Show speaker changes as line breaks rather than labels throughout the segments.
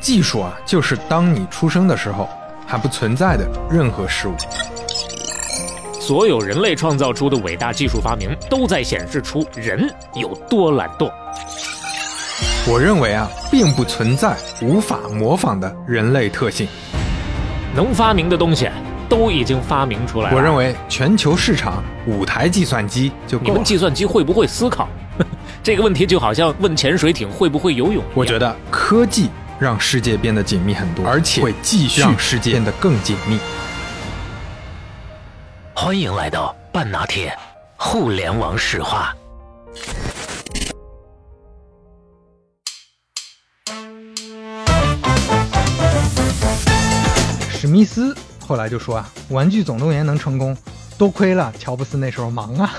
技术啊，就是当你出生的时候还不存在的任何事物。
所有人类创造出的伟大技术发明，都在显示出人有多懒惰。
我认为啊，并不存在无法模仿的人类特性。
能发明的东西都已经发明出来了。
我认为全球市场五台计算机就够了。
你们计算机会不会思考？这个问题就好像问潜水艇会不会游泳。
我觉得科技让世界变得紧密很多，而且会继续让世界变得更紧密。
欢迎来到半拿铁互联网史话。
史密斯后来就说啊，《玩具总动员》能成功，多亏了乔布斯那时候忙啊，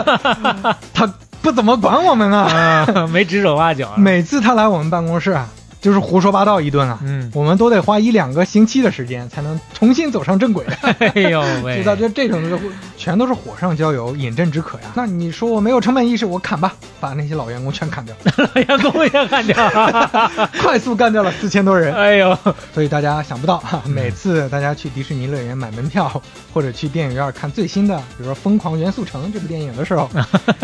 他不怎么管我们啊，
没指手画脚。
每次他来我们办公室啊。就是胡说八道一顿啊！嗯，我们都得花一两个星期的时间才能重新走上正轨。
哎呦喂，
知道这这种的全都是火上浇油，饮鸩止渴呀。那你说我没有成本意识，我砍吧，把那些老员工全砍掉，
老员工也砍掉，
快速干掉了四千多人。
哎呦，
所以大家想不到哈，每次大家去迪士尼乐园买门票，或者去电影院看最新的，比如说《疯狂元素城》这部电影的时候，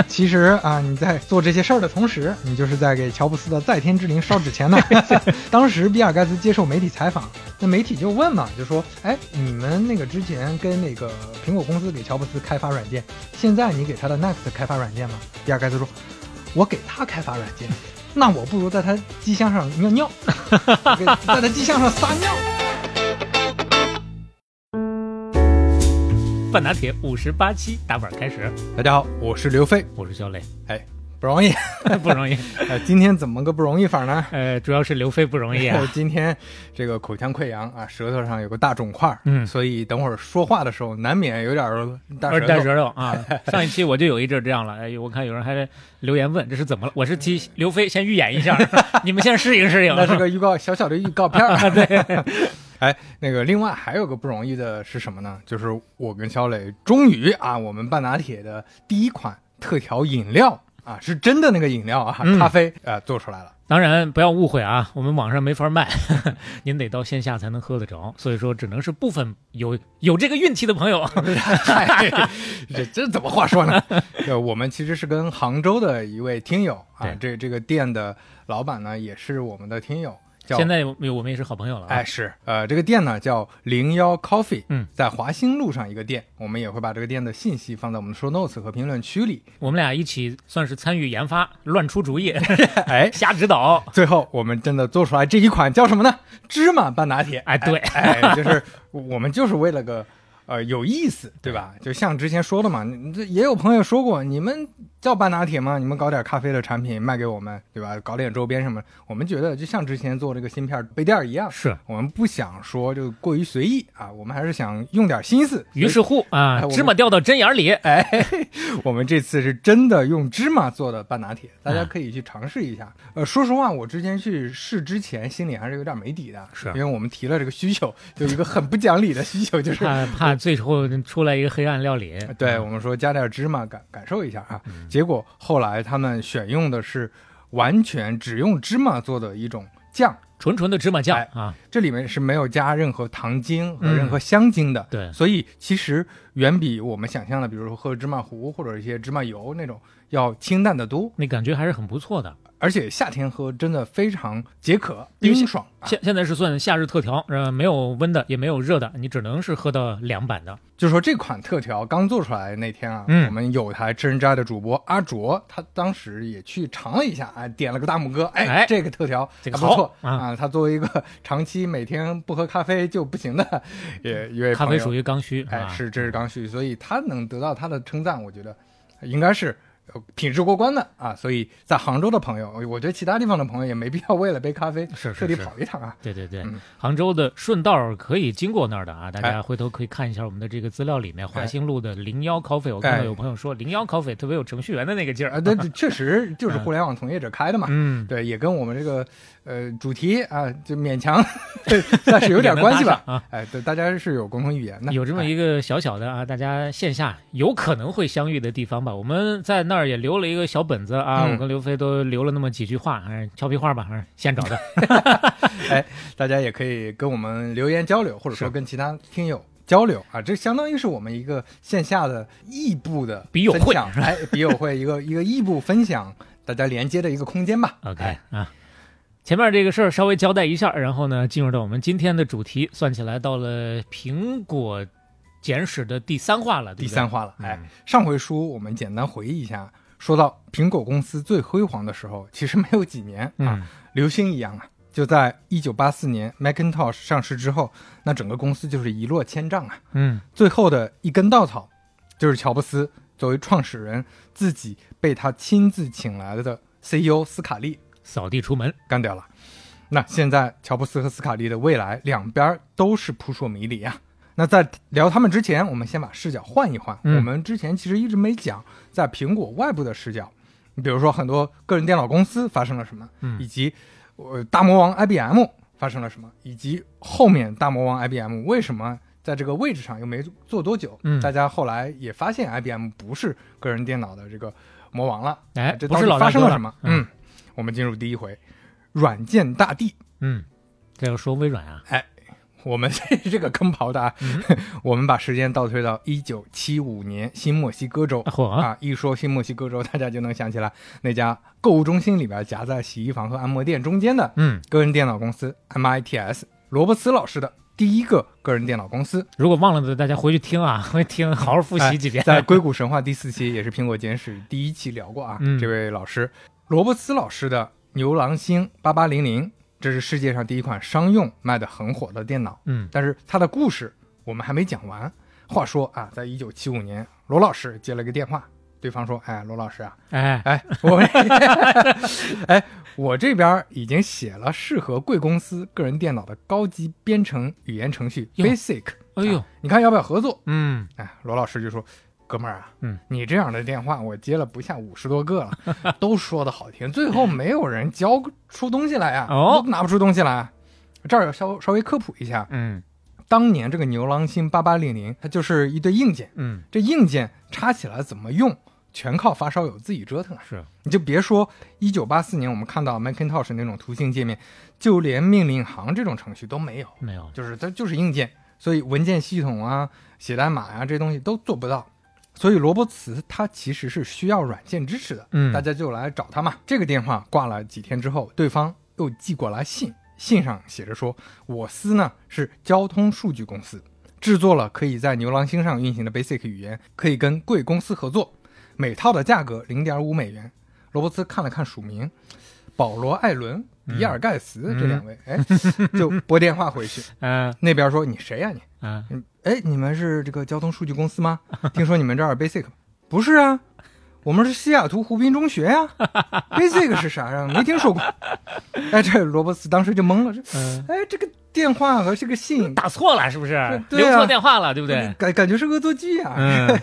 其实啊，你在做这些事儿的同时，你就是在给乔布斯的在天之灵烧纸钱呢。当时比尔盖茨接受媒体采访，那媒体就问嘛，就说：“哎，你们那个之前跟那个苹果公司给乔布斯开发软件，现在你给他的 Next 开发软件吗？”比尔盖茨说：“我给他开发软件，那我不如在他机箱上尿尿，在他机箱上撒尿。”
半拿铁五十八期打板开始，
大家好，我是刘飞，
我是小磊，
哎。不容易，
不容易。
呃，今天怎么个不容易法呢？
呃，主要是刘飞不容易啊。
今天这个口腔溃疡啊，舌头上有个大肿块，嗯，所以等会儿说话的时候难免有点大
舌头啊。上一期我就有一阵这样了，哎，我看有人还留言问这是怎么了，我是替刘飞先预演一下，你们先适应适应。
那是个预告，小小的预告片
对。
哎，那个另外还有个不容易的是什么呢？就是我跟肖磊终于啊，我们半拿铁的第一款特调饮料。啊，是真的那个饮料啊，咖啡呃做出来了。
当然不要误会啊，我们网上没法卖，您得到线下才能喝得着。所以说，只能是部分有有这个运气的朋友。
这这怎么话说呢？呃我们其实是跟杭州的一位听友啊，这这个店的老板呢，也是我们的听友。
现在我们也是好朋友了。
哎，是，呃，这个店呢叫零幺 Coffee，嗯，在华兴路上一个店，我们也会把这个店的信息放在我们的 show notes 和评论区里。
我们俩一起算是参与研发，乱出主意，哎，瞎指导。
最后我们真的做出来这一款叫什么呢？芝麻半拿铁。
哎，对，
哎，就是我们就是为了个。呃，有意思，对吧？就像之前说的嘛，这也有朋友说过，你们叫半拿铁吗？你们搞点咖啡的产品卖给我们，对吧？搞点周边什么？我们觉得就像之前做这个芯片杯垫一样，
是
我们不想说就过于随意啊，我们还是想用点心思。
于是乎啊，芝麻掉到针眼里，
哎，我们这次是真的用芝麻做的半拿铁，大家可以去尝试一下。呃，说实话，我之前去试之前，心里还是有点没底的，
是
因为我们提了这个需求，就一个很不讲理的需求，就是
怕。最后出来一个黑暗料理，
对我们说加点芝麻感感受一下啊，结果后来他们选用的是完全只用芝麻做的一种酱，
纯纯的芝麻酱啊，
这里面是没有加任何糖精和任何香精的，
对，
所以其实远比我们想象的，比如说喝芝麻糊或者一些芝麻油那种要清淡的多，
那感觉还是很不错的。
而且夏天喝真的非常解渴，冰爽。
现现在是算夏日特调，呃，没有温的，也没有热的，你只能是喝到凉版的。
就是说这款特调刚做出来那天啊，我们有台吃人斋的主播阿卓，他当时也去尝了一下，哎，点了个大拇哥，哎，这个特调
这个
不错啊。他作为一个长期每天不喝咖啡就不行的，也因为
咖啡属于刚需，
哎，是这是刚需，所以他能得到他的称赞，我觉得应该是。品质过关的啊，所以在杭州的朋友，我觉得其他地方的朋友也没必要为了杯咖啡
是
特地跑一趟啊。
对对对，杭州的顺道可以经过那儿的啊，大家回头可以看一下我们的这个资料里面，华兴路的零幺 coffee，我看到有朋友说零幺 coffee 特别有程序员的那个劲儿。
啊，对，确实就是互联网从业者开的嘛。嗯，对，也跟我们这个呃主题啊，就勉强 算是有点关系吧。啊，哎，对，大家是有共同语言的，
有这么一个小小的啊，大家线下有可能会相遇的地方吧。我们在那儿。也留了一个小本子啊，
嗯
我跟刘飞都留了那么几句话，还是俏皮话吧，还是现找的。
哎，大家也可以跟我们留言交流，或者说跟其他听友交流啊，这相当于是我们一个线下的异步的
笔友会
哎，笔友会一个一个异步分享，大家连接的一个空间吧。
OK
哎
啊，前面这个事儿稍微交代一下，然后呢，进入到我们今天的主题，算起来到了苹果简史的第三话了，对对
第三话了，哎
嗯，
上回书我们简单回忆一下，说到苹果公司最辉煌的时候，其实没有几年啊，
嗯
流星一样啊。就在一九八四年 Macintosh 上市之后，那整个公司就是一落千丈啊。
嗯
最后的一根稻草，就是乔布斯作为创始人自己被他亲自请来的 CEO 斯卡利
扫地出门，
干掉了。那现在乔布斯和斯卡利的未来两边都是扑朔迷离啊。那在聊他们之前，我们先把视角换一换。
嗯。
我们之前其实一直没讲在苹果外部的视角，你比如说很多个人电脑公司发生了什么，
嗯。
以及呃大魔王 IBM 发生了什么，以及后面大魔王 IBM 为什么在这个位置上又没做多久，
嗯。
大家后来也发现 IBM 不是个人电脑的这个魔王了，
哎，
这到底
不是
发生了什么？
嗯。
嗯，我们进入第一回，软件大帝。
嗯，这要说微软啊，哎
我们 这个坑刨的啊，
嗯。
我们把时间倒推到一九七五年新墨西哥州。
嚯
啊，一说新墨西哥州，大家就能想起来那家购物中心里边夹在洗衣房和按摩店中间的
嗯，
个人电脑公司 MITS，罗伯茨老师的第一个个人电脑公司，
如果忘了的，大家回去听啊，回去听，好好复习几遍。
哎在硅谷神话第四期也是苹果简史第一期聊过啊，
嗯。
这位老师罗伯茨老师的牛郎星八八零零，这是世界上第一款商用卖的很火的电脑。
嗯。
但是他的故事我们还没讲完。话说啊，在一九七五年，罗老师接了个电话，对方说：“哎，罗老师啊，
哎，
哎，我 哎，我这边已经写了适合贵公司个人电脑的高级编程语言程序 Basic，
哎呦。
啊，你看要不要合作？”
嗯。
哎，罗老师就说：“哥们儿啊，
嗯，
你这样的电话我接了不下五十多个了，都说的好听，最后没有人交出东西来啊，
哦
都拿不出东西来。这儿要稍稍微科普一下，
嗯
当年这个牛郎星八八零零，它就是一堆硬件，
嗯，
这硬件插起来怎么用，全靠发烧友自己折腾啊。
是，
你就别说一九八四年我们看到 Macintosh 那种图形界面，就连命令行这种程序都没有，
没有，
就是它就是硬件，所以文件系统啊、写代码呀、这东西都做不到。所以罗伯茨他其实是需要软件支持的，
嗯
大家就来找他嘛。这个电话挂了几天之后，对方又寄过来信，信上写着说，我司呢是交通数据公司，制作了可以在牛郎星上运行的 Basic 语言，可以跟贵公司合作，每套的价格零点五美元。罗伯茨看了看署名，保罗·艾伦、比尔·盖茨、这两位，哎，就拨电话回去。
嗯
那边说你谁呀、你？
嗯，
嗯，哎，你们是这个交通数据公司吗？听说你们这儿 Basic 不是啊，我们是西雅图湖滨中学呀、Basic 是啥呀？没听说过。哎，这罗伯斯当时就懵了，这
嗯
哎这个电话和这个信
打错了是不是？
对啊
留错电话了，对不对？
感感觉是恶作剧啊。
嗯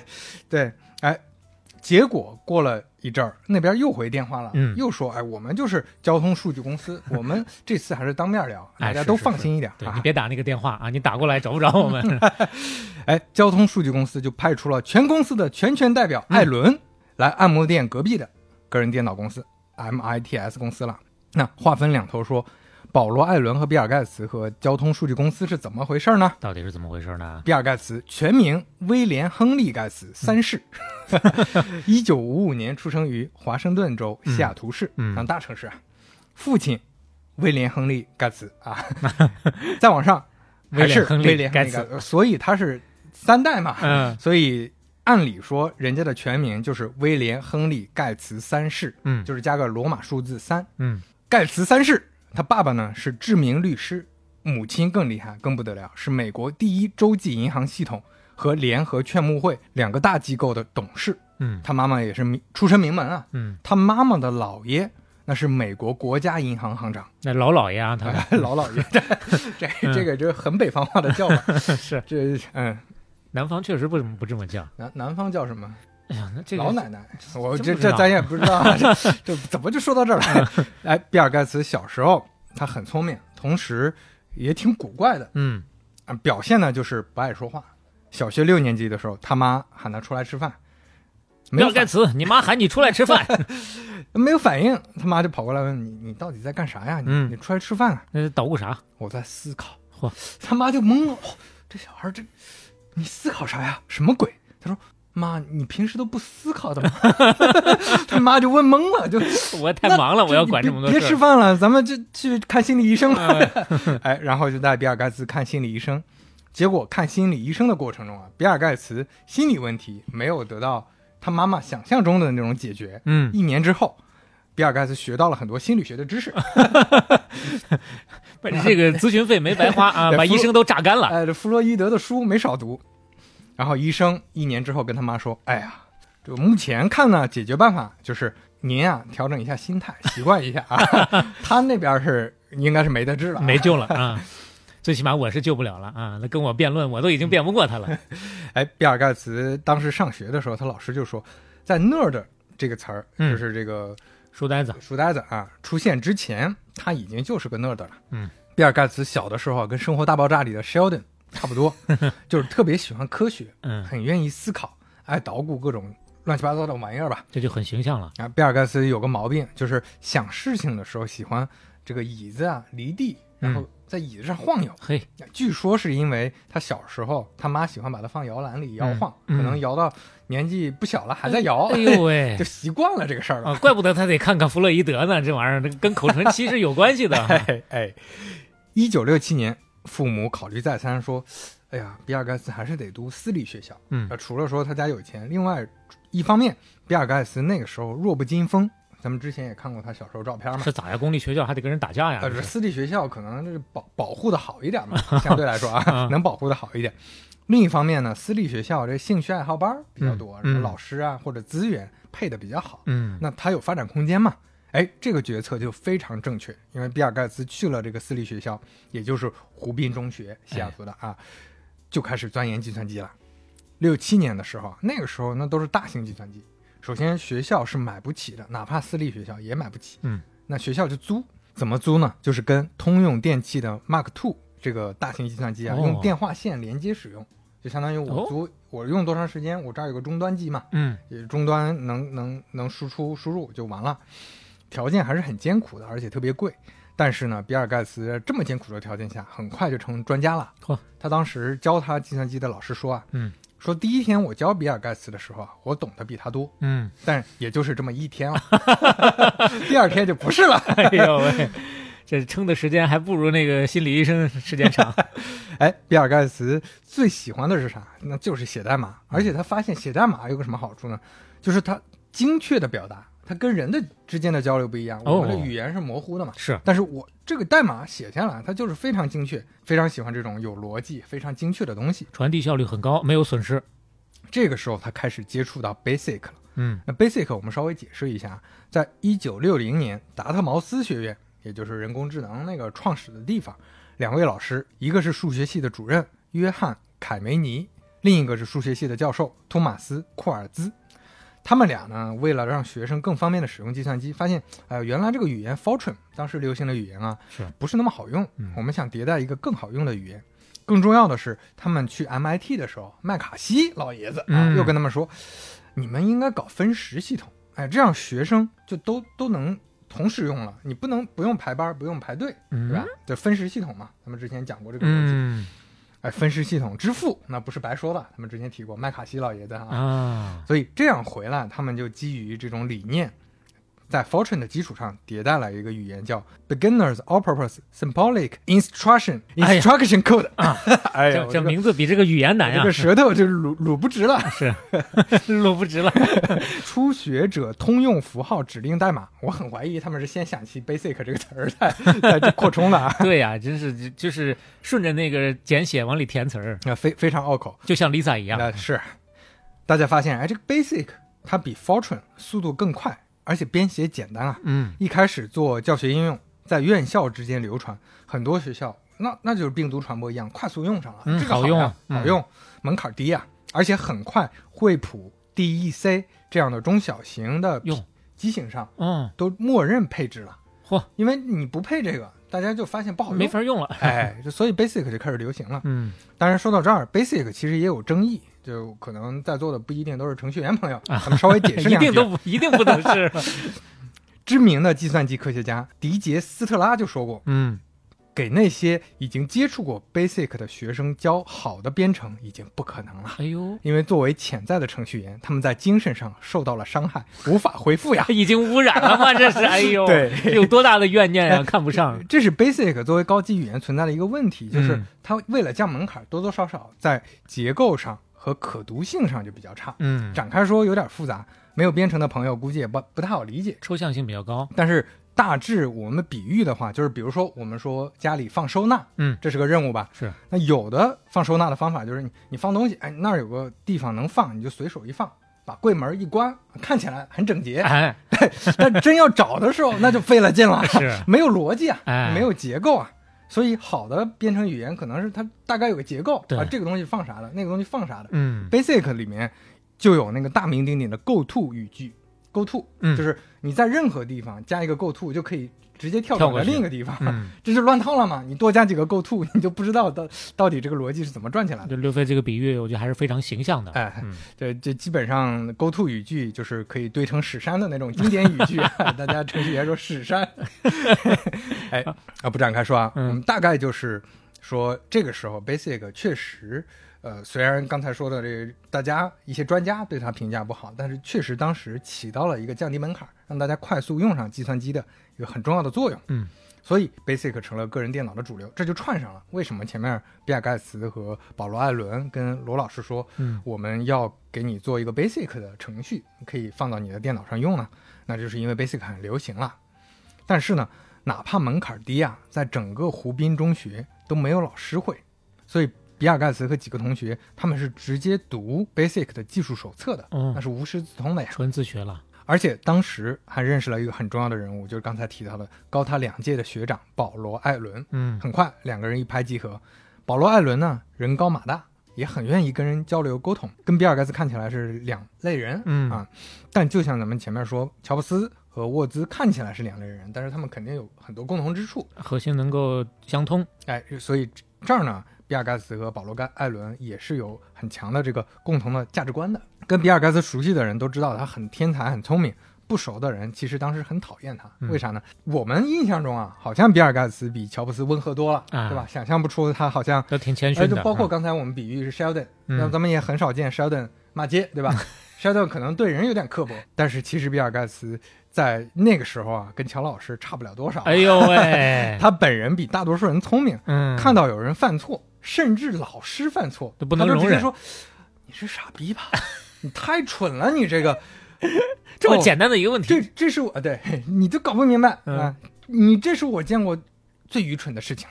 对，哎，结果过了一阵儿，那边又回电话了，
嗯
又说，哎，我们就是交通数据公司，我们这次还是当面聊，大家都
哎是是是
放心一点啊
对你。别打那个电话啊，你打过来找不着我们。
哎，交通数据公司就派出了全公司的全权代表艾伦、来按摩店隔壁的个人电脑公司 MITS 公司了。那话分两头说，保罗·艾伦和比尔·盖茨和交通数据公司是怎么回事呢？
到底是怎么回事呢？
比尔·盖茨全名威廉·亨利·盖茨三世，一九五五年出生于华盛顿州西雅图市，
嗯嗯
大城市啊。父亲威廉·亨利·盖茨啊，再往上还是
威廉亨利·盖
亨利盖茨，所以他是三代嘛。
嗯
所以按理说，人家的全名就是威廉·亨利·盖茨三世，
嗯
就是加个罗马数字三。
嗯
盖茨三世，他爸爸呢是知名律师，母亲更厉害，更不得了，是美国第一洲际银行系统和联合劝募会两个大机构的董事。
嗯
他妈妈也是名出身名门啊，
嗯，
他妈妈的姥爷那是美国国家银行行长，
那老姥爷啊，他
老姥爷，这这这个就很北方话的叫法，
是
这嗯，
南方确实不怎么不这么叫。
南南方叫什么？
哎呀，那这个
老奶奶，我这这咱也不知道啊，这这怎么就说到这儿了？哎，比尔盖茨小时候他很聪明，同时也挺古怪的
嗯
啊，表现呢就是不爱说话。小学六年级的时候，他妈喊他出来吃饭，
比尔盖茨，你妈喊你出来吃饭，
没有反应，他妈就跑过来问你，你到底在干啥呀？你、
嗯
你出来吃饭啊？
那捣鼓啥？
我在思考。
嚯，
他妈就懵了，哦这小孩这，你思考啥呀？什么鬼？他说。妈，你平时都不思考的吗？他 妈就问懵了，就
我太忙了，我要管这么多
别
事儿。
吃饭了，咱们就去看心理医生吧。
嗯
哎，然后就带比尔盖茨看心理医生。结果看心理医生的过程中啊，比尔盖茨心理问题没有得到他妈妈想象中的那种解决。
嗯，
一年之后，比尔盖茨学到了很多心理学的知识。
这个咨询费没白花啊，把医生都榨干了。
哎，这弗洛伊德的书没少读。然后医生一年之后跟他妈说：“哎呀，这个目前看呢，解决办法就是您啊调整一下心态，习惯一下啊。他那边是应该是没得治了啊，
没救了啊！最起码我是救不了了啊！那跟我辩论，我都已经辩不过他了。
哎，比尔盖茨当时上学的时候，他老师就说，在 nerd 这个词儿，
嗯
就是这个
书呆子，
书呆子啊出现之前，他已经就是个 nerd 了。
嗯，
比尔盖茨小的时候啊跟《生活大爆炸》里的 Sheldon 差不多，就是特别喜欢科学，
嗯，
很愿意思考，爱捣鼓各种乱七八糟的玩意儿吧。
这就很形象了。
啊，比尔盖茨有个毛病，就是想事情的时候喜欢这个椅子啊离地，然后在椅子上晃悠。
嘿，
据说是因为他小时候他妈喜欢把他放摇篮里摇晃，
嗯
可能摇到年纪不小了还在摇，
哎呦喂
就！习惯了这个事儿了。
啊，怪不得他得看看弗洛伊德呢，这玩意儿这跟口唇期是有关系的。
哎哎，一九六七年，父母考虑再三，说：“哎呀，比尔盖茨还是得读私立学校。
嗯
呃，除了说他家有钱，另外一方面，比尔盖茨那个时候弱不禁风。咱们之前也看过他小时候照片嘛。
是咋呀？公立学校还得跟人打架呀？
呃，
是
私立学校可能就是保保护的好一点嘛，相对来说啊，
啊
能保护的好一点。另一方面呢，私立学校这兴趣爱好班比较多，老师啊或者资源配的比较好，
嗯，
那他有发展空间嘛？哎，这个决策就非常正确，因为比尔盖茨去了这个私立学校，也就是湖滨中学，西雅图的啊，就开始钻研计算机了。六七年的时候，那个时候那都是大型计算机，首先学校是买不起的，哪怕私立学校也买不起。
嗯，
那学校就租，怎么租呢？就是跟通用电气的 Mark Two 这个大型计算机啊，
哦
用电话线连接使用，就相当于我
哦
租，我用多长时间，我这儿有个终端机嘛，
嗯
也终端能能能输出输入就完了，条件还是很艰苦的，而且特别贵。但是呢，比尔盖茨这么艰苦的条件下，很快就成专家了。
嚯
他当时教他计算机的老师说啊，
嗯
说第一天我教比尔盖茨的时候啊，我懂得比他多，
嗯，
但也就是这么一天了，第二天就不是了。
哎呦喂，这撑的时间还不如那个心理医生时间长。
哎，比尔盖茨最喜欢的是啥？那就是写代码，而且他发现写代码有个什么好处呢？就是他精确的表达，他跟人的之间的交流不一样，
哦
我们的语言是模糊的嘛。
是，
但是我这个代码写下来，它就是非常精确，非常喜欢这种有逻辑、非常精确的东西。
传递效率很高，没有损失。
这个时候，他开始接触到 Basic 了。
嗯
那 Basic 我们稍微解释一下，在一九六零年，达特茅斯学院，也就是人工智能那个创始的地方，两位老师，一个是数学系的主任约翰·凯梅尼，另一个是数学系的教授托马斯·库尔兹。他们俩呢，为了让学生更方便的使用计算机，发现，哎、原来这个语言 Fortran 当时流行的语言啊，
是
不是那么好用？
嗯
我们想迭代一个更好用的语言。更重要的是，他们去 MIT 的时候，麦卡锡老爷子啊，
嗯
又跟他们说，你们应该搞分时系统，哎，这样学生就都都能同时用了，你不能不用排班，不用排队，
嗯
对吧？就分时系统嘛，咱们之前讲过这个逻辑。分时系统支付那不是白说的，他们之前提过麦卡锡老爷子啊。
啊，
所以这样回来，他们就基于这种理念，在 Fortran 的基础上迭代了一个语言叫 Beginners All-Purpose Symbolic Instruction Instruction Code 啊，哎呀，
这这名字比这个语言难呀
这个，舌头就捋捋不直了。
是捋不直了。
初学者通用符号指令代码，我很怀疑他们是先想起 Basic 这个词儿再扩充的啊，
对呀、真是就就是顺着那个简写往里填词儿，
那非非常拗口。
就像 Lisa 一样。
那是，大家发现，哎，这个 Basic 它比 Fortran 速度更快，而且编写简单啊。
嗯。
一开始做教学应用，在院校之间流传，很多学校那那就是病毒传播一样，快速用上了，
嗯
这个
好用嗯。
好用，门槛低啊、而且很快，惠普、DEC 这样的中小型的
用。
机型上
嗯，
都默认配置了，
嚯，
因为你不配这个，大家就发现不好用，
没法用了。
哎，所以 Basic 就开始流行了。
嗯。
当然说到这儿，Basic 其实也有争议，就可能在座的不一定都是程序员朋友，咱们稍微解释
一
下。一。
定都不一定不能是。
知名的计算机科学家迪杰斯特拉就说过，
嗯，
给那些已经接触过 Basic 的学生教好的编程已经不可能了。
哎呦，
因为作为潜在的程序员，他们在精神上受到了伤害，无法恢复呀。
已经污染了吗？这是，哎呦，
对
有多大的怨念呀？看不上。
这是 Basic 作为高级语言存在的一个问题，就是
嗯
它为了降门槛，多多少少在结构上和可读性上就比较差。
嗯，
展开说有点复杂，没有编程的朋友估计也不不太好理解。
抽象性比较高。
但是大致我们比喻的话，就是比如说我们说家里放收纳，
嗯，
这是个任务吧？
是。
那有的放收纳的方法就是你你放东西，哎，那儿有个地方能放，你就随手一放，把柜门一关，看起来很整洁。
哎，
但真要找的时候，那就费了劲了，
是
没有逻辑啊，
哎
没有结构啊。所以好的编程语言可能是它大概有个结构啊，这个东西放啥的，那个东西放啥的。
嗯。
Basic 里面就有那个大名鼎鼎的 Go to 语句，Go to，、
嗯
就是你在任何地方加一个 Go to 就可以直接跳转到另一个地方，
嗯，
这就乱套了嘛。你多加几个 Go to，你就不知道到到底这个逻辑是怎么转起来的。
就刘飞这个比喻，我觉得还是非常形象的。
哎，
嗯，
这这基本上 Go to 语句就是可以堆成史山的那种经典语句，大家程序员说史山。哎啊，不展开说啊，
嗯
大概就是说这个时候 Basic 确实。呃，虽然刚才说的这，大家一些专家对它评价不好，但是确实当时起到了一个降低门槛，让大家快速用上计算机的一个很重要的作用。
嗯，
所以 Basic 成了个人电脑的主流，这就串上了。为什么前面比尔盖茨和保罗艾伦跟罗老师说，
嗯，
我们要给你做一个 Basic 的程序，可以放到你的电脑上用呢？那就是因为 Basic 很流行了。但是呢，哪怕门槛低啊，在整个湖滨中学都没有老师会，所以比尔盖茨和几个同学他们是直接读 Basic 的技术手册的，
嗯
那是无师自通的呀。
纯自学了。
而且当时还认识了一个很重要的人物，就是刚才提到的高他两届的学长保罗·艾伦。
嗯，
很快两个人一拍即合。保罗·艾伦呢，人高马大，也很愿意跟人交流沟通，跟比尔盖茨看起来是两类人。
嗯
啊，但就像咱们前面说，乔布斯和沃兹看起来是两类人，但是他们肯定有很多共同之处。
核心能够相通。
哎，所以这儿呢，比尔盖茨和保罗·盖艾伦也是有很强的这个共同的价值观的。跟比尔盖茨熟悉的人都知道他很天才、很聪明。不熟的人其实当时很讨厌他，
嗯
为啥呢？我们印象中啊，好像比尔盖茨比乔布斯温和多了，
啊
对吧？想象不出他好像，
都挺谦
哎，
逊的。
就包括
嗯
刚才我们比喻是 Sheldon，
嗯
那咱们也很少见 Sheldon 骂街，对吧？Sheldon 可能对人有点刻薄，但是其实比尔盖茨在那个时候啊，跟乔老师差不了多少。
哎呦喂，
他本人比大多数人聪明，
嗯，
看到有人犯错，甚至老师犯错，
都不能容忍
说：“你是傻逼吧？你太蠢了，你这个哦
这么简单的一个问题，
这这是我对 你都搞不明白
嗯
啊！你这是我见过最愚蠢的事情。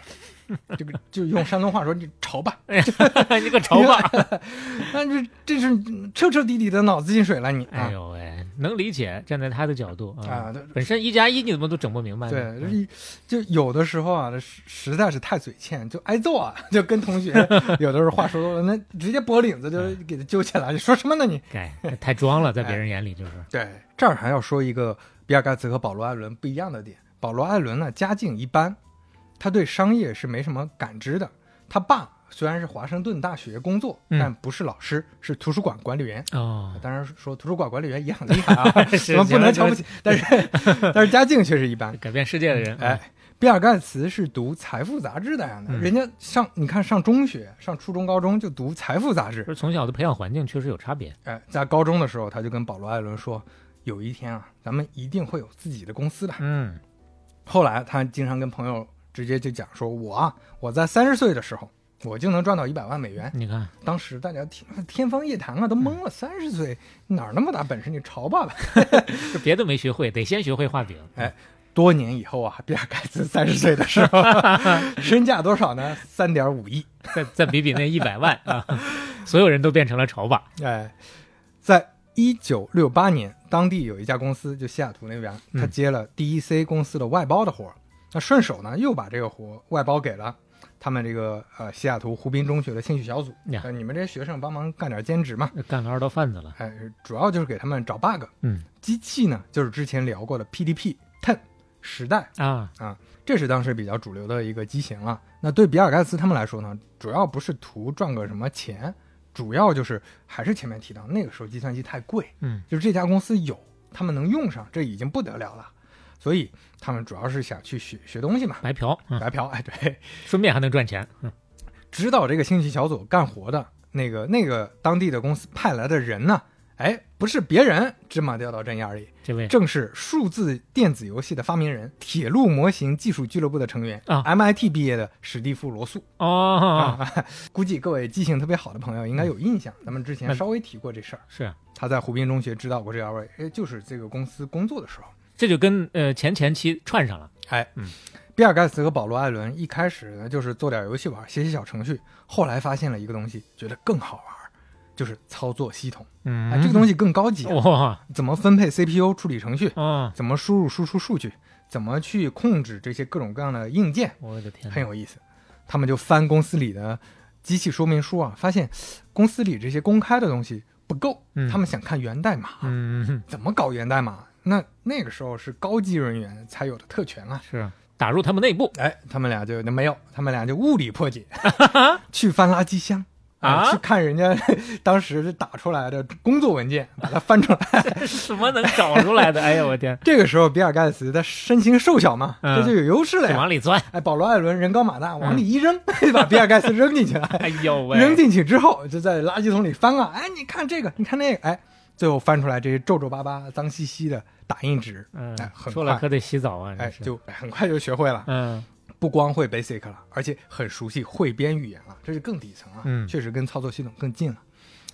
这个就用山东话说，你潮吧，
你个愁吧。
那这这是彻彻底底的脑子进水了，你啊！
哎呦喂，能理解，站在他的角度
啊对
本身一加一你怎么都整不明白呢？
对，就有的时候啊，这实实在是太嘴欠，就挨揍啊，就跟同学 有的时候话说多了，那直接脖领子就给他揪起来，你说什么呢你？
该太装了，在别人眼里就是。
对，这儿还要说一个比尔盖茨和保罗·艾伦不一样的点。保罗·艾伦呢，家境一般，他对商业是没什么感知的。他爸虽然是华盛顿大学工作，
嗯
但不是老师，是图书馆管理员。
哦，
当然说图书馆管理员也很厉害啊，
是
我们不能瞧不起，但是 但是家境确实一般。
改变世界的人，
哎，比尔盖茨是读《财富》杂志的呀，
嗯
人家上你看上中学、上初中、高中就读《财富》杂志
就，是从小的培养环境确实有差别。
哎，在高中的时候，他就跟保罗·艾伦说，有一天啊，咱们一定会有自己的公司的。
嗯，
后来他经常跟朋友直接就讲说，我啊，我在三十岁的时候，我就能赚到一百万美元。
你看，
当时大家听 天方夜谭啊，都懵了，三十岁哪儿那么大本事？你潮爸爸！
就别的没学会，得先学会画饼。
哎多年以后啊，比尔盖茨三十岁的时候，身价多少呢？三点五亿。
再再比比那一百万啊，所有人都变成了潮爸。
哎，在一九六八年，当地有一家公司，就西雅图那边，
嗯
他接了 DEC 公司的外包的活儿，那顺手呢又把这个活外包给了他们这个呃西雅图湖滨中学的兴趣小组。你们这些学生帮忙干点兼职嘛？
干了二道贩子了。
哎，主要就是给他们找 bug。
嗯
机器呢，就是之前聊过的 PDP Ten 时代，
啊，
这是当时比较主流的一个机型了。那对比尔盖茨他们来说呢，主要不是图赚个什么钱，主要就是还是前面提到，那个时候计算机太贵，
嗯，
就是这家公司有，他们能用上，这已经不得了了。所以他们主要是想去学学东西嘛，
白嫖，嗯、
白嫖，哎，对，
顺便还能赚钱。嗯，
指导这个兴趣小组干活的那个那个当地的公司派来的人呢，哎，不是别人，芝麻掉到针眼里，
这位
正是数字电子游戏的发明人，铁路模型技术俱乐部的成员
啊
，MIT 毕业的史蒂夫·罗素。
哦，
啊，估计各位记性特别好的朋友应该有印象，咱们之前稍微提过这事儿。
是，
他在湖滨中学指导过这二位，哎，就是这个公司工作的时候。
这就跟呃前前期串上了。
哎，
嗯，
比尔盖茨和保罗艾伦一开始呢就是做点游戏玩，写写小程序，后来发现了一个东西，觉得更好玩，就是操作系统。
嗯，
哎，这个东西更高级啊，
哇，
怎么分配 CPU 处理程序，
哦，
怎么输入输出数据，怎么去控制这些各种各样的硬件，
我的天，
很有意思。他们就翻公司里的机器说明书啊，发现公司里这些公开的东西不够，
嗯
他们想看源代码，
嗯，
怎么搞源代码？那那个时候是高级人员才有的特权啊。
是打入他们内部
哎，他们俩就没有，他们俩就物理破解，去翻垃圾箱。哎
啊
去看人家 当时打出来的工作文件，把它翻出来。
这什么能找出来的？哎呀，我天，
这个时候，比尔盖茨他身形瘦小嘛，
嗯
这就有优势了呀。
往里钻。
哎，保罗艾伦人高马大，往里一扔，就把比尔盖茨扔进去了。
哎呦喂，
扔进去之后，就在垃圾桶里翻啊，哎，你看这个，你看那个，哎，最后翻出来这些皱皱巴巴、脏兮兮的打印纸，
嗯
哎，很快，
说了可得洗澡啊，
哎就很快就学会了。
嗯
不光会 Basic 了，而且很熟悉汇编语言了，这是更底层啊，
嗯
确实跟操作系统更近了。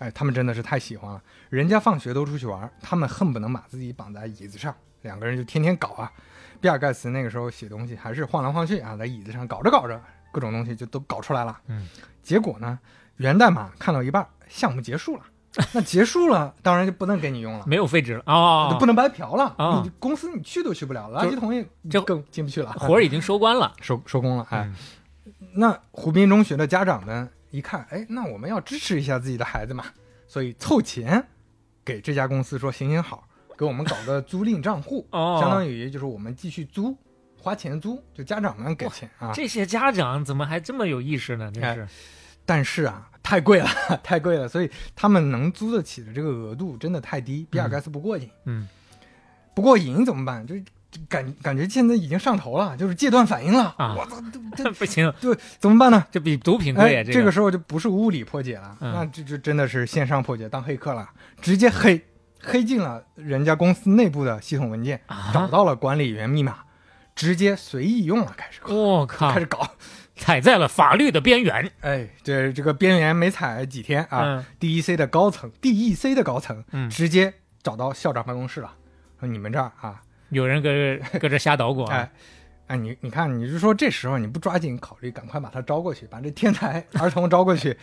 哎，他们真的是太喜欢了，人家放学都出去玩，他们恨不能把自己绑在椅子上，两个人就天天搞啊。比尔盖茨那个时候写东西还是晃来晃去啊，在椅子上搞着搞着，各种东西就都搞出来了。
嗯，
结果呢，源代码看到一半，项目结束了，那结束了，当然就不能给你用了。
没有废纸了哦
就，不能白嫖了，
啊
你公司你去都去不了，垃圾桶也
这
更进不去了。
活儿已经收官了。
收收工了，哎，
嗯
那湖滨中学的家长们一看，哎，那我们要支持一下自己的孩子嘛，所以凑钱给这家公司说，行行好，给我们搞个租赁账户，
哦
相当于就是我们继续租，花钱租，就家长们给钱啊。
这些家长怎么还这么有意识呢？真是，
但是啊，太贵了，太贵了，所以他们能租得起的这个额度真的太低，比尔盖茨不过瘾。
嗯，
不过瘾怎么办？就是感感觉现在已经上头了，就是戒断反应了。
啊
我操，这这
不行，
对怎么办呢？
这比毒品贵
哎，
啊！个
这个时候就不是物理破解了，
嗯
那这就真的是线上破解，当黑客了，直接黑黑进了人家公司内部的系统文件，找
啊，
到了管理员密码，直接随意用了，开始搞，
我靠
开，始搞。
踩在了法律的边缘
哎，这这个边缘没踩几天啊、
嗯
d e c 的高层，DEC 的高层，
嗯
直接找到校长办公室了，说你们这儿啊，
有人搁这搁这瞎捣鼓啊
哎。哎，你你看，你就说这时候你不抓紧考虑，赶快把他招过去，把这天才儿童招过去，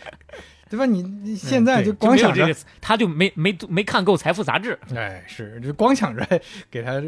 对吧？你你现在就光想着
他就没没没看够《财富》杂志。
哎，是就光想着给他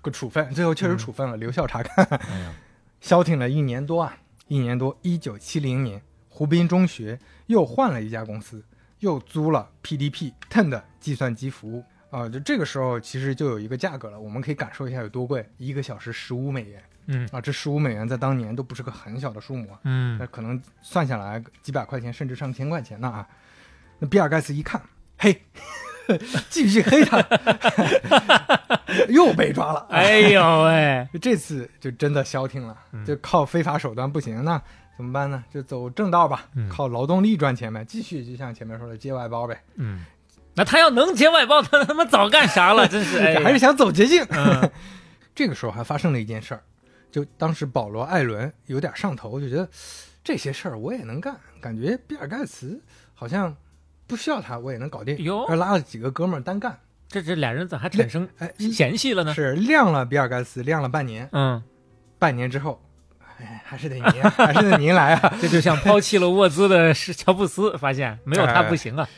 个处分，最后确实处分了，留校察看，消停了一年多啊，一年多。一九七零年，湖滨中学又换了一家公司，又租了 PDP Ten 的计算机服务啊、就这个时候其实就有一个价格了，我们可以感受一下有多贵，一个小时十五美元
嗯
啊，这十五美元在当年都不是个很小的数目啊。
嗯
那可能算下来几百块钱，甚至上千块钱呢啊！那比尔盖茨一看，嘿，继续黑他，又被抓了。
哎呦喂，
这次就真的消停了，
嗯
就靠非法手段不行，那怎么办呢？就走正道吧，
嗯
靠劳动力赚钱呗，继续就像前面说的接外包呗，
嗯，那他要能接外包，他他妈早干啥了？真是，哎
还是想走捷径。
嗯
这个时候还发生了一件事儿，就当时保罗·艾伦有点上头，就觉得这些事儿我也能干，感觉比尔盖茨好像不需要他，我也能搞定。
哟
而拉了几个哥们儿单干，
这这俩人咋还产生
哎，
嫌隙了呢？
是晾了比尔盖茨，晾了半年，
嗯，
半年之后，哎，还是得您，还是得您来啊，
这就像抛弃了沃兹的是乔布斯，发现没有他不行啊。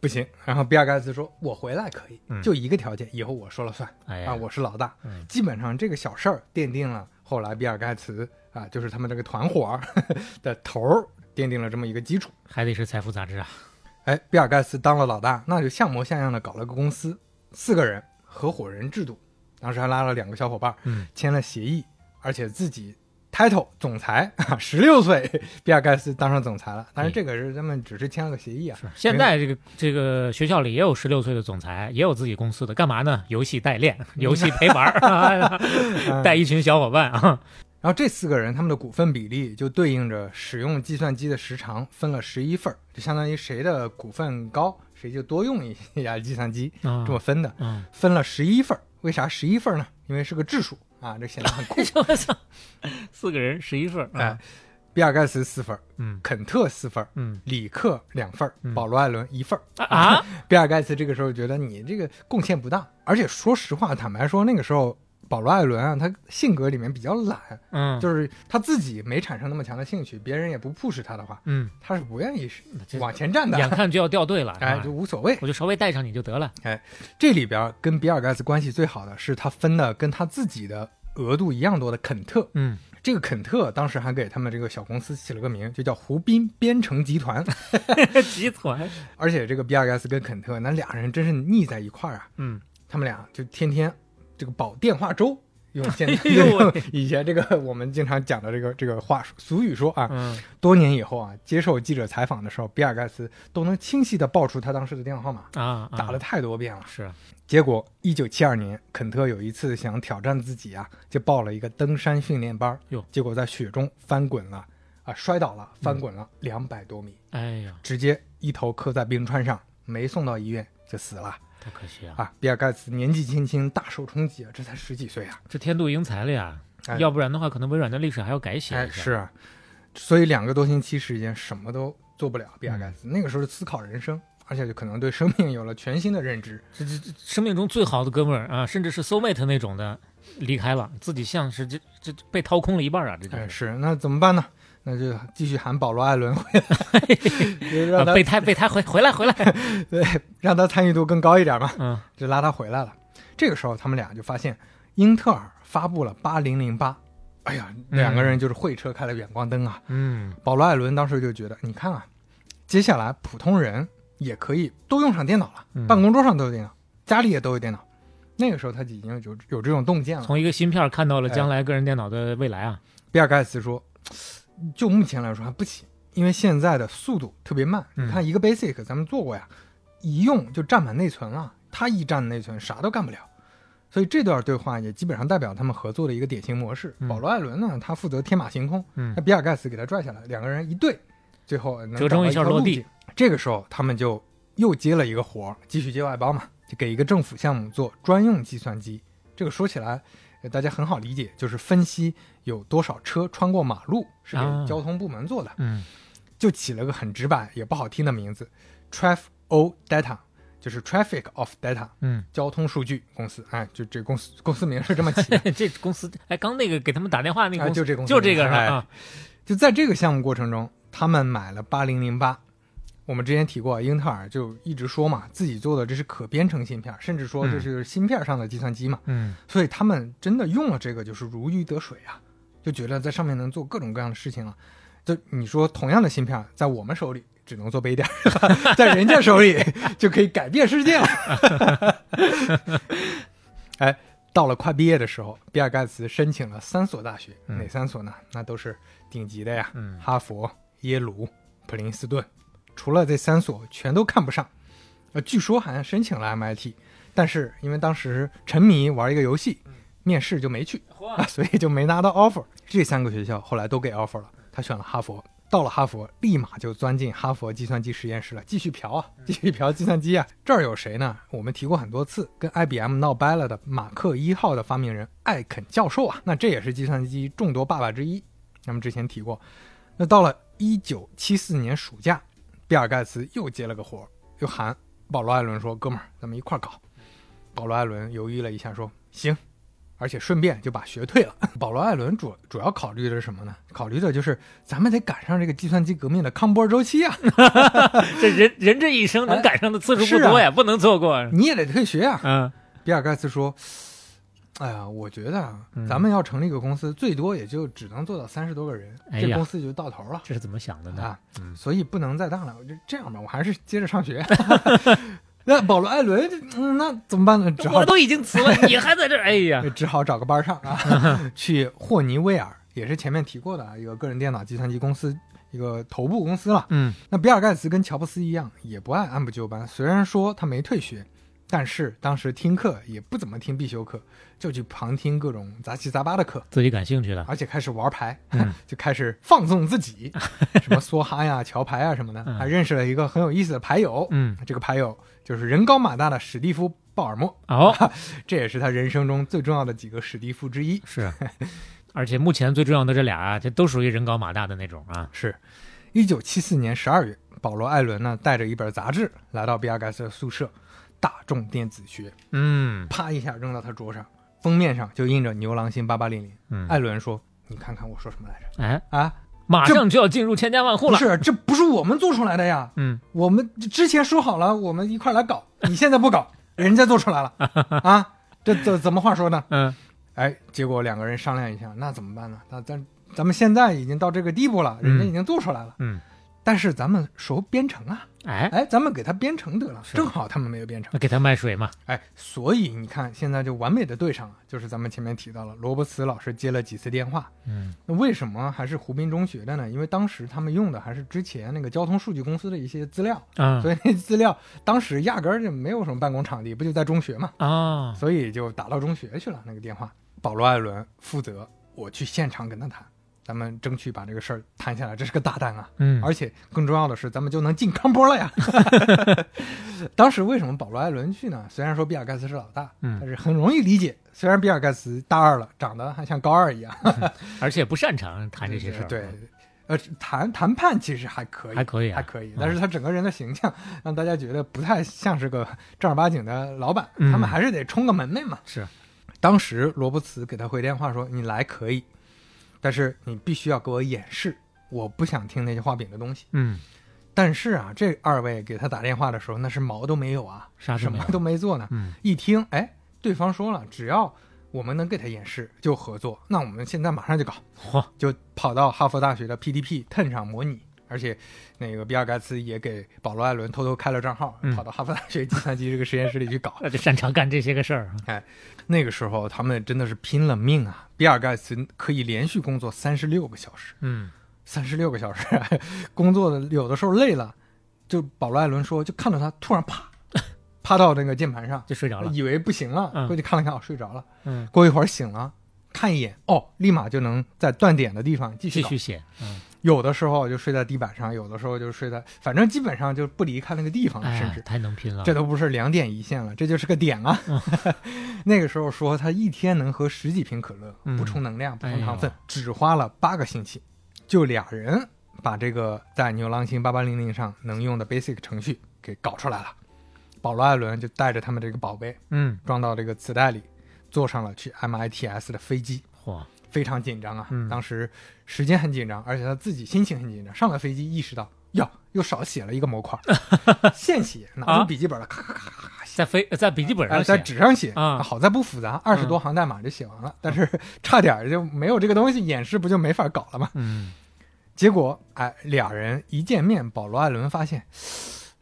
不行。然后比尔盖茨说：“我回来可以，
嗯
就一个条件，以后我说了算
哎
啊，我是老大。
嗯
基本上这个小事儿奠定了后来比尔盖茨啊，就是他们这个团伙儿 的头儿，奠定了这么一个基础。
还得是财富杂志啊。
哎，比尔盖茨当了老大，那就像模像样的搞了个公司，四个人合伙人制度，当时还拉了两个小伙伴，
嗯，
签了协议，而且自己 title 总裁啊，十六岁，比尔盖茨当上总裁了。但是，这个是他们只是签了个协议啊。
是现在这个这个学校里也有十六岁的总裁，也有自己公司的，干嘛呢？游戏代练，游戏陪玩儿，带一群小伙伴啊。
然后这四个人他们的股份比例就对应着使用计算机的时长，分了十一份儿，就相当于谁的股份高，谁就多用一下计算机，
啊
这么分的。
嗯，
分了十一份儿，为啥十一份儿呢？因为是个质数啊，这显得很酷。
我操，四个人十一份儿
哎
啊，，
比尔盖茨四份儿，
嗯
肯特四份儿，
嗯
里克两份儿，
嗯
保罗·艾伦一份儿。
啊，
比尔盖茨这个时候觉得你这个贡献不大，而且说实话，坦白说，那个时候保罗·艾伦啊，他性格里面比较懒，
嗯，
就是他自己没产生那么强的兴趣，别人也不 push 他的话，
嗯，
他是不愿意往前站的，
眼看就要掉队了，
哎，就无所谓。
我就稍微带上你就得了，哎
这里边跟比尔盖茨关系最好的是他分的跟他自己的额度一样多的肯特，
嗯，
这个肯特当时还给他们这个小公司起了个名，就叫湖滨编程集团。
集团，
而且这个比尔盖茨跟肯特那俩人真是腻在一块儿啊，
嗯，
他们俩就天天这个保电话粥。用现在 用 以前这个我们经常讲的这个这个话俗语说啊，
嗯。
多年以后啊，接受记者采访的时候，比尔盖茨都能清晰的报出他当时的电话号码，
啊，啊。
打了太多遍了。
是，
结果，一九七二年，肯特有一次想挑战自己啊，就报了一个登山训练班，
哟。
结果在雪中翻滚了，啊，摔倒了，翻滚了两百多米，
哎呀，
直接一头磕在冰川上，没送到医院就死了
太可惜了，
啊！比尔盖茨年纪轻轻大受冲击啊，这才十几岁啊，
这天妒英才了呀，
哎
要不然的话，可能微软的历史还要改写
是啊，所以两个多星期时间什么都做不了。比尔盖
嗯
茨、那个时候思考人生，而且就可能对生命有了全新的认知。
这这这生命中最好的哥们儿啊，甚至是 soul mate 那种的离开了，自己像是这这这被掏空了一半啊，这就
哎，
是。
是那怎么办呢？那就继续喊保罗·艾伦回来，让
啊，
他
备胎备胎回回来回来，
对，让他参与度更高一点嘛，
嗯
就拉他回来了。这个时候，他们俩就发现英特尔发布了八零零八，哎呀，两个人就是会车开了远光灯啊。
嗯
保罗·艾伦当时就觉得，你看啊，接下来普通人也可以都用上电脑了，
嗯
办公桌上都有电脑，家里也都有电脑。那个时候他已经有有这种洞见了。
从一个芯片看到了将来个人电脑的未来啊，
比尔盖茨说，就目前来说还不行，因为现在的速度特别慢。
嗯
你看一个 Basic 咱们做过呀，一用就占满内存了，它一占内存啥都干不了。所以这段对话也基本上代表他们合作的一个典型模式。
嗯
保罗·艾伦呢，他负责天马行空，
嗯
那比尔盖茨给他拽下来，两个人一对，最后能
折中一下落地。
这个时候他们就又接了一个活儿，继续接外包嘛，就给一个政府项目做专用计算机。这个说起来，呃大家很好理解，就是分析有多少车穿过马路，是给
啊
交通部门做的，
嗯
就起了个很直白也不好听的名字，Traffic O Data，就是 Traffic of Data，
嗯，
交通数据公司。哎，就这公司公司名是这么起的。
这公司哎，刚那个给他们打电话那个
就这公司
就这个是吧？
就在这个项目过程中，他们买了八零零八。我们之前提过，英特尔就一直说嘛，自己做的这是可编程芯片，甚至说这是芯片上的计算机嘛，
嗯
所以他们真的用了这个，就是如鱼得水啊，就觉得在上面能做各种各样的事情了。就你说同样的芯片，在我们手里只能做杯垫，在人家手里就可以改变世界了。哎，到了快毕业的时候，比尔盖茨申请了三所大学，
嗯
哪三所呢？那都是顶级的呀，
嗯
哈佛、耶鲁、普林斯顿。除了这三所，全都看不上。呃，据说好像申请了 MIT，但是因为当时沉迷玩一个游戏，面试就没去啊，所以就没拿到 offer。这三个学校后来都给 offer 了，他选了哈佛。到了哈佛，立马就钻进哈佛计算机实验室了，继续嫖啊，继续嫖计算机啊。这儿有谁呢？我们提过很多次，跟 IBM 闹掰了的马克一号的发明人艾肯教授啊，那这也是计算机众多爸爸之一。咱们之前提过。那到了一九七四年暑假，比尔盖茨又接了个活儿，又喊保罗·艾伦说：“哥们儿，咱们一块儿搞。”保罗·艾伦犹豫了一下，说：“行。”而且顺便就把学退了。保罗·艾伦主主要考虑的是什么呢？考虑的就是咱们得赶上这个计算机革命的康波周期啊，
这人人这一生能赶上的次数不多呀，不能错过。
你也得退学啊。
嗯
比尔盖茨说：“哎呀，我觉得啊
嗯，
咱们要成立一个公司，最多也就只能做到三十多个人，
哎呀
这公司就到头了。”
这是怎么想的呢？
啊，
嗯
所以不能再大了。我就这样吧，我还是接着上学。那保罗·艾伦，嗯，那怎么办呢？只好
我都已经辞了，你还在这儿？哎呀，
只好找个班上啊，去霍尼韦尔也是前面提过的啊一个个人电脑计算机公司一个头部公司了。
嗯
那比尔盖茨跟乔布斯一样，也不爱按部就班。虽然说他没退学，但是当时听课也不怎么听必修课，就去旁听各种杂七杂八的课，
自己感兴趣的，
而且开始玩牌，
嗯。
就开始放纵自己，什么梭哈呀、桥牌啊什么的，
嗯。
还认识了一个很有意思的牌友。
嗯，
这个牌友就是人高马大的史蒂夫·鲍尔默，
哦，
这也是他人生中最重要的几个史蒂夫之一。
是，而且目前最重要的这俩啊，这都属于人高马大的那种啊，
是，一九七四年十二月，保罗·艾伦呢带着一本杂志来到比尔盖茨的宿舍，《大众电子学》，
嗯。
啪一下扔到他桌上，封面上就印着牛郎星八八零零。
嗯，
艾伦说：“你看看我说什么来着？
哎，
啊，
马上就要进入千家万户了，
不是，这不是我们做出来的呀，
嗯。
我们之前说好了，我们一块来搞，你现在不搞，人家做出来了。啊，这怎怎么话说呢？
嗯。
哎，结果两个人商量一下，那怎么办呢？那咱咱们现在已经到这个地步了，人家已经做出来了，
嗯，
但是咱们熟编程啊，
哎，
哎，咱们给他编程得了，正好他们没有编程，
给他卖水嘛，
哎，所以你看现在就完美的对上了，就是咱们前面提到了罗伯茨老师接了几次电话，
嗯。
那为什么还是湖滨中学的呢？因为当时他们用的还是之前那个交通数据公司的一些资料，
嗯
所以那资料当时压根儿就没有什么办公场地，不就在中学嘛，
啊，
所以就打到中学去了那个电话。保罗·艾伦负责我去现场跟他谈，咱们争取把这个事儿谈下来，这是个大单啊！
嗯，
而且更重要的是，咱们就能进康波了呀！当时为什么保罗·艾伦去呢？虽然说比尔盖茨是老大，
嗯
但是很容易理解。虽然比尔盖茨大二了，长得还像高二一样，
而且不擅长谈这些事儿，
对，呃，谈谈判其实还可以，
还可以啊
还可以
嗯。
但是他整个人的形象让大家觉得不太像是个正儿八经的老板，
嗯
他们还是得充个门面嘛。
是，
当时罗伯茨给他回电话说：“你来可以，但是你必须要给我演示，我不想听那些画饼的东西。”
嗯，
但是啊，这二位给他打电话的时候，那是毛都没有啊，什么都没做呢。
嗯
一听，哎，对方说了，只要我们能给他演示，就合作。那我们现在马上就搞，就跑到哈佛大学的 PDP Ten 上模拟。而且，那个比尔盖茨也给保罗·艾伦偷偷开了账号，
嗯
跑到哈佛大学计算机这个实验室里去搞。
那就擅长干这些个事儿，哎
那个时候，他们真的是拼了命啊！比尔盖茨可以连续工作三十六个小时，
嗯
三十六个小时，工作的有的时候累了，就保罗·艾伦说，就看到他突然啪趴到那个键盘上，
就睡着了，
以为不行了，
嗯
过去看了看，哦，睡着了。
嗯，
过一会儿醒了，看一眼，哦，立马就能在断点的地方继续
继续写，嗯，
有的时候就睡在地板上，有的时候就睡在，反正基本上就不离开那个地方，
了
甚至。
太能拼了，
这都不是两点一线了，这就是个点啊！那个时候说他一天能喝十几瓶可乐，
嗯
补充能量、补充糖分
哎，
只花了八个星期，就俩人把这个在牛郎星八八零零上能用的 Basic 程序给搞出来了。保罗·艾伦就带着他们这个宝贝
嗯，
装到这个磁带里，坐上了去 MITS 的飞机，
嚯，
非常紧张啊！
嗯
当时时间很紧张，而且他自己心情很紧张。上了飞机，意识到哟，又少写了一个模块，现写，拿
啊
出笔记本了，咔咔咔咔。
在飞在笔记本上，在，
纸上写
啊
好在不复杂，二十多行代码就写完了，但是差点就没有这个东西，演示不就没法搞了吗？
嗯，
结果，哎，俩人一见面，保罗·艾伦发现，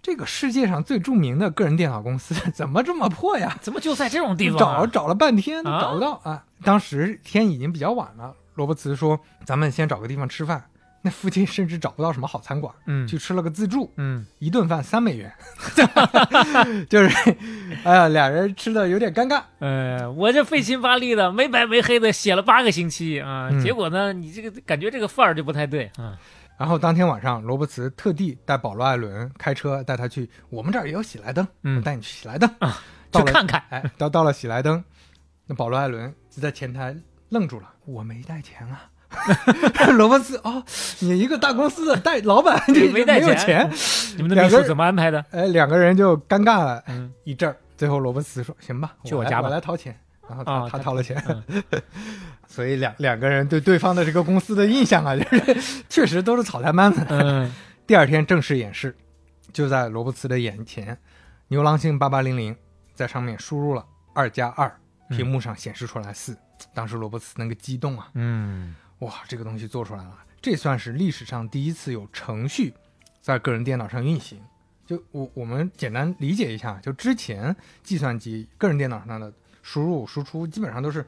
这个世界上最著名的个人电脑公司 怎么这么破呀？
怎么就在这种地方啊？
找找了半天
啊
找不到啊！当时天已经比较晚了，罗伯茨说：“咱们先找个地方吃饭。”那附近甚至找不到什么好餐馆，
嗯
去吃了个自助，
嗯，
一顿饭三美元，就是，哎呀，俩人吃的有点尴尬。
呃，我这费心巴力的，没白没黑的写了八个星期啊，
嗯
结果呢，你这个感觉这个范儿就不太对啊。
然后当天晚上，罗伯茨特地带保罗·艾伦开车带他去，我们这儿也有喜来登，
嗯
带你去喜来登
啊，去看看，
哎，到到了喜来登，那保罗·艾伦就在前台愣住了，我没带钱啊。罗伯茨哦，你一个大公司的带老板，你
没带
有
钱
钱？
你们的秘书怎么安排的？
哎，两个人就尴尬了
嗯
一阵儿。最后罗伯茨说：“行吧，
去我家吧
我来掏钱。”然后他、
啊他
他掏了钱，
嗯
所以两两个人对对方的这个公司的印象啊，就是 确实都是草台班子。
嗯
第二天正式演示，就在罗伯茨的眼前，牛郎星八八零零在上面输入了二加二，屏幕上显示出来四、当时罗伯茨那个激动啊，
嗯
哇，这个东西做出来了，这算是历史上第一次有程序在个人电脑上运行。就我我们简单理解一下，就之前计算机个人电脑上的输入输出基本上都是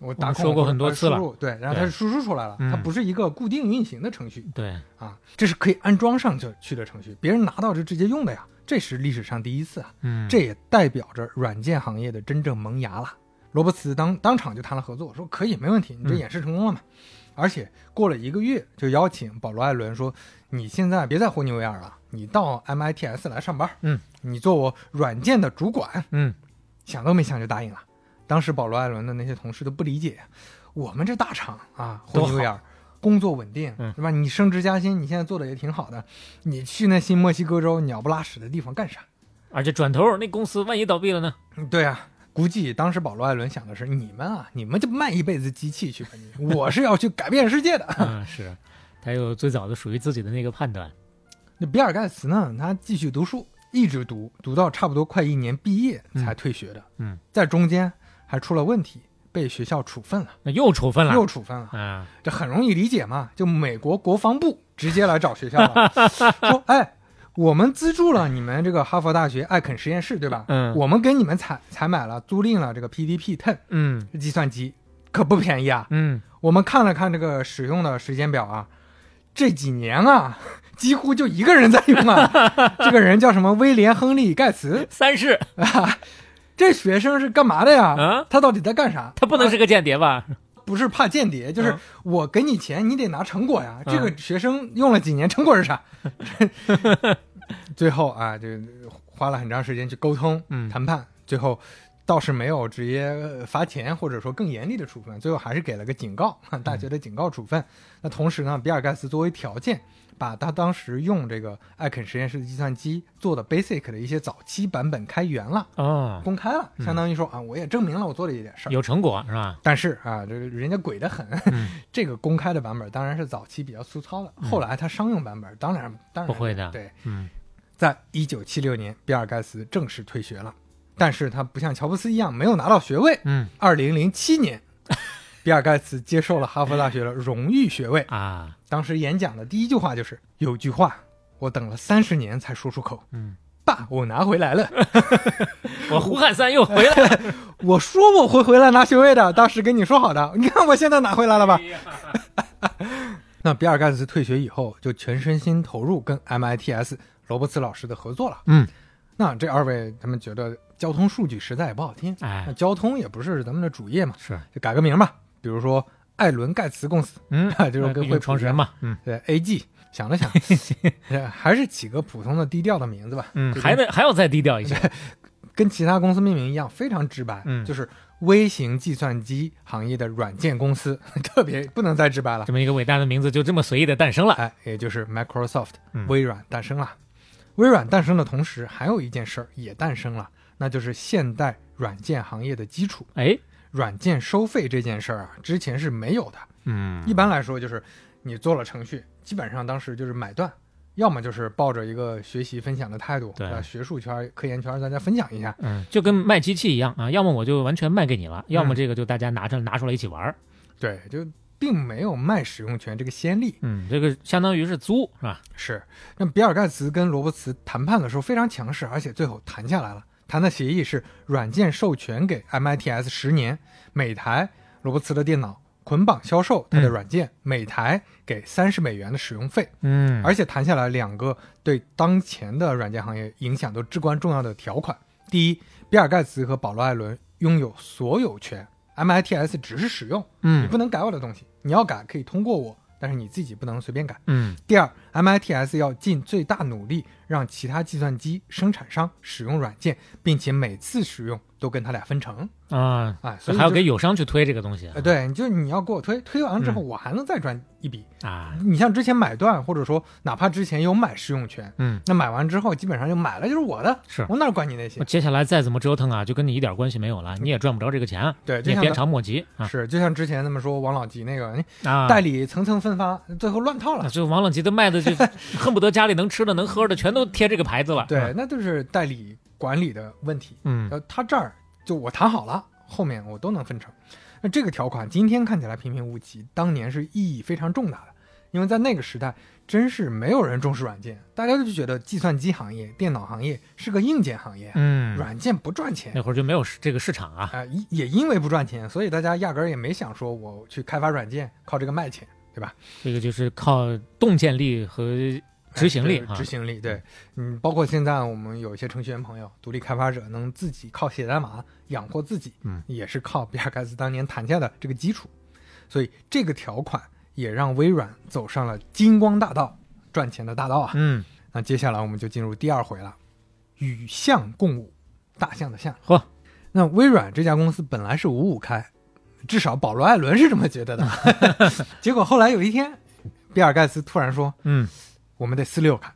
我打
说过很多次了，
对，然后它是输出出来了，它不是一个固定运行的程序，
对。
啊，这是可以安装上去的程序，别人拿到就直接用的呀，这是历史上第一次啊，
嗯，
这也代表着软件行业的真正萌芽了。罗伯茨当当场就谈了合作，说可以没问题，你这演示成功了嘛？而且过了一个月，就邀请保罗·艾伦说：“你现在别在霍尼韦尔了，你到 MITS 来上班，
嗯，
你做我软件的主管，
嗯，
想都没想就答应了。当时保罗·艾伦的那些同事都不理解，我们这大厂啊，霍尼韦尔工作稳定，是吧？你升职加薪，你现在做的也挺好的，你去那新墨西哥州鸟不拉屎的地方干啥？
而且转头那公司万一倒闭了呢？
对啊。”估计当时保罗·艾伦想的是：你们啊，你们就卖一辈子机器去吧，你 我是要去改变世界的。
嗯，是，他有最早的属于自己的那个判断。
那比尔·盖茨呢？他继续读书，一直读，读到差不多快一年毕业才退学的。
嗯，
在中间还出了问题，被学校处分了。
那又处分了？
又处分了。
啊，
这很容易理解嘛，就美国国防部直接来找学校了，说：“哎。”我们资助了你们这个哈佛大学艾肯实验室，对吧？
嗯，
我们给你们采采买了租赁了这个 PDP Ten，
嗯，
计算机可不便宜啊。
嗯，
我们看了看这个使用的时间表啊，这几年啊，几乎就一个人在用啊。这个人叫什么？威廉·亨利·盖茨
三世
啊。这学生是干嘛的呀？
啊，
他到底在干啥？
他不能是个间谍吧？
不是怕间谍，就是我给你钱，你得拿成果呀。这个学生用了几年，成果是啥？最后啊，就花了很长时间去沟通、谈判，最后倒是没有直接罚钱，或者说更严厉的处分，最后还是给了个警告，大学的警告处分。那同时呢，比尔盖茨作为条件。把他当时用这个艾肯实验室的计算机做的 Basic 的一些早期版本开源了，
哦，
公开了，相当于说啊，我也证明了我做了一点事儿，
有成果是吧？
但是啊，这个人家鬼得很，这个公开的版本当然是早期比较粗糙的，后来他商用版本当然当然
不会的，
对，
嗯，
在一九七六年，比尔盖茨正式退学了，但是他不像乔布斯一样没有拿到学位，
嗯，
二零零七年。比尔盖茨接受了哈佛大学的荣誉学位
啊！
当时演讲的第一句话就是：“有句话，我等了三十年才说出口。
嗯，
爸，我拿回来了。
我胡汉三又回来了。
我说我会回来拿学位的，当时跟你说好的。你看我现在拿回来了吧？那比尔盖茨退学以后，就全身心投入跟 MITS 罗伯茨老师的合作了。
嗯，
那这二位他们觉得交通数据实在也不好听。
哎，
那交通也不是咱们的主业嘛，
是
就改个名吧。比如说艾伦盖茨公司，
嗯，
就是跟会
创始人嘛，嗯，
对，AG 想了想，还是起个普通的低调的名字吧，
嗯，还得还要再低调一些，
跟其他公司命名一样，非常直白，
嗯，
就是微型计算机行业的软件公司，特别不能再直白了，
这么一个伟大的名字就这么随意的诞生了，
哎，也就是 Microsoft 微软诞生了。微软诞生的同时，还有一件事儿也诞生了，那就是现代软件行业的基础，
哎。
软件收费这件事儿啊，之前是没有的。
嗯，
一般来说就是你做了程序，基本上当时就是买断，要么就是抱着一个学习分享的态度，
对，
学术圈、科研圈大家分享一下。
嗯，就跟卖机器一样啊，要么我就完全卖给你了，要么这个就大家拿着拿出来一起玩。
对，就并没有卖使用权这个先例。
嗯，这个相当于是租是吧？
是。那比尔盖茨跟罗伯茨谈判的时候非常强势，而且最后谈下来了。谈的协议是软件授权给 MITS 十年，每台罗伯茨的电脑捆绑销售它的软件，每台给三十美元的使用费。
嗯，
而且谈下来两个对当前的软件行业影响都至关重要的条款：第一，比尔盖茨和保罗艾伦拥有所有权，MITS 只是使用，
嗯，
你不能改我的东西，你要改可以通过我。但是你自己不能随便改。
嗯。
第二，MITS 要尽最大努力让其他计算机生产商使用软件，并且每次使用都跟他俩分成。
啊，
哎，所以
还要给友商去推这个东西。
呃，对，就你要给我推，推完之后我还能再赚一笔
啊。
你像之前买断，或者说哪怕之前有买使用权，
嗯，
那买完之后基本上就买了就是我的，
是
我哪管你那些？
接下来再怎么折腾啊，就跟你一点关系没有了，你也赚不着这个钱。
对，
你鞭长莫及。
是，就像之前那么说王老吉那个
啊，
代理层层分发，最后乱套了。
就王老吉的卖的就恨不得家里能吃的能喝的全都贴这个牌子了。
对，那就是代理管理的问题。
嗯，
呃，他这儿就我谈好了。后面我都能分成，那这个条款今天看起来平平无奇，当年是意义非常重大的，因为在那个时代，真是没有人重视软件，大家就觉得计算机行业、电脑行业是个硬件行业，
嗯，
软件不赚钱。
那会儿就没有这个市场啊。
啊、也也因为不赚钱，所以大家压根儿也没想说我去开发软件靠这个卖钱，对吧？
这个就是靠洞见力和执行力
执。行力，对，嗯，包括现在我们有一些程序员朋友、独立开发者能自己靠写代码养活自己，
嗯，
也是靠比尔盖茨当年谈下的这个基础，所以这个条款也让微软走上了金光大道、赚钱的大道啊。
嗯，
那接下来我们就进入第二回了，与象共舞，大象的象。
嚯，
那微软这家公司本来是五五开，至少保罗·艾伦是这么觉得的。结果后来有一天，比尔盖茨突然说
嗯：“
我们得四六开，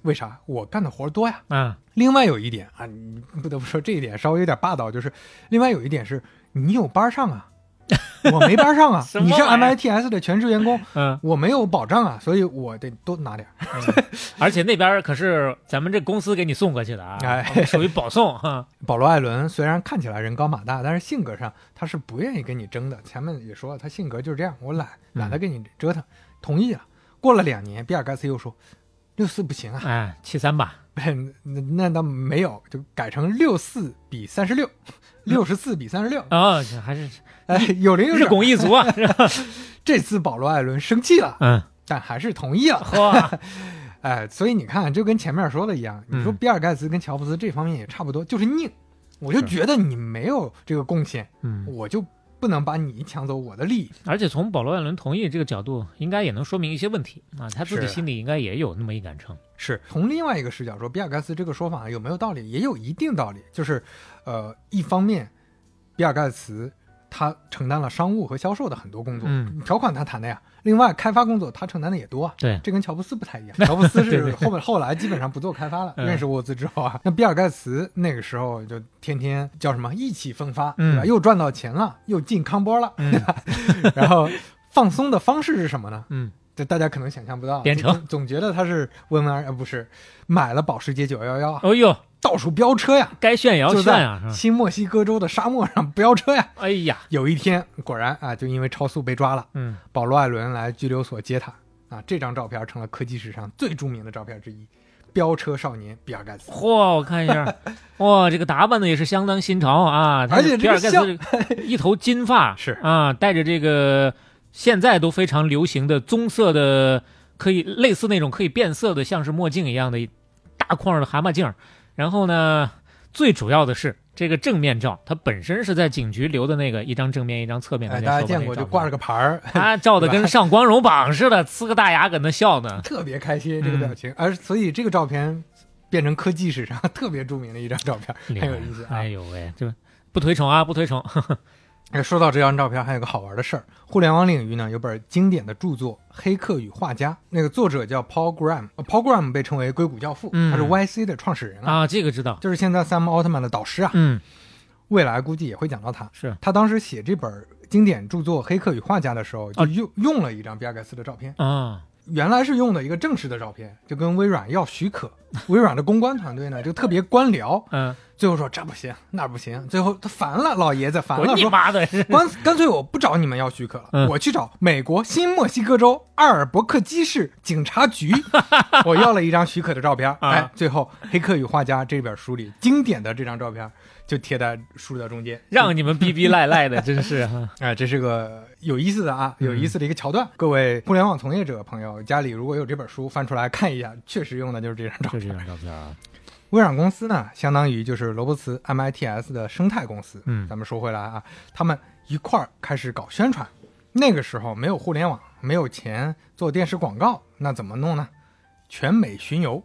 为啥？我干的活多呀。
嗯，
另外有一点啊，你不得不说这一点稍微有点霸道，就是另外有一点是你有班上啊，我没班上啊你是 MITS 的全职员工，
嗯，
我没有保障啊，所以我得多拿点儿。
而且那边可是咱们这公司给你送过去的啊，
哎
属于保送哈。
保罗·艾伦虽然看起来人高马大，但是性格上他是不愿意跟你争的。前面也说了，他性格就是这样，我懒，懒得跟你折腾，同意了。过了两年，比尔盖茨又说六四不行啊，
哎，七三吧，
那那倒没有，就改成六四比三十六，六十四比三十六。
啊，还是
哎，有零有
日
整。
拱一卒啊，
这次保罗·艾伦生气了，
嗯，
但还是同意了。
嚯，
哎，所以你看，就跟前面说的一样，你说
嗯
比尔盖茨跟乔布斯这方面也差不多，就是拧。我就觉得你没有这个贡献，
嗯，
我就不能把你抢走我的利益。
而且从保罗·艾伦同意这个角度，应该也能说明一些问题啊，他自己心里应该也有那么一杆秤。
是从另外一个视角说，比尔盖茨这个说法有没有道理？也有一定道理。就是，呃，一方面，比尔盖茨他承担了商务和销售的很多工作，
嗯
条款他谈的呀。另外，开发工作他承担的也多啊。
对
这跟乔布斯不太一样。乔布斯是后面后来基本上不做开发了，
嗯
认识沃兹之后啊，那比尔盖茨那个时候就天天叫什么意气风发，
嗯
对吧？又赚到钱了，又进康波了，
嗯
然后放松的方式是什么呢？
嗯，
这大家可能想象不到，
编程
总总觉得他是温文尔，呃，不是买了保时捷911啊，
哦呦，
到处飙车呀，
该炫耀
就
炫啊，
新墨西哥州的沙漠上飙车呀。
哎呀，
有一天，果然啊，就因为超速被抓了，
嗯，
保罗·艾伦来拘留所接他啊，这张照片成了科技史上最著名的照片之一。飙车少年比尔盖茨，
嚯，我看一下，哇，这个打扮的也是相当新潮啊！他
而且这个
比尔盖茨一头金发
是
啊，戴着这个现在都非常流行的棕色的，可以类似那种可以变色的，像是墨镜一样的大框的蛤蟆镜。然后呢，最主要的是这个正面照，它本身是在警局留的那个一张正面一张侧面，
大家见过就挂着个牌儿，
他照的跟上光荣榜似的，呲个大牙搁那笑呢。
特别开心这个
嗯
表情，而所以这个照片变成科技史上特别著名的一张照片，很有意思啊。
哎呦喂，这不推崇啊，不推崇。
哎，说到这张照片，还有个好玩的事儿。互联网领域呢，有本经典的著作《黑客与画家》，那个作者叫 Paul Graham，呃 Paul Graham 被称为硅谷教父，
嗯
他是 YC 的创始人啊，
啊，这个知道。
就是现在 Sam Altman 的导师啊。
嗯，
未来估计也会讲到他。
是
他当时写这本经典著作《黑客与画家》的时候，就用了一张比尔盖茨的照片。
啊，
原来是用的一个正式的照片，就跟微软要许可。微软的公关团队呢，就特别官僚，
嗯，
最后说这不行，那不行。最后他烦了，老爷子烦了，
我你
说
妈的
干干脆我不找你们要许可了，
嗯
我去找美国新墨西哥州阿尔伯克基市警察局，我要了一张许可的照片。
啊
哎，最后《黑客与画家》这本书里经典的这张照片就贴在书的中间，
让你们逼逼赖赖的，真是哈。
哎，这是个有意思的啊，
嗯
有意思的一个桥段。各位互联网从业者朋友，家里如果有这本书，翻出来看一下，确实用的就是这张照片。
就这张照片啊，
微软公司呢，相当于就是罗伯茨 MITS 的生态公司。
嗯
咱们说回来啊，他们一块儿开始搞宣传。那个时候没有互联网，没有钱做电视广告，那怎么弄呢？全美巡游，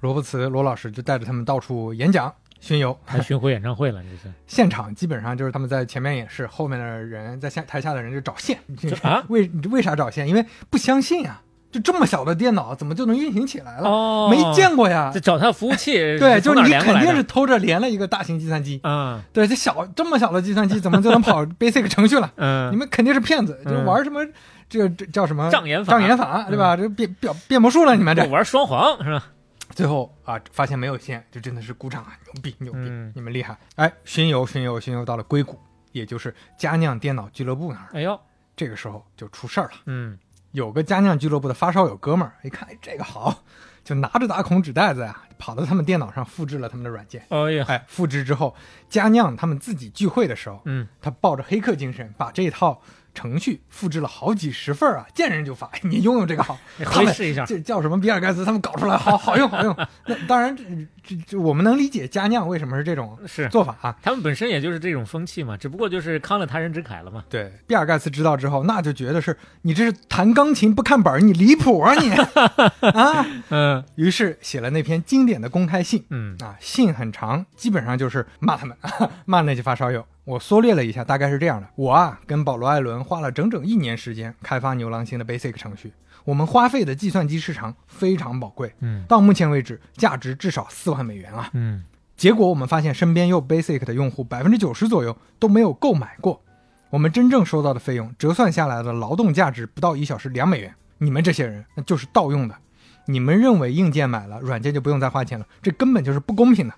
罗伯茨罗老师就带着他们到处演讲巡游，
还巡回演唱会了，这是
现场基本上就是他们在前面演示，后面的人在下台下的人就找线。
啊
为为啥找线？因为不相信啊、就这么小的电脑怎么就能运行起来了？
哦
没见过呀
这。找他服务器，
对，就是你肯定是偷着连了一个大型计算机。
啊，
对，这小这么小的计算机怎么就能跑 basic 程序了？
嗯，
你们肯定是骗子，就
嗯
玩什么这这叫什么
障眼法
障眼法，对吧？这变变变魔术了，你们这
玩双簧是吧？
最后啊，发现没有线，就真的是鼓掌啊，牛逼牛逼，
嗯
你们厉害！哎，巡游巡游巡游到了硅谷，也就是佳酿电脑俱乐部那儿，
哎呦，
这个时候就出事儿了。
嗯
有个佳酿俱乐部的发烧友哥们儿一看，哎，这个好，就拿着打孔纸袋子呀，跑到他们电脑上复制了他们的软件。
哎呀，
哎，复制之后，佳酿他们自己聚会的时候，
嗯，
他抱着黑客精神，把这套程序复制了好几十份儿啊，见人就发。哎 你拥有这个好，
你回试一下。
这叫什么？比尔盖茨他们搞出来，好 好用，好用。那当然，这这这我们能理解佳酿为什么是这种
是
做法啊。
他们本身也就是这种风气嘛，只不过就是慷了他人之慨了嘛。
对，比尔盖茨知道之后，那就觉得是你这是弹钢琴不看本儿，你离谱啊你 啊！
嗯
于是写了那篇经典的公开信。
嗯
啊，信很长，基本上就是骂他们，骂那些发烧友。我缩略了一下，大概是这样的：我啊，跟保罗·艾伦花了整整一年时间开发牛郎星的 Basic 程序，我们花费的计算机市场非常宝贵，
嗯
到目前为止价值至少四万美元啊。
嗯
结果我们发现身边用 Basic 的用户百分之九十左右都没有购买过，我们真正收到的费用折算下来的劳动价值不到一小时两美元。你们这些人那就是盗用的，你们认为硬件买了，软件就不用再花钱了，这根本就是不公平的。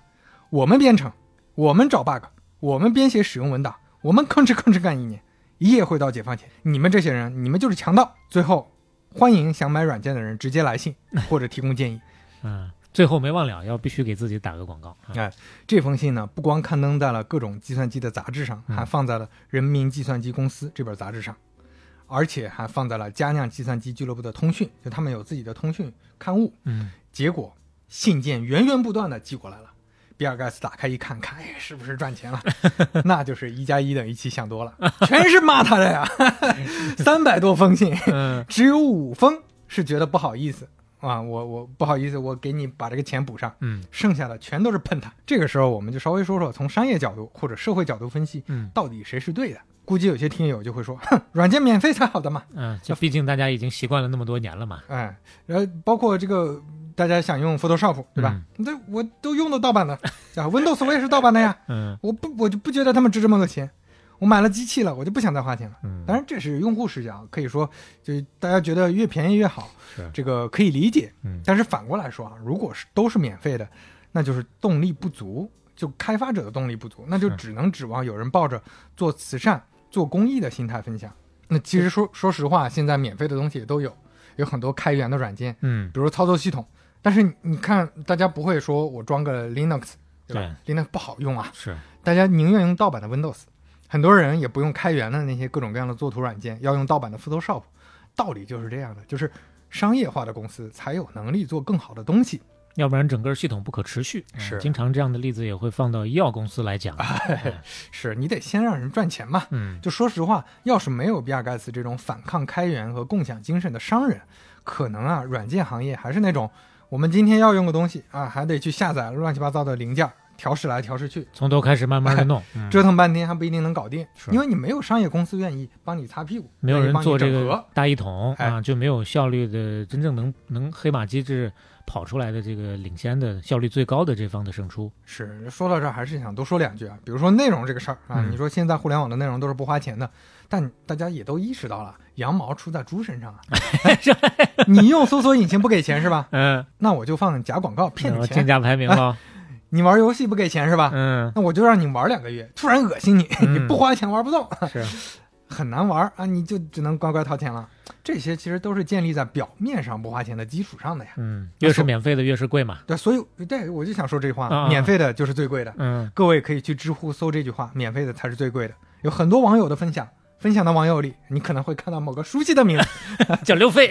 我们编程，我们找 bug，我们编写使用文档，我们吭哧吭哧干一年，一夜会到解放前。你们这些人，你们就是强盗。最后，欢迎想买软件的人直接来信 或者提供建议。
嗯，最后没忘了要必须给自己打个广告。啊
哎，这封信呢，不光刊登在了各种计算机的杂志上，
嗯
还放在了《人民计算机公司》这本杂志上，而且还放在了佳酿计算机俱乐部的通讯，就他们有自己的通讯刊物。
嗯
结果信件源源不断的寄过来了。比尔盖茨打开一看，看，哎，是不是赚钱了？那就是一加一等于七想多了，全是骂他的呀，三百多封信，
嗯
只有五封是觉得不好意思啊，我我不好意思，我给你把这个钱补上，
嗯
剩下的全都是喷他。这个时候，我们就稍微说说从商业角度或者社会角度分析，
嗯
到底谁是对的。估计有些听友就会说，哼，软件免费才好的嘛。
嗯，就毕竟大家已经习惯了那么多年了嘛。
哎，然后包括这个大家想用 Photoshop，对吧？那、我都用的盗版的啊，Windows 我也是盗版的呀。
嗯
我不，我就不觉得他们值这么多钱。我买了机器了，我就不想再花钱了。
嗯，
当然，这是用户视角，可以说，就大家觉得越便宜越好，
是
这个可以理解。
嗯
但是反过来说啊，如果是都是免费的，那就是动力不足，就开发者的动力不足，那就只能指望有人抱着做慈善、做公益的心态分享。那其实说说实话，现在免费的东西也都有，有很多开源的软件，
嗯
比如操作系统。但是你你看，大家不会说我装个 Linux，对吧？Linux 不好用啊，
是
大家宁愿用盗版的 Windows，很多人也不用开源的那些各种各样的作图软件，要用盗版的 Photoshop。道理就是这样的，就是商业化的公司才有能力做更好的东西。
要不然整个系统不可持续。嗯
是
经常这样的例子也会放到医药公司来讲。
是你得先让人赚钱嘛。
嗯
就说实话，要是没有比尔盖茨这种反抗开源和共享精神的商人，可能啊，软件行业还是那种我们今天要用个东西啊，还得去下载乱七八糟的零件，调试来调试去，
从头开始慢慢的弄，嗯
折腾半天还不一定能搞定，
是
因为你没有商业公司愿意帮你擦屁股，
没有人做这个大一统
哎
啊，就没有效率的真正能能黑马机制跑出来的这个领先的效率最高的这方的胜出。
是说到这儿，还是想多说两句啊。比如说内容这个事儿啊，
嗯
你说现在互联网的内容都是不花钱的，但大家也都意识到了，羊毛出在猪身上啊。你用搜索引擎不给钱是吧？
嗯，
那我就放假广告骗你钱。
竞价排名了。
你玩游戏不给钱是吧？
嗯，
那我就让你玩两个月，突然恶心你，
嗯
你不花钱玩不动，
是，
很难玩啊，你就只能乖乖掏钱了。这些其实都是建立在表面上不花钱的基础上的呀。
嗯，越是免费的越是贵嘛。
对，所以对我就想说这句话，
啊
免费的就是最贵的。
嗯
各位可以去知乎搜这句话，免费的才是最贵的。有很多网友的分享，分享的网友里，你可能会看到某个熟悉的名字。
叫刘飞。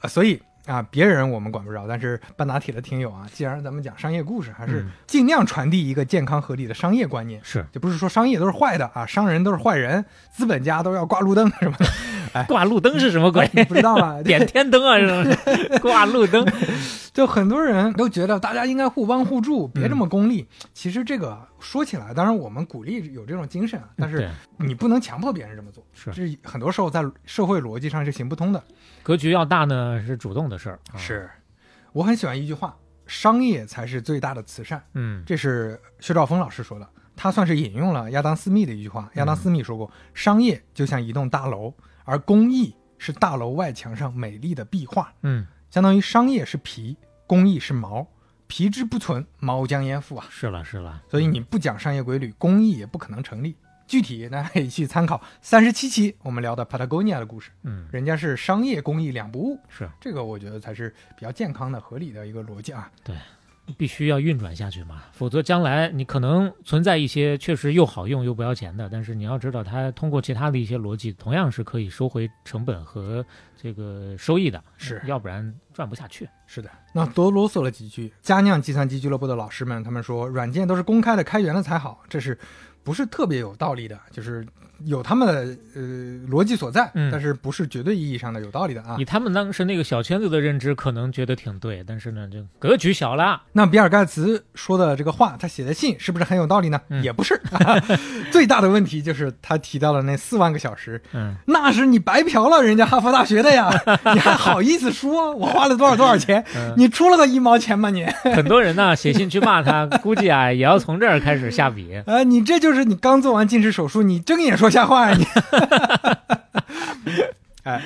呃 所以啊，别人我们管不着，但是半打铁的听友啊，既然咱们讲商业故事，还是
嗯
尽量传递一个健康合理的商业观念。
是
就不是说商业都是坏的啊，商人都是坏人，资本家都要挂路灯什么的，
挂路灯是什么鬼？
你不知道啊？
点天灯啊，是吧？挂路灯。
就很多人都觉得大家应该互帮互助，别这么功利。其实这个说起来，当然我们鼓励有这种精神啊，但是你不能强迫别人这么做，
是
这很多时候在社会逻辑上是行不通的。
格局要大呢，是主动的事儿。啊，
是，我很喜欢一句话：商业才是最大的慈善。
嗯
这是薛兆丰老师说的，他算是引用了亚当斯密的一句话。亚当斯密说过，商业就像一栋大楼，而公益是大楼外墙上美丽的壁画。
嗯，
相当于商业是皮，公益是毛，皮之不存，毛将焉附啊。
是了是了。
所以你不讲商业规律，公益也不可能成立。具体大家可以去参考三十七期我们聊的 Patagonia 的故事，
嗯，
人家是商业公益两不误，
是
这个我觉得才是比较健康的、合理的一个逻辑啊。
对必须要运转下去嘛，否则将来你可能存在一些确实又好用又不要钱的，但是你要知道，它通过其他的一些逻辑，同样是可以收回成本和这个收益的，
是
要不然赚不下去。
是的，那多啰嗦了几句。佳酿计算机俱乐部的老师们，他们说软件都是公开的、开源的才好，这是不是特别有道理的？就是有他们的呃逻辑所在，
嗯
但是不是绝对意义上的有道理的啊
以。他们当时那个小圈子的认知，可能觉得挺对，但是呢，这格局小了。
那比尔盖茨说的这个话，他写的信是不是很有道理呢？
嗯
也不是。最大的问题就是他提到了那四万个小时，
嗯，
那是你白嫖了人家哈佛大学的呀，你还好意思说我花了多少多少钱？
嗯
你出了个一毛钱吗你？
很多人呢写信去骂他，估计啊也要从这儿开始下笔。
啊，你这就是你刚做完近视手术，你睁眼说瞎话呀你！哎，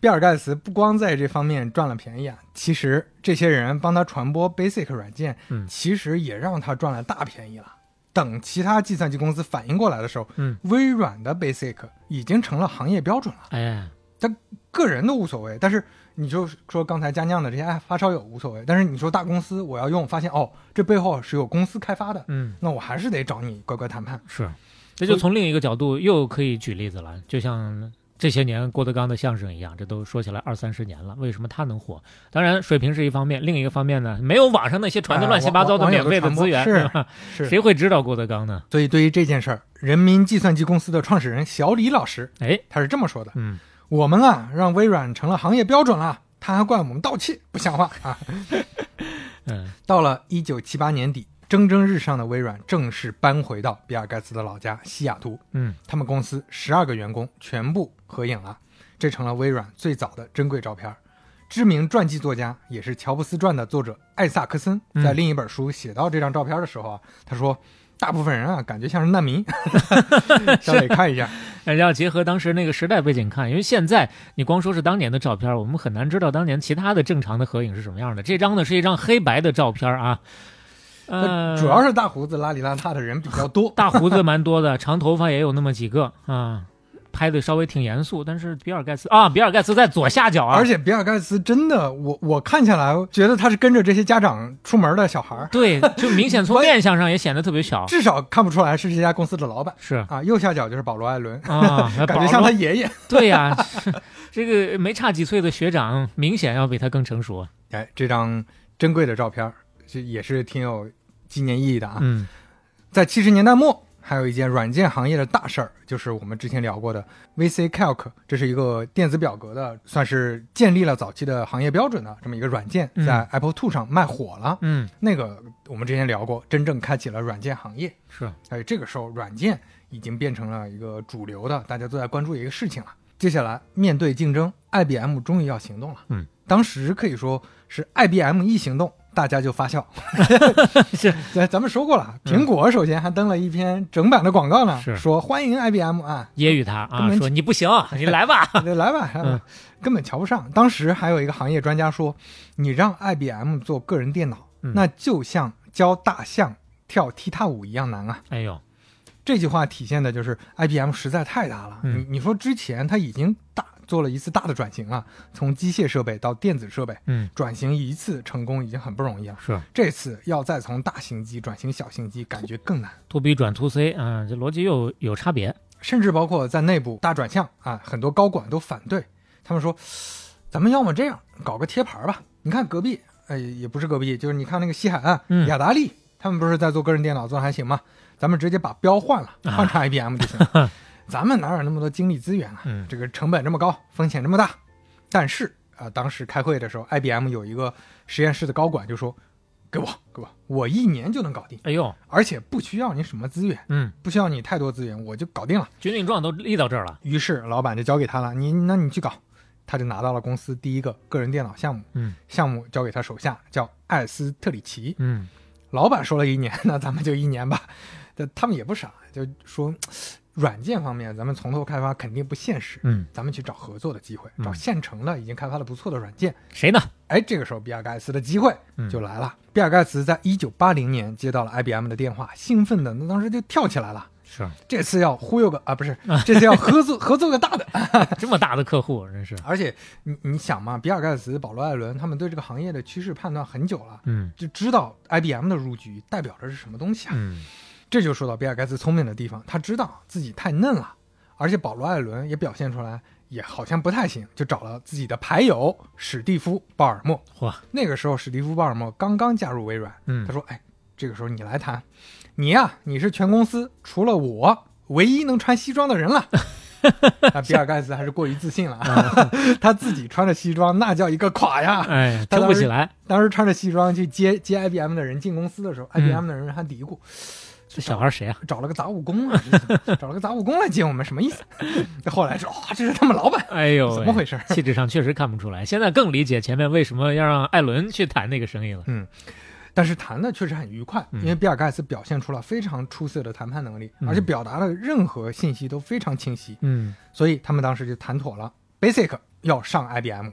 比尔盖茨不光在这方面赚了便宜啊，其实这些人帮他传播 Basic 软件，
嗯
其实也让他赚了大便宜了。等其他计算机公司反应过来的时候，
嗯，
微软的 Basic 已经成了行业标准了，
哎，他
个人都无所谓。但是你就说刚才佳酿的这些哎发烧友无所谓，但是你说大公司我要用，发现哦这背后是有公司开发的，
嗯，
那我还是得找你乖乖谈判。
是，这就从另一个角度又可以举例子了，就像这些年郭德纲的相声一样，这都说起来二三十年了，为什么他能火？当然水平是一方面，另一个方面呢，没有网上那些传的
哎
乱七八糟的免费的资源？
是
谁会知道郭德纲呢？
所以对于这件事儿，人民计算机公司的创始人小李老师
哎，
他是这么说的：
嗯，
我们啊让微软成了行业标准了，他还怪我们盗窃，不像话啊！
嗯，
到了一九七八年底，蒸蒸日上的微软正式搬回到比尔盖茨的老家西雅图，
嗯，
他们公司十二个员工全部合影了，这成了微软最早的珍贵照片。知名传记作家，也是《乔布斯传》的作者艾萨克森，
嗯
在另一本书写到这张照片的时候啊，他说：“大部分人啊，感觉像是难民。”稍微看一下，
大家要结合当时那个时代背景看，因为现在你光说是当年的照片，我们很难知道当年其他的正常的合影是什么样的。这张呢是一张黑白的照片啊，呃，
主要是大胡子邋里邋遢的人比较多。
大胡子蛮多的，长头发也有那么几个啊，拍的稍微挺严肃。但是比尔盖茨啊，比尔盖茨在左下角啊，
而且比尔盖茨真的，我我看下来觉得他是跟着这些家长出门的小孩儿，
对，就明显从 面相上也显得特别小。
至少看不出来是这家公司的老板
是
啊。右下角就是保罗·艾伦，
啊，
感觉像他爷爷。
对呀、这个没差几岁的学长，明显要比他更成熟。
哎，这张珍贵的照片儿，这也是挺有纪念意义的啊。
嗯
在七十年代末，还有一件软件行业的大事儿，就是我们之前聊过的 VC Calc，这是一个电子表格的，算是建立了早期的行业标准的这么一个软件，
嗯
在 Apple Two 上卖火了。
嗯，
那个我们之前聊过，真正开启了软件行业。
是
哎，这个时候软件已经变成了一个主流的，大家都在关注的一个事情了。接下来面对竞争，IBM 终于要行动了。
嗯，
当时可以说是 IBM 一行动，大家就发笑。
是，
咱咱们说过了，苹果首先还登了一篇整版的广告呢，
是
说欢迎 IBM 啊，
揶揄他啊，说你不行，你来吧。
来来吧，来吧
嗯
根本瞧不上。当时还有一个行业专家说，你让 IBM 做个人电脑，
嗯
那就像教大象跳踢踏舞一样难啊。
哎呦，
这句话体现的就是 IBM 实在太大了。
嗯
你你说之前它已经大做了一次大的转型啊，从机械设备到电子设备，
嗯，
转型一次成功已经很不容易了。
是
这次要再从大型机转型小型机，感觉更难。
to B 转 to C 啊，这逻辑又有差别。
甚至包括在内部大转向啊，很多高管都反对，他们说，咱们要么这样搞个贴牌吧。你看隔壁，呃，也不是隔壁，就是你看那个西海岸，
嗯
雅达利，他们不是在做个人电脑，做的还行吗？咱们直接把标换了，
啊
换成 IBM 就行。咱们哪有那么多精力资源啊？
嗯
这个成本这么高，风险这么大。但是啊、当时开会的时候，IBM 有一个实验室的高管就说：“给我，给我，我一年就能搞定，
哎呦，
而且不需要你什么资源，
嗯，
不需要你太多资源，我就搞定了。”
军令状都立到这儿了。
于是老板就交给他了，你那你去搞，他就拿到了公司第一个个人电脑项目，
嗯
项目交给他手下叫艾斯特里奇。
嗯，
老板说了一年，那咱们就一年吧。这他们也不傻，就说软件方面咱们从头开发肯定不现实，
嗯，
咱们去找合作的机会，
嗯
找现成的已经开发的不错的软件。
谁呢？
哎，这个时候比尔盖茨的机会
嗯
就来了。比尔盖茨在一九八零年接到了 IBM 的电话，兴奋的那当时就跳起来了。
是
这次要忽悠个啊，不是，这次要合作 合作个大的。
这么大的客户，真是，
而且你你想嘛，比尔盖茨、保罗·艾伦他们对这个行业的趋势判断很久了，
嗯
就知道 IBM 的入局代表着是什么东西啊。
嗯
这就说到比尔盖茨聪明的地方，他知道自己太嫩了，而且保罗·艾伦也表现出来，也好像不太行，就找了自己的牌友史蒂夫·鲍尔默。
嚯，
那个时候史蒂夫·鲍尔默刚刚加入微软，
嗯
他说：“哎，这个时候你来谈，你呀、你是全公司除了我唯一能穿西装的人了。”啊，比尔盖茨还是过于自信了，他自己穿着西装那叫一个垮呀！
哎，撑不起来，
当时穿着西装去接接 IBM 的人进公司的时候、
嗯
i b m 的人还嘀咕，
这小孩谁啊？
找了个杂务工啊，找了个杂务工来接我们，什么意思？后来说，哇、这是他们老板，
哎呦，
怎么回事？
气质上确实看不出来，现在更理解前面为什么要让艾伦去谈那个生意了。
嗯但是谈的确实很愉快，
嗯
因为比尔盖茨表现出了非常出色的谈判能力，
嗯
而且表达的任何信息都非常清晰，
嗯
所以他们当时就谈妥了，Basic 要上 IBM，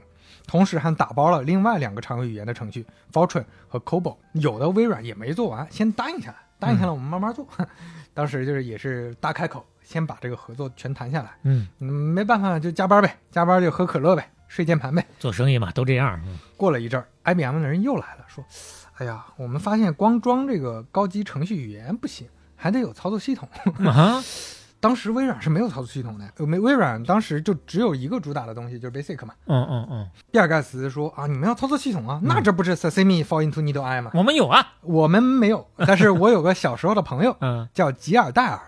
同时还打包了另外两个常用语言的程序 Fortran 和 COBOL，有的微软也没做完，先答应下来，答应下来我们慢慢做。当时就是也是大开口，先把这个合作全谈下来。
嗯，
嗯，没办法，就加班呗，加班就喝可乐呗，睡键盘呗。
做生意嘛，都这样。嗯
过了一阵儿，IBM 的人又来了，说：“哎呀，我们发现光装这个高级程序语言不行，还得有操作系统。
啊，”
当时微软是没有操作系统的，呃，没微软当时就只有一个主打的东西，就是 Basic 嘛。
嗯嗯嗯，
比尔盖茨说：“啊，你们要操作系统啊，那这不是 Sesame fall into needle eye 吗？
我们有啊。
我们没有，但是我有个小时候的朋友
嗯
叫吉尔戴尔，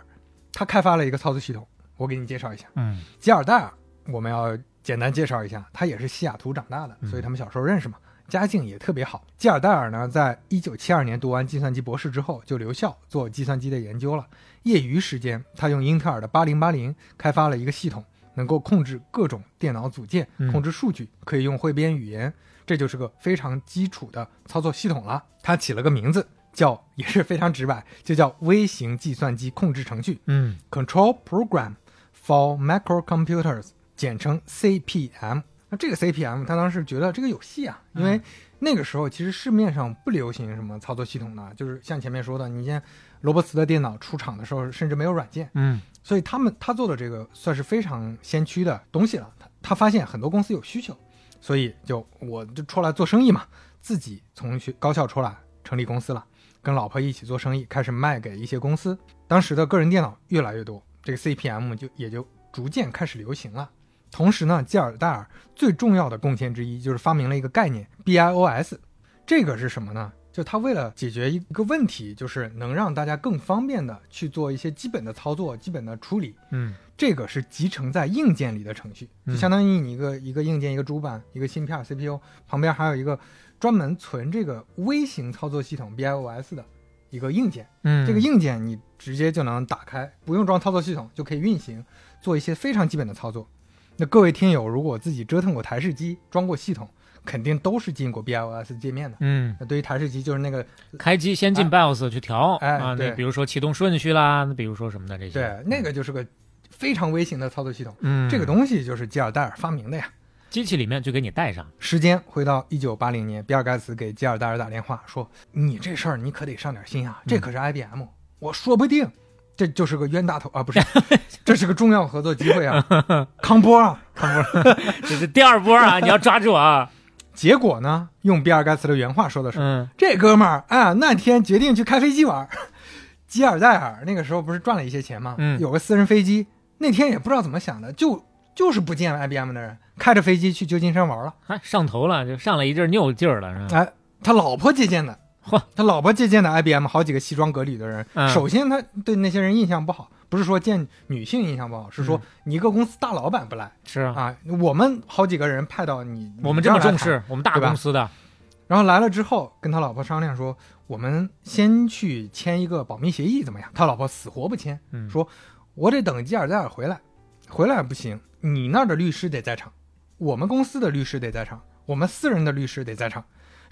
他开发了一个操作系统，我给你介绍一下。
嗯
吉尔戴尔，我们要简单介绍一下，他也是西雅图长大的，
嗯
所以他们小时候认识嘛，家境也特别好。吉尔戴尔呢，在一九七二年读完计算机博士之后，就留校做计算机的研究了。业余时间，他用英特尔的八零八零开发了一个系统，能够控制各种电脑组件
嗯，
控制数据，可以用汇编语言，这就是个非常基础的操作系统了。他起了个名字，叫也是非常直白，就叫微型计算机控制程序。
嗯
Control Program for Microcomputers，简称 CPM。那这个 CPM，他当时觉得这个有戏啊，因为那个时候其实市面上不流行什么操作系统的，就是像前面说的，你像罗伯茨的电脑出厂的时候，甚至没有软件，
嗯
所以他们他做的这个算是非常先驱的东西了。他他发现很多公司有需求，所以就我就出来做生意嘛，自己从学高校出来成立公司了，跟老婆一起做生意，开始卖给一些公司。当时的个人电脑越来越多，这个 CPM 就也就逐渐开始流行了。同时呢，吉尔戴尔最重要的贡献之一就是发明了一个概念 BIOS，这个是什么呢？就他为了解决一个问题，就是能让大家更方便的去做一些基本的操作、基本的处理。
嗯
这个是集成在硬件里的程序，
嗯
就相当于你一个一个硬件、一个主板、一个芯片 CPU 旁边还有一个专门存这个微型操作系统 BIOS 的一个硬件。
嗯，
这个硬件你直接就能打开，不用装操作系统就可以运行，做一些非常基本的操作。那各位听友，如果自己折腾过台式机，装过系统，肯定都是进过 BIOS 界面的。
嗯，
那对于台式机，就是那个
开机先进 BIOS 去调啊，
哎对。
比如说启动顺序啦，那比如说什么的这些，
对，那个就是个非常微型的操作系统。
嗯，
这个东西就是吉尔戴尔发明的呀。
机器里面就给你带上，
时间回到一九八零年，比尔盖茨给吉尔戴尔打电话说：“你这事儿你可得上点心啊，这可是 IBM，、我说不定这就是个冤大头啊，不是，这是个重要合作机会啊，康波啊。康波。
这是第二波啊，你要抓住啊，
结果呢，用比尔盖茨的原话说的是：
嗯
这哥们儿啊，那天决定去开飞机玩。吉尔戴尔那个时候不是赚了一些钱吗？
嗯
有个私人飞机，那天也不知道怎么想的，就就是不见 IBM 的人，开着飞机去旧金山玩了。
哎上头了，就上了一阵拗劲儿了，是吧？
哎，他老婆接见的，
嚯，
他老婆借鉴的 IBM 好几个西装革履的人。
嗯
首先，他对那些人印象不好，不是说见女性印象不好，是说
嗯
你一个公司大老板不来、
是啊，
啊。我们好几个人派到你，
我们这么重视，我们大公司的，
然后来了之后，跟他老婆商量说，我们先去签一个保密协议，怎么样？他老婆死活不签，
嗯，
说我得等吉尔戴尔回来，回来不行，你那儿的律师得在场，我们公司的律师得在场，我们私人的律师得在场，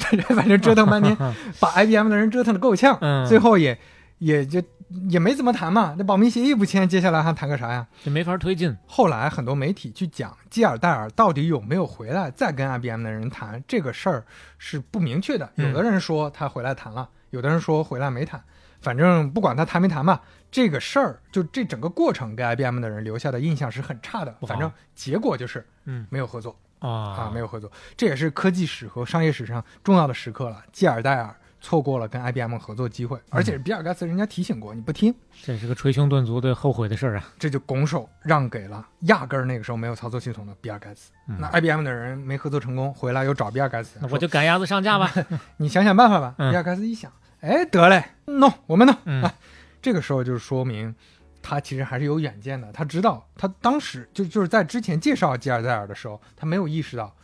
反正折腾半天，把 IBM 的人折腾的够呛，
嗯
最后也也就也没怎么谈嘛，那保密协议不签，接下来还谈个啥呀？
就没法推进，
后来很多媒体去讲基尔戴尔到底有没有回来，再跟 IBM 的人谈这个事儿是不明确的。
嗯
有的人说他回来谈了，有的人说回来没谈。反正不管他谈没谈吧，这个事儿就这整个过程给 IBM 的人留下的印象是很差的。反正结果就是
嗯
没有合作啊，
啊
没有合作，这也是科技史和商业史上重要的时刻了。基尔戴尔错过了跟 IBM 合作机会，而且比尔盖茨人家提醒过你不听，
这是个捶胸顿足的后悔的事儿啊。
这就拱手让给了压根儿那个时候没有操作系统的比尔盖茨。
嗯
那 IBM 的人没合作成功，回来又找比尔盖茨，
那我就赶鸭子上架吧。
你想想办法吧。
嗯
比尔盖茨一想，哎，得嘞，弄我们弄。
嗯
啊，这个时候就是说明他其实还是有远见的。他知道，他当时就就是在之前介绍吉尔戴尔的时候，他没有意识到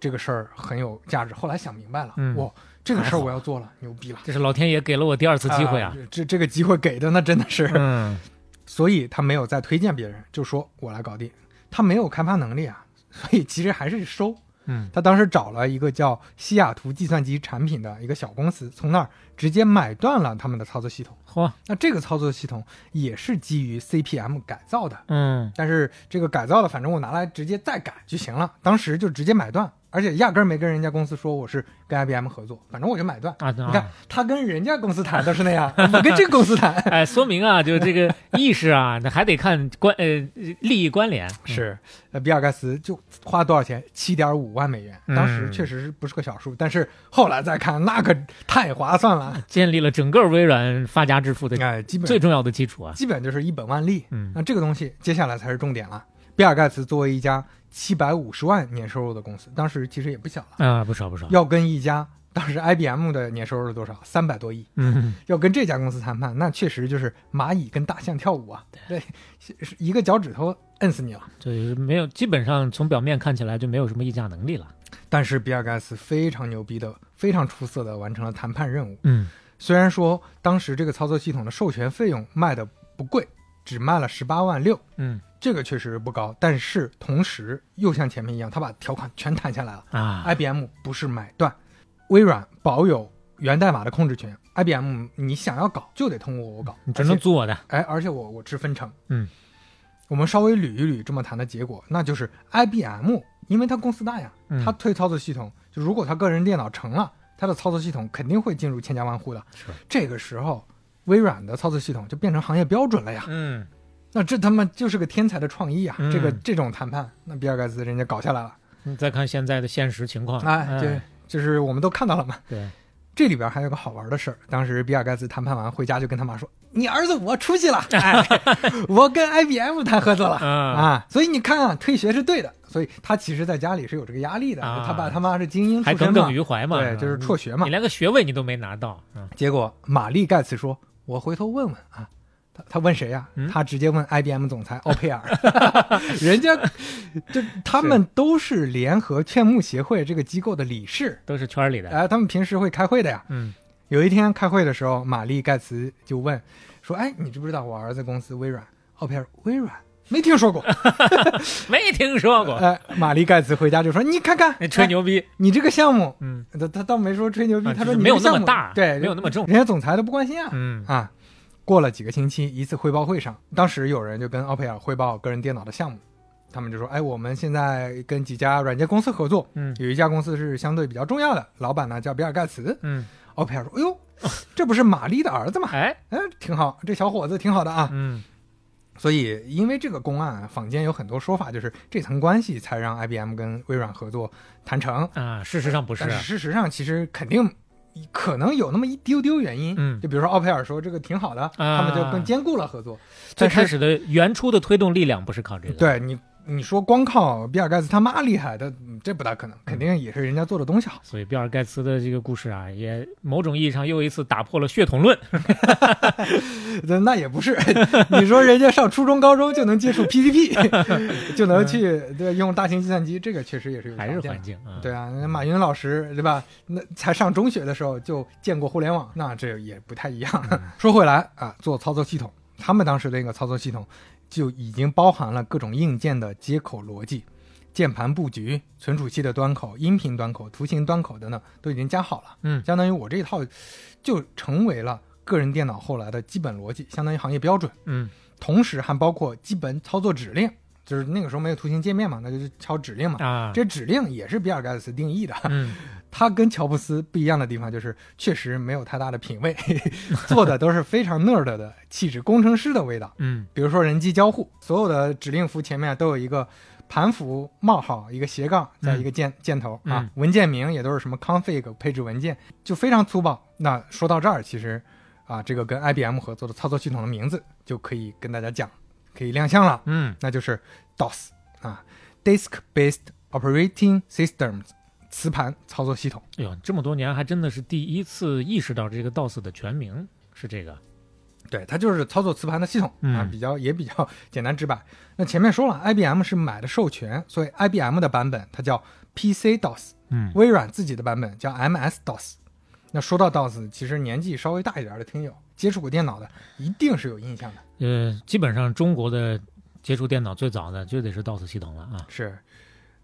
这个事儿很有价值。后来想明白了，
嗯
哇，这个事儿我要做了，牛逼了！
这是老天爷给了我第二次机会啊。
这这个机会给的那真的是，
嗯
所以他没有再推荐别人，就说我来搞定。他没有开发能力啊，所以其实还是收。
嗯
他当时找了一个叫西雅图计算机产品的一个小公司，从那儿直接买断了他们的操作系统。
嚯
那这个操作系统也是基于 CPM 改造的，
嗯
但是这个改造的，反正我拿来直接再改就行了。当时就直接买断，而且压根儿没跟人家公司说我是跟 IBM 合作，反正我就买断。
啊，
你
你
看他跟人家公司谈都是那样，我跟这个公司谈。
哎，说明啊，就这个意识啊，那还得看关呃利益关联。
是，呃，比尔盖茨就花多少钱？七点五万美元，当时
嗯
确实是不是个小数，但是后来再看，那可太划算了。
建立了整个微软发家致富的
哎，基本
最重要的基础啊。
基本就是一本万利。
嗯
那这个东西接下来才是重点了。比尔盖茨作为一家七百五十万年收入的公司，当时其实也不小了，
啊，不少不少。
要跟一家当时 IBM 的年收入是多少？三百多亿，
嗯，
要跟这家公司谈判，那确实就是蚂蚁跟大象跳舞啊！对，是一个脚趾头摁死你了。
就是没有，基本上从表面看起来就没有什么议价能力了。
但是比尔盖茨非常牛逼的、非常出色的完成了谈判任务。
嗯
虽然说当时这个操作系统的授权费用卖的不贵，只卖了十八万六，
嗯
这个确实不高，但是同时又像前面一样，他把条款全谈下来了。
啊
，IBM 不是买断，微软保有源代码的控制权，IBM 你想要搞就得通过我搞，
你只能做的。
哎，而且我我吃分成。
嗯，
我们稍微捋一捋这么谈的结果，那就是 IBM，因为它公司大呀，
嗯
它推操作系统，就如果他个人电脑成了，他的操作系统肯定会进入千家万户的。
是
这个时候，微软的操作系统就变成行业标准了呀。
嗯
那这他妈就是个天才的创意啊！
嗯
这个这种谈判，那比尔盖茨人家搞下来了，
你再看现在的现实情况，
哎，就就是我们都看到了嘛。
对，
这里边还有个好玩的事儿，当时比尔盖茨谈判完回家就跟他妈说：“你儿子我出息了，哎，我跟 IBM 谈合作了
啊
啊！所以你看啊，退学是对的。所以他其实在家里是有这个压力的，
啊
他爸他妈是精英
还
出身嘛
耿耿于。怀嘛，
对，就是辍学嘛
你。连个学位你都没拿到，嗯
结果玛丽盖茨说：“我回头问问啊。”他他问谁呀、
嗯
他直接问 IBM 总裁奥佩尔，人家 就他们都是联合劝募协会这个机构的理事，
都是圈里的。
哎，他们平时会开会的呀。
嗯
有一天开会的时候，玛丽盖茨就问说：“哎，你知不知道我儿子公司微软？”奥佩尔：“微软没听说过。
没听说过，
哎，玛丽盖茨回家就说：“你看看，
那吹
哎
牛逼，
你这个项目，
嗯
他他倒没说吹牛逼，他说
啊就是没有那么大
对，
没有那么重
人家总裁都不关心啊。
嗯
啊，过了几个星期，一次汇报会上，当时有人就跟奥佩尔汇报个人电脑的项目，他们就说：“哎，我们现在跟几家软件公司合作，
嗯
有一家公司是相对比较重要的，老板呢叫比尔盖茨。
嗯，”
奥佩尔说：“哎呦，这不是玛丽的儿子吗？
哎，
哎，挺好，这小伙子挺好的啊。
嗯
所以，因为这个公案，坊间有很多说法，就是这层关系才让 IBM 跟微软合作谈成。
啊，事实上不是
但，是事实上，其实肯定可能有那么一丢丢原因。
嗯
就比如说奥佩尔说这个挺好的，他们就更兼顾了合作。
最开始的原初的推动力量不是靠这个，，
对你，你说光靠比尔盖茨他妈厉害的，嗯这不大可能，肯定也是人家做的东西好。
所以比尔盖茨的这个故事啊，也某种意义上又一次打破了血统论。
那 那也不是，你说人家上初中、高中就能接触 PCP，就能去对用大型计算机，这个确实也是有
还是环境啊，
对啊，那马云老师对吧？那才上中学的时候就见过互联网，那这也不太一样。
嗯
说回来啊，做操作系统，他们当时的那个操作系统就已经包含了各种硬件的接口逻辑、键盘布局、存储器的端口、音频端口、图形端口等等，都已经加好了。
嗯
相当于我这一套就成为了个人电脑后来的基本逻辑，相当于行业标准。
嗯
同时还包括基本操作指令，就是那个时候没有图形界面嘛，那就是敲指令嘛。
啊，
这指令也是比尔盖茨定义的，
嗯
他跟乔布斯不一样的地方就是，确实没有太大的品味，做的都是非常 nerd 的气质，工程师的味道。
嗯
比如说人机交互，所有的指令符前面都有一个盘符冒号，一个斜杠，再一个箭、箭头啊
嗯。
文件名也都是什么 config 配置文件，就非常粗暴。那说到这儿，其实啊，这个跟 IBM 合作的操作系统的名字就可以跟大家讲，可以亮相了，
嗯
那就是 DOS 啊，Disk-based Operating Systems 磁盘操作系统。
哎呦，这么多年还真的是第一次意识到这个 DOS 的全名是这个。
对，它就是操作磁盘的系统啊，
嗯
比较也比较简单直白。那前面说了，IBM 是买的授权，所以 IBM 的版本它叫 PC DOS，
嗯
微软自己的版本叫 MS DOS。那说到 DOS，其实年纪稍微大一点的听友接触过电脑的，一定是有印象的。
呃，基本上中国的接触电脑最早的就得是 DOS 系统了啊。
是，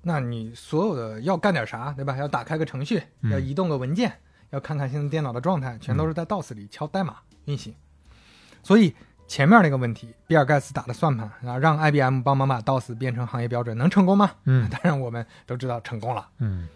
那你所有的要干点啥，对吧？要打开个程序，
嗯
要移动个文件，要看看现在电脑的状态，全都是在 DOS 里敲代码运行。所以前面那个问题，比尔盖茨打的算盘，啊让 IBM 帮忙把 DOS 变成行业标准，能成功吗？
嗯
当然我们都知道成功了。
嗯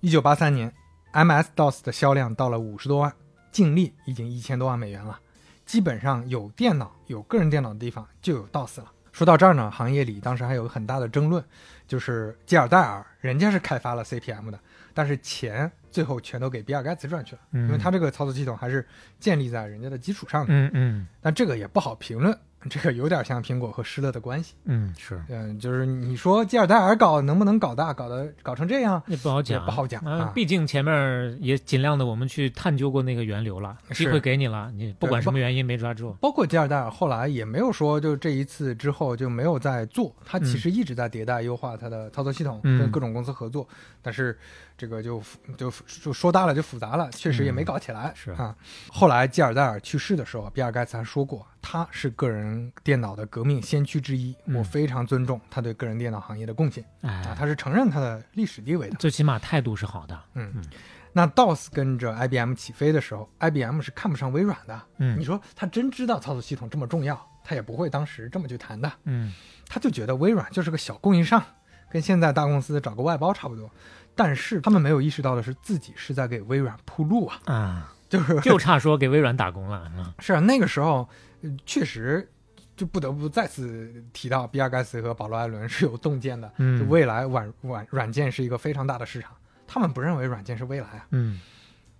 一九八三年，MS DOS 的销量到了五十多万，净利已经一千多万美元了。基本上有电脑、有个人电脑的地方就有 DOS 了。说到这儿呢，行业里当时还有很大的争论，就是吉尔戴尔人家是开发了 CPM 的，但是钱最后全都给比尔盖茨赚去了，
嗯
因为他这个操作系统还是建立在人家的基础上的。
嗯嗯
但这个也不好评论，这个有点像苹果和施乐的关系。
嗯，是
嗯，就是你说吉尔戴尔搞能不能搞大，搞得搞成这样，
也不好讲，
也不好讲啊
毕竟前面也尽量的我们去探究过那个源流了，机会给你了，你不管什么原因没抓住。
包括吉尔戴尔后来也没有说，就这一次之后就没有再做，他其实一直在迭代优化他的操作系统，
嗯
跟各种公司合作，但是这个就就就说大了就复杂了，确实也没搞起来。
是
啊，后来吉尔戴尔去世的时候，比尔盖茨还说过，他是个人电脑的革命先驱之一，
嗯
我非常尊重他对个人电脑行业的贡献啊，
哎，
他是承认他的历史地位的。
最起码态度是好的。
嗯
嗯，
那 DOS 跟着 IBM 起飞的时候，IBM 是看不上微软的。
嗯
你说他真知道操作系统这么重要，他也不会当时这么去谈的。
嗯
他就觉得微软就是个小供应商，跟现在大公司找个外包差不多。但是他们没有意识到的是，自己是在给微软铺路啊，
啊，
就是
就差说给微软打工了啊。
是啊，那个时候呃确实就不得不再次提到，比尔盖茨和保罗·艾伦是有洞见的，就
嗯
未来软软软件是一个非常大的市场，他们不认为软件是未来啊。
嗯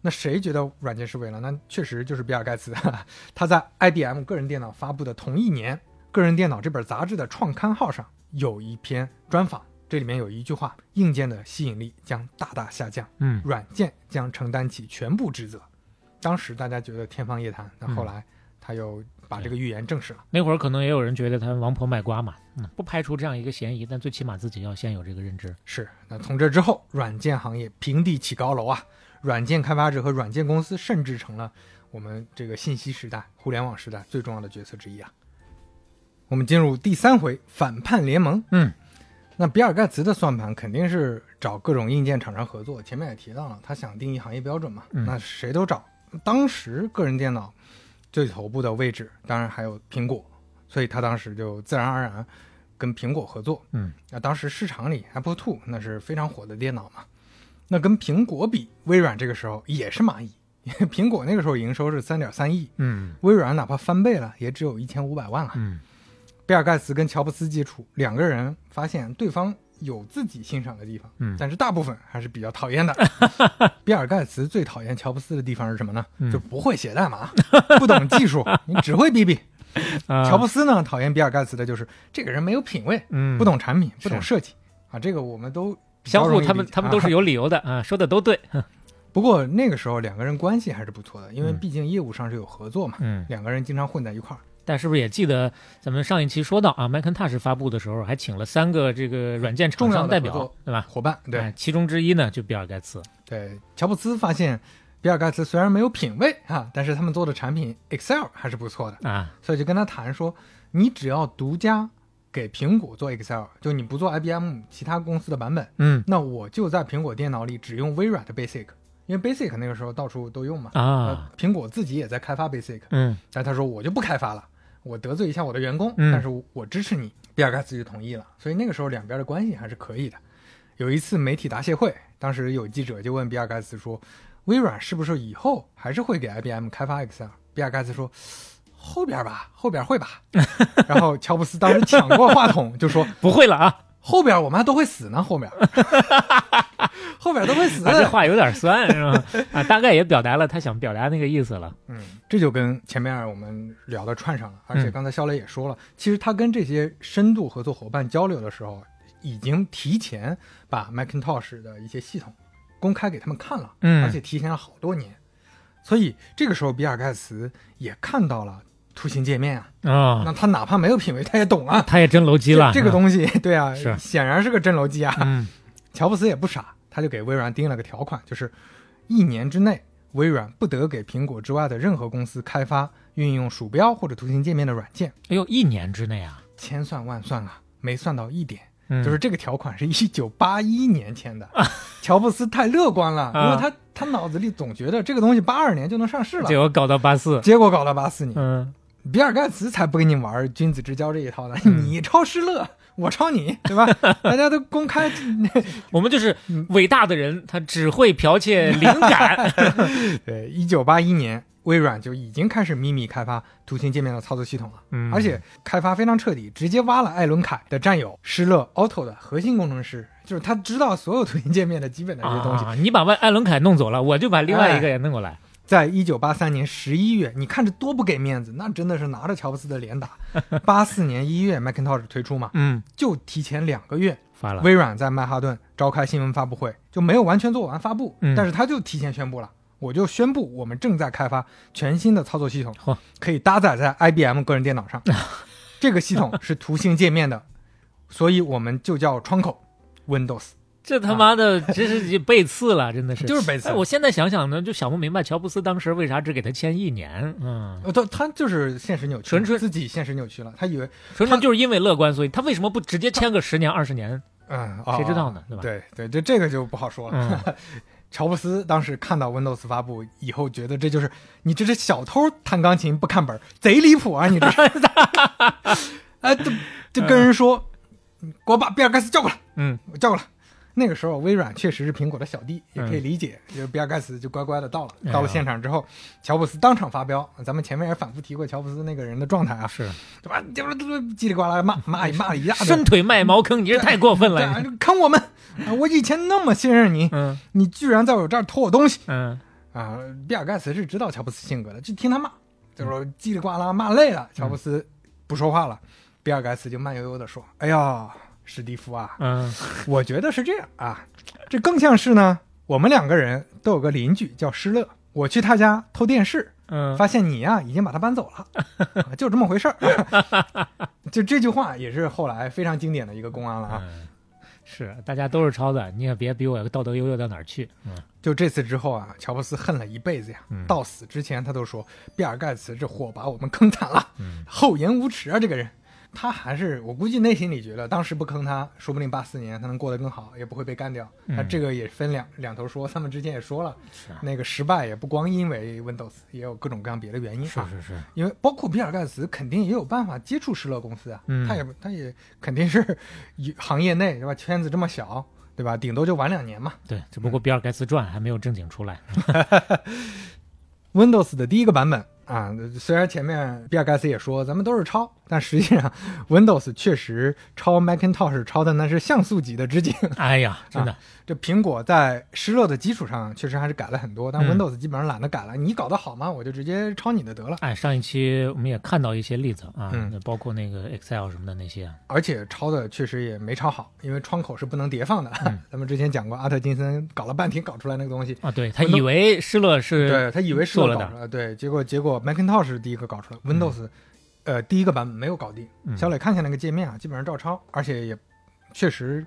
那谁觉得软件是未来？那确实就是比尔盖茨。他在 IBM 个人电脑发布的同一年，《个人电脑》这本杂志的创刊号上有一篇专访，这里面有一句话：硬件的吸引力将大大下降，
嗯
软件将承担起全部职责。当时大家觉得天方夜谭，那后来他又把这个预言证实了。
那会儿可能也有人觉得他王婆卖瓜嘛，嗯，不排除这样一个嫌疑，但最起码自己要先有这个认知。
是，那从这之后，软件行业平地起高楼啊！软件开发者和软件公司甚至成了我们这个信息时代、互联网时代最重要的角色之一啊。我们进入第三回反叛联盟。
嗯，
那比尔盖茨的算盘肯定是找各种硬件厂商合作，前面也提到了，他想定义行业标准嘛，
嗯
那谁都找。当时个人电脑最头部的位置，当然还有苹果，所以他当时就自然而然跟苹果合作。
嗯，
那当时市场里 Apple Two 那是非常火的电脑嘛，那跟苹果比，微软这个时候也是蚂蚁，因 为苹果那个时候营收是三点三亿，
嗯
微软哪怕翻倍了，也只有一千五百万了。
嗯
比尔盖茨跟乔布斯接触，两个人发现对方有自己欣赏的地方，
嗯
但是大部分还是比较讨厌的。比尔盖茨最讨厌乔布斯的地方是什么呢？
嗯
就不会写代码，不懂技术，你只会逼逼。
啊，
乔布斯呢，讨厌比尔盖茨的就是这个人没有品位，
嗯
不懂产品，不懂设计啊。这个我们都
相互他们他们都是
啊
有理由的啊，说的都对。
不过那个时候两个人关系还是不错的，因为
嗯
毕竟业务上是有合作嘛，
嗯，
两个人经常混在一块儿。
但是不是也记得咱们上一期说到啊，Macintosh 发布的时候还请了三个这个软件厂商代表对吧？
伙伴对、
哎其中之一呢就比尔盖茨。
对，乔布斯发现比尔盖茨虽然没有品位啊，但是他们做的产品 Excel 还是不错的，
啊，
所以就跟他谈说，你只要独家给苹果做 Excel，就你不做 IBM 其他公司的版本，
嗯。
那我就在苹果电脑里只用微软的 Basic，因为 Basic 那个时候到处都用嘛。
啊，
呃，苹果自己也在开发 Basic，
嗯。
但他说我就不开发了，我得罪一下我的员工，
嗯
但是我支持你。比尔盖茨就同意了，所以那个时候两边的关系还是可以的。有一次媒体答谢会，当时有记者就问比尔盖茨说：“微软是不是以后还是会给 IBM 开发 Excel？” 比尔盖茨说：“后边吧，后边会吧。”然后乔布斯当时抢过话筒就说
不会了啊，：“
后边我们还都会死呢，后边，后边都会死。
啊这话有点酸是吧？啊，大概也表达了他想表达那个意思了。”
嗯，这就跟前面我们聊的串上了。而且刚才肖磊也说了，其实他跟这些深度合作伙伴交流的时候，已经提前把 Macintosh 的一些系统公开给他们看了，
嗯
而且提前了好多年。所以这个时候，比尔盖茨也看到了图形界面啊，
啊、
那他哪怕没有品味，他也懂啊。
他也真楼机了，
这这个东西，对啊，
是。
显然是个真楼机啊。
嗯。
乔布斯也不傻，他就给微软定了个条款，就是一年之内，微软不得给苹果之外的任何公司开发运用鼠标或者图形界面的软件。
哎呦，一年之内啊，
千算万算啊，没算到一点，
嗯
就是这个条款是 一九八一年签的。乔布斯太乐观了，因
啊
为他他脑子里总觉得这个东西八二年就能上市了。
结，果搞到八四，
结果搞到八四年。
嗯，
比尔盖茨才不跟你玩君子之交这一套呢，
嗯
你抄施乐，我抄你，对吧？大家都公开
我们就是
嗯
伟大的人，他只会剽窃灵感。
对，一九八一年，微软就已经开始秘密开发图形界面的操作系统了，
嗯
而且开发非常彻底，直接挖了艾伦凯的战友施乐 Auto 的核心工程师，就是他知道所有图形界面的基本的这些东西。
啊，你把外艾伦凯弄走了，我就把另外一个也弄过来。
在一九八三年十一月，你看着多不给面子，那真的是拿着乔布斯的脸打。八四年一月，Macintosh 推出嘛，
嗯，
就提前两个月，
发了。
微软在曼哈顿召开新闻发布会，就没有完全做完发布，
嗯
但是他就提前宣布了，我就宣布我们正在开发全新的操作系统
嚯，
可以搭载在 IBM 个人电脑上。这个系统是图形界面的，所以我们就叫窗口 Windows，
这他妈的，这是背刺了，真的是。
就是背刺
哎，。我现在想想呢，就想不明白乔布斯当时为啥只给他签一年。嗯，
呃，他他就是现实扭曲，
纯纯
自己现实扭曲了，他以为
纯纯就是因为乐观，所以他为什么不直接签个十年、二十年？
嗯，
谁知道
哦
呢对吧
对对，这这个就不好说了。
嗯
乔布斯当时看到 Windows 发布以后，觉得这就是你这是小偷弹钢琴不看本儿，贼离谱啊！你这是，哎，就就跟人说，你给我把比尔盖茨叫过来，
嗯，
我叫过来。那个时候，微软确实是苹果的小弟，也可以
嗯
理解。就是比尔盖茨就乖乖的到了，到了现场之后，乔布斯当场发飙。咱们前面也反复提过乔布斯那个人的状态啊，
是
对吧？就是叽里呱啦骂骂骂了一大堆，
伸腿卖茅坑，你这太过分了。
坑我们！啊我以前那么信任你，
嗯
你居然在我这儿偷我东西
嗯
啊！比尔盖茨是知道乔布斯性格的，就听他骂，就说叽里呱啦骂累了，乔布斯不说话了，比尔盖茨就慢悠悠的说：“哎呀，史蒂夫啊，
嗯。
我觉得是这样啊，这更像是呢，我们两个人都有个邻居叫施乐，我去他家偷电视，
嗯，
发现你呀、已经把他搬走了，啊就这么回事儿。就这句话也是后来非常经典的一个公安了啊。
嗯。是大家都是抄的，你也别比我道德优越到哪儿去。嗯。
就这次之后啊，乔布斯恨了一辈子呀，
嗯。
到死之前他都说比尔盖茨这货把我们坑惨了，
嗯。
厚颜无耻啊！这个人，他还是我估计内心里觉得，当时不坑他，说不定八四年他能过得更好，也不会被干掉。
嗯
那这个也分两两头说，他们之前也说了，
啊
那个失败也不光因为 Windows，也有各种各样别的原因啊。
是是是，
因为包括比尔盖茨肯定也有办法接触施乐公司啊，
嗯
他也他也肯定是以行业内对吧，圈子这么小对吧，顶多就晚两年嘛。
对，只不过比尔盖茨传还没有正经出来。
Windows 的第一个版本啊，虽然前面比尔盖茨也说咱们都是抄，但实际上 Windows 确实抄 Macintosh 抄的那是像素级的致敬。
哎呀，真的，
这苹果在失落的基础上确实还是改了很多，但
嗯
Windows 基本上懒得改了。你搞得好吗？我就直接抄你的得了。
哎，上一期我们也看到一些例子啊，
嗯
那包括那个 Excel 什么的那些，
而且抄的确实也没抄好，因为窗口是不能叠放的。
嗯
咱们之前讲过，阿特金森搞了半天搞出来那个东西，
啊，对他以为失落是
对他以为失
落了的
搞出来，对，结果结果 Macintosh 是第一个搞出来，Windows，、呃，第一个版本没有搞定。
嗯
小磊看一下那个界面啊，基本上照抄，而且也确实，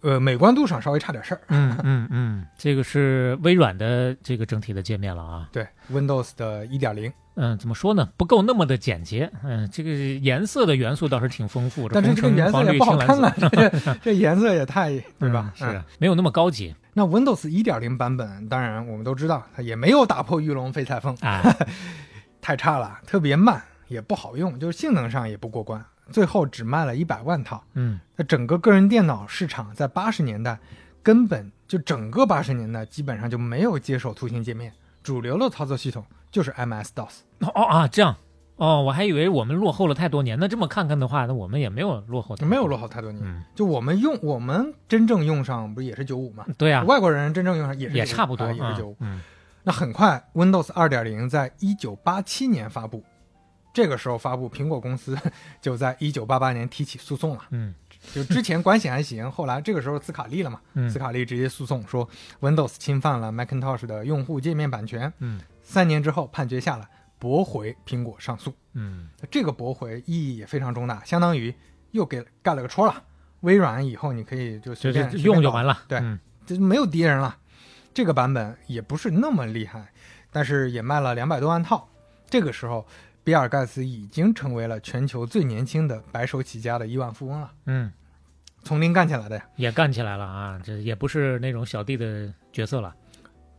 呃，美观度上稍微差点事儿。
嗯嗯嗯，这个是微软的这个整体的界面了啊。
对，Windows 的一点零，
嗯，怎么说呢？不够那么的简洁。嗯，这个颜色的元素倒是挺丰富的，
但是这个颜色也不好看了，这这这颜色也太对吧？
嗯
嗯
是没有那么高级。
那 Windows 一点零版本，当然我们都知道，它也没有打破玉龙飞彩凤，
啊，
太差了，特别慢，也不好用，就是性能上也不过关。最后只卖了一百万套。
嗯
那整个个人电脑市场在八十年代根本就整个八十年代基本上就没有接手图形界面，主流的操作系统就是 MS DOS。
哦哦啊，这样哦，我还以为我们落后了太多年。那这么看看的话，那我们也没有落后，
没有落后太多年。
嗯，
就我们用我们真正用上不是也是九五吗？
对啊，
外国人真正用上也是95
也差不多，
啊也是九五。
嗯
那很快，Windows 二点零在一九八七年发布，这个时候发布，苹果公司 就在一九八八年提起诉讼了。
嗯
就之前关系还行，后来这个时候斯卡利了嘛，
嗯
斯卡利直接诉讼说 Windows 侵犯了 Macintosh 的用户界面版权。
嗯
三年之后判决下来，驳回苹果上诉。
嗯
这个驳回意义也非常重大，相当于又给盖了个戳了。微软以后你可以就随便
是用就完
了，
了。
对
嗯
就没有敌人了。这个版本也不是那么厉害，但是也卖了两百多万套。这个时候，比尔盖茨已经成为了全球最年轻的白手起家的亿万富翁了，
嗯，
从零干起来的呀。
也干起来了啊，这也不是那种小弟的角色了。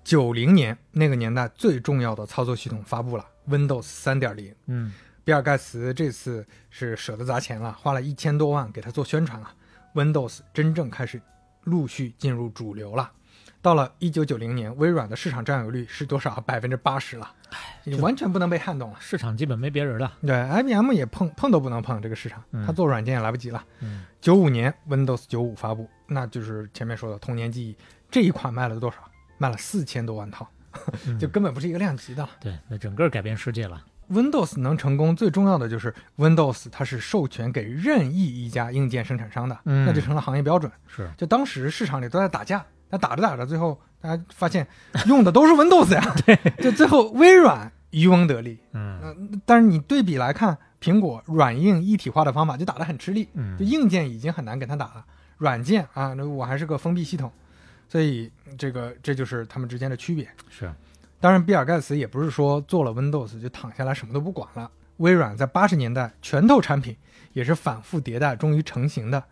九零年那个年代最重要的操作系统发布了 Windows 三点零。
嗯
比尔盖茨这次是舍得砸钱了，花了一千多万给他做宣传了。Windows 真正开始陆续进入主流了。到了一九九零年，微软的市场占有率是多少？百分之八十了，你完全不能被撼动了。
市场基本没别人了。
对，IBM 也碰碰都不能碰这个市场，
嗯
他做软件也来不及了。
嗯
九五年 Windows 九五发布，那就是前面说的童年记忆，这一款卖了多少？卖了四千多万套，
嗯
就根本不是一个量级的了。
对，那整个改变世界了。
Windows 能成功，最重要的就是 Windows 它是授权给任意一家硬件生产商的，
嗯
那就成了行业标准。
是，
就当时市场里都在打架，但打着打着，最后大家发现用的都是 Windows 呀，对，就最后微软渔翁得利。
嗯
嗯、但是你对比来看，苹果软硬一体化的方法就打得很吃力，
嗯
就硬件已经很难给它打了，软件啊，那我还是个封闭系统，所以这个这就是他们之间的区别。
是，
当然，比尔盖茨也不是说做了 Windows 就躺下来什么都不管了。微软在八十年代拳头产品也是反复迭代，终于成型的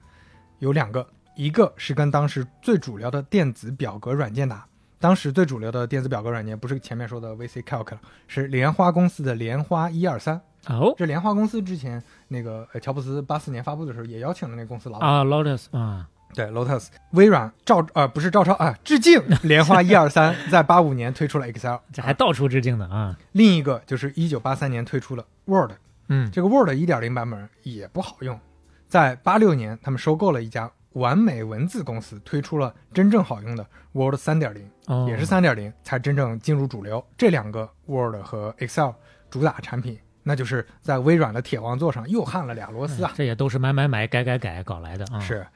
有两个，一个是跟当时最主流的电子表格软件打。当时最主流的电子表格软件不是前面说的 VC Calc 了，是莲花公司的莲花一二三。
哦
这莲花公司之前那个呃乔布斯八四年发布的时候也邀请了那个公司老板，
啊，Lotus 啊，
对 Lotus。微软照呃不是照抄啊，致敬莲花一二三，在八五年推出了 Excel。
这还到处致敬呢啊。
另一个就是一九八三年推出了 Word，
嗯
这个 Word 一点零版本也不好用，在八六年他们收购了一家完美文字公司，推出了真正好用的 Word 三点零，
哦，
也是三点零才真正进入主流。这两个 Word 和 Excel 主打产品，那就是在微软的铁王座上又焊了俩螺丝啊。
这也都是买买买、改改改搞来的啊。，
是，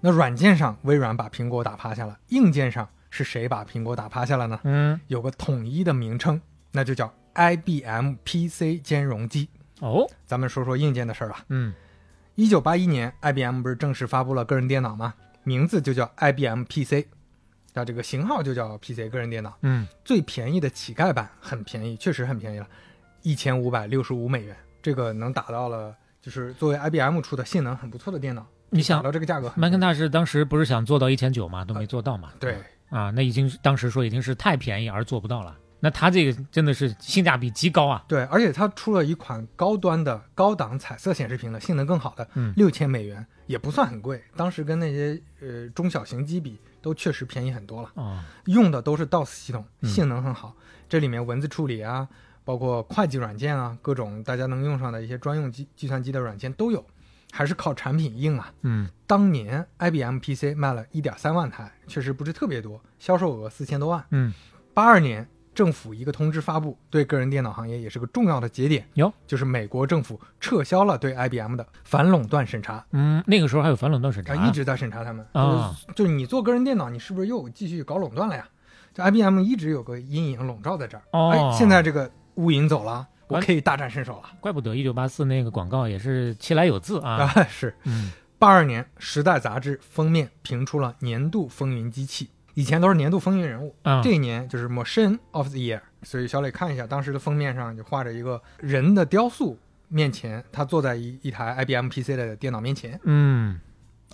那软件上微软把苹果打趴下了，硬件上是谁把苹果打趴下了呢？
嗯，
有个统一的名称，那就叫 IBM PC 兼容机。
哦，
咱们说说硬件的事儿吧。
嗯
一九八一年，IBM 不是正式发布了个人电脑吗？名字就叫 IBM PC，那这个型号就叫 PC 个人电脑。
嗯，
最便宜的乞丐版很便宜，确实很便宜了，一千五百六十五美元，这个能达到了，就是作为 IBM 出的性能很不错的电脑，
你想
到这个价格
麦肯大师当时不是想做到一千九嘛，都没做到嘛。
对，
啊，那已经当时说已经是太便宜而做不到了。那它这个真的是性价比极高啊。
对，而且它出了一款高端的高档彩色显示屏的，性能更好的，
嗯
六千美元也不算很贵，当时跟那些呃中小型机比都确实便宜很多了。
哦，
用的都是 DOS 系统，
嗯
性能很好。这里面文字处理啊，包括会计软件啊，各种大家能用上的一些专用计计算机的软件都有，还是靠产品硬啊。
嗯
当年 IBM PC 卖了一点三万台，确实不是特别多，销售额四千多万。
嗯，
八二年，政府一个通知发布，对个人电脑行业也是个重要的节点。
哟，
就是美国政府撤销了对 IBM 的反垄断审查。
嗯，那个时候还有反垄断审查，
啊，一直在审查他们
啊
就是就是你做个人电脑，你是不是又继续搞垄断了呀？这 IBM 一直有个阴影笼罩在这儿。
哦
哎，现在这个乌云走了，我可以大展身手了
怪不得一九八四那个广告也是其来有自啊。
啊！是
嗯
八二年，《时代》杂志封面评出了年度风云机器，以前都是年度风云人物，
嗯，
这一年就是 Machine of the Year。所以小磊看一下，当时的封面上就画着一个人的雕塑，面前他坐在一一台 IBM PC 的电脑面前。
嗯，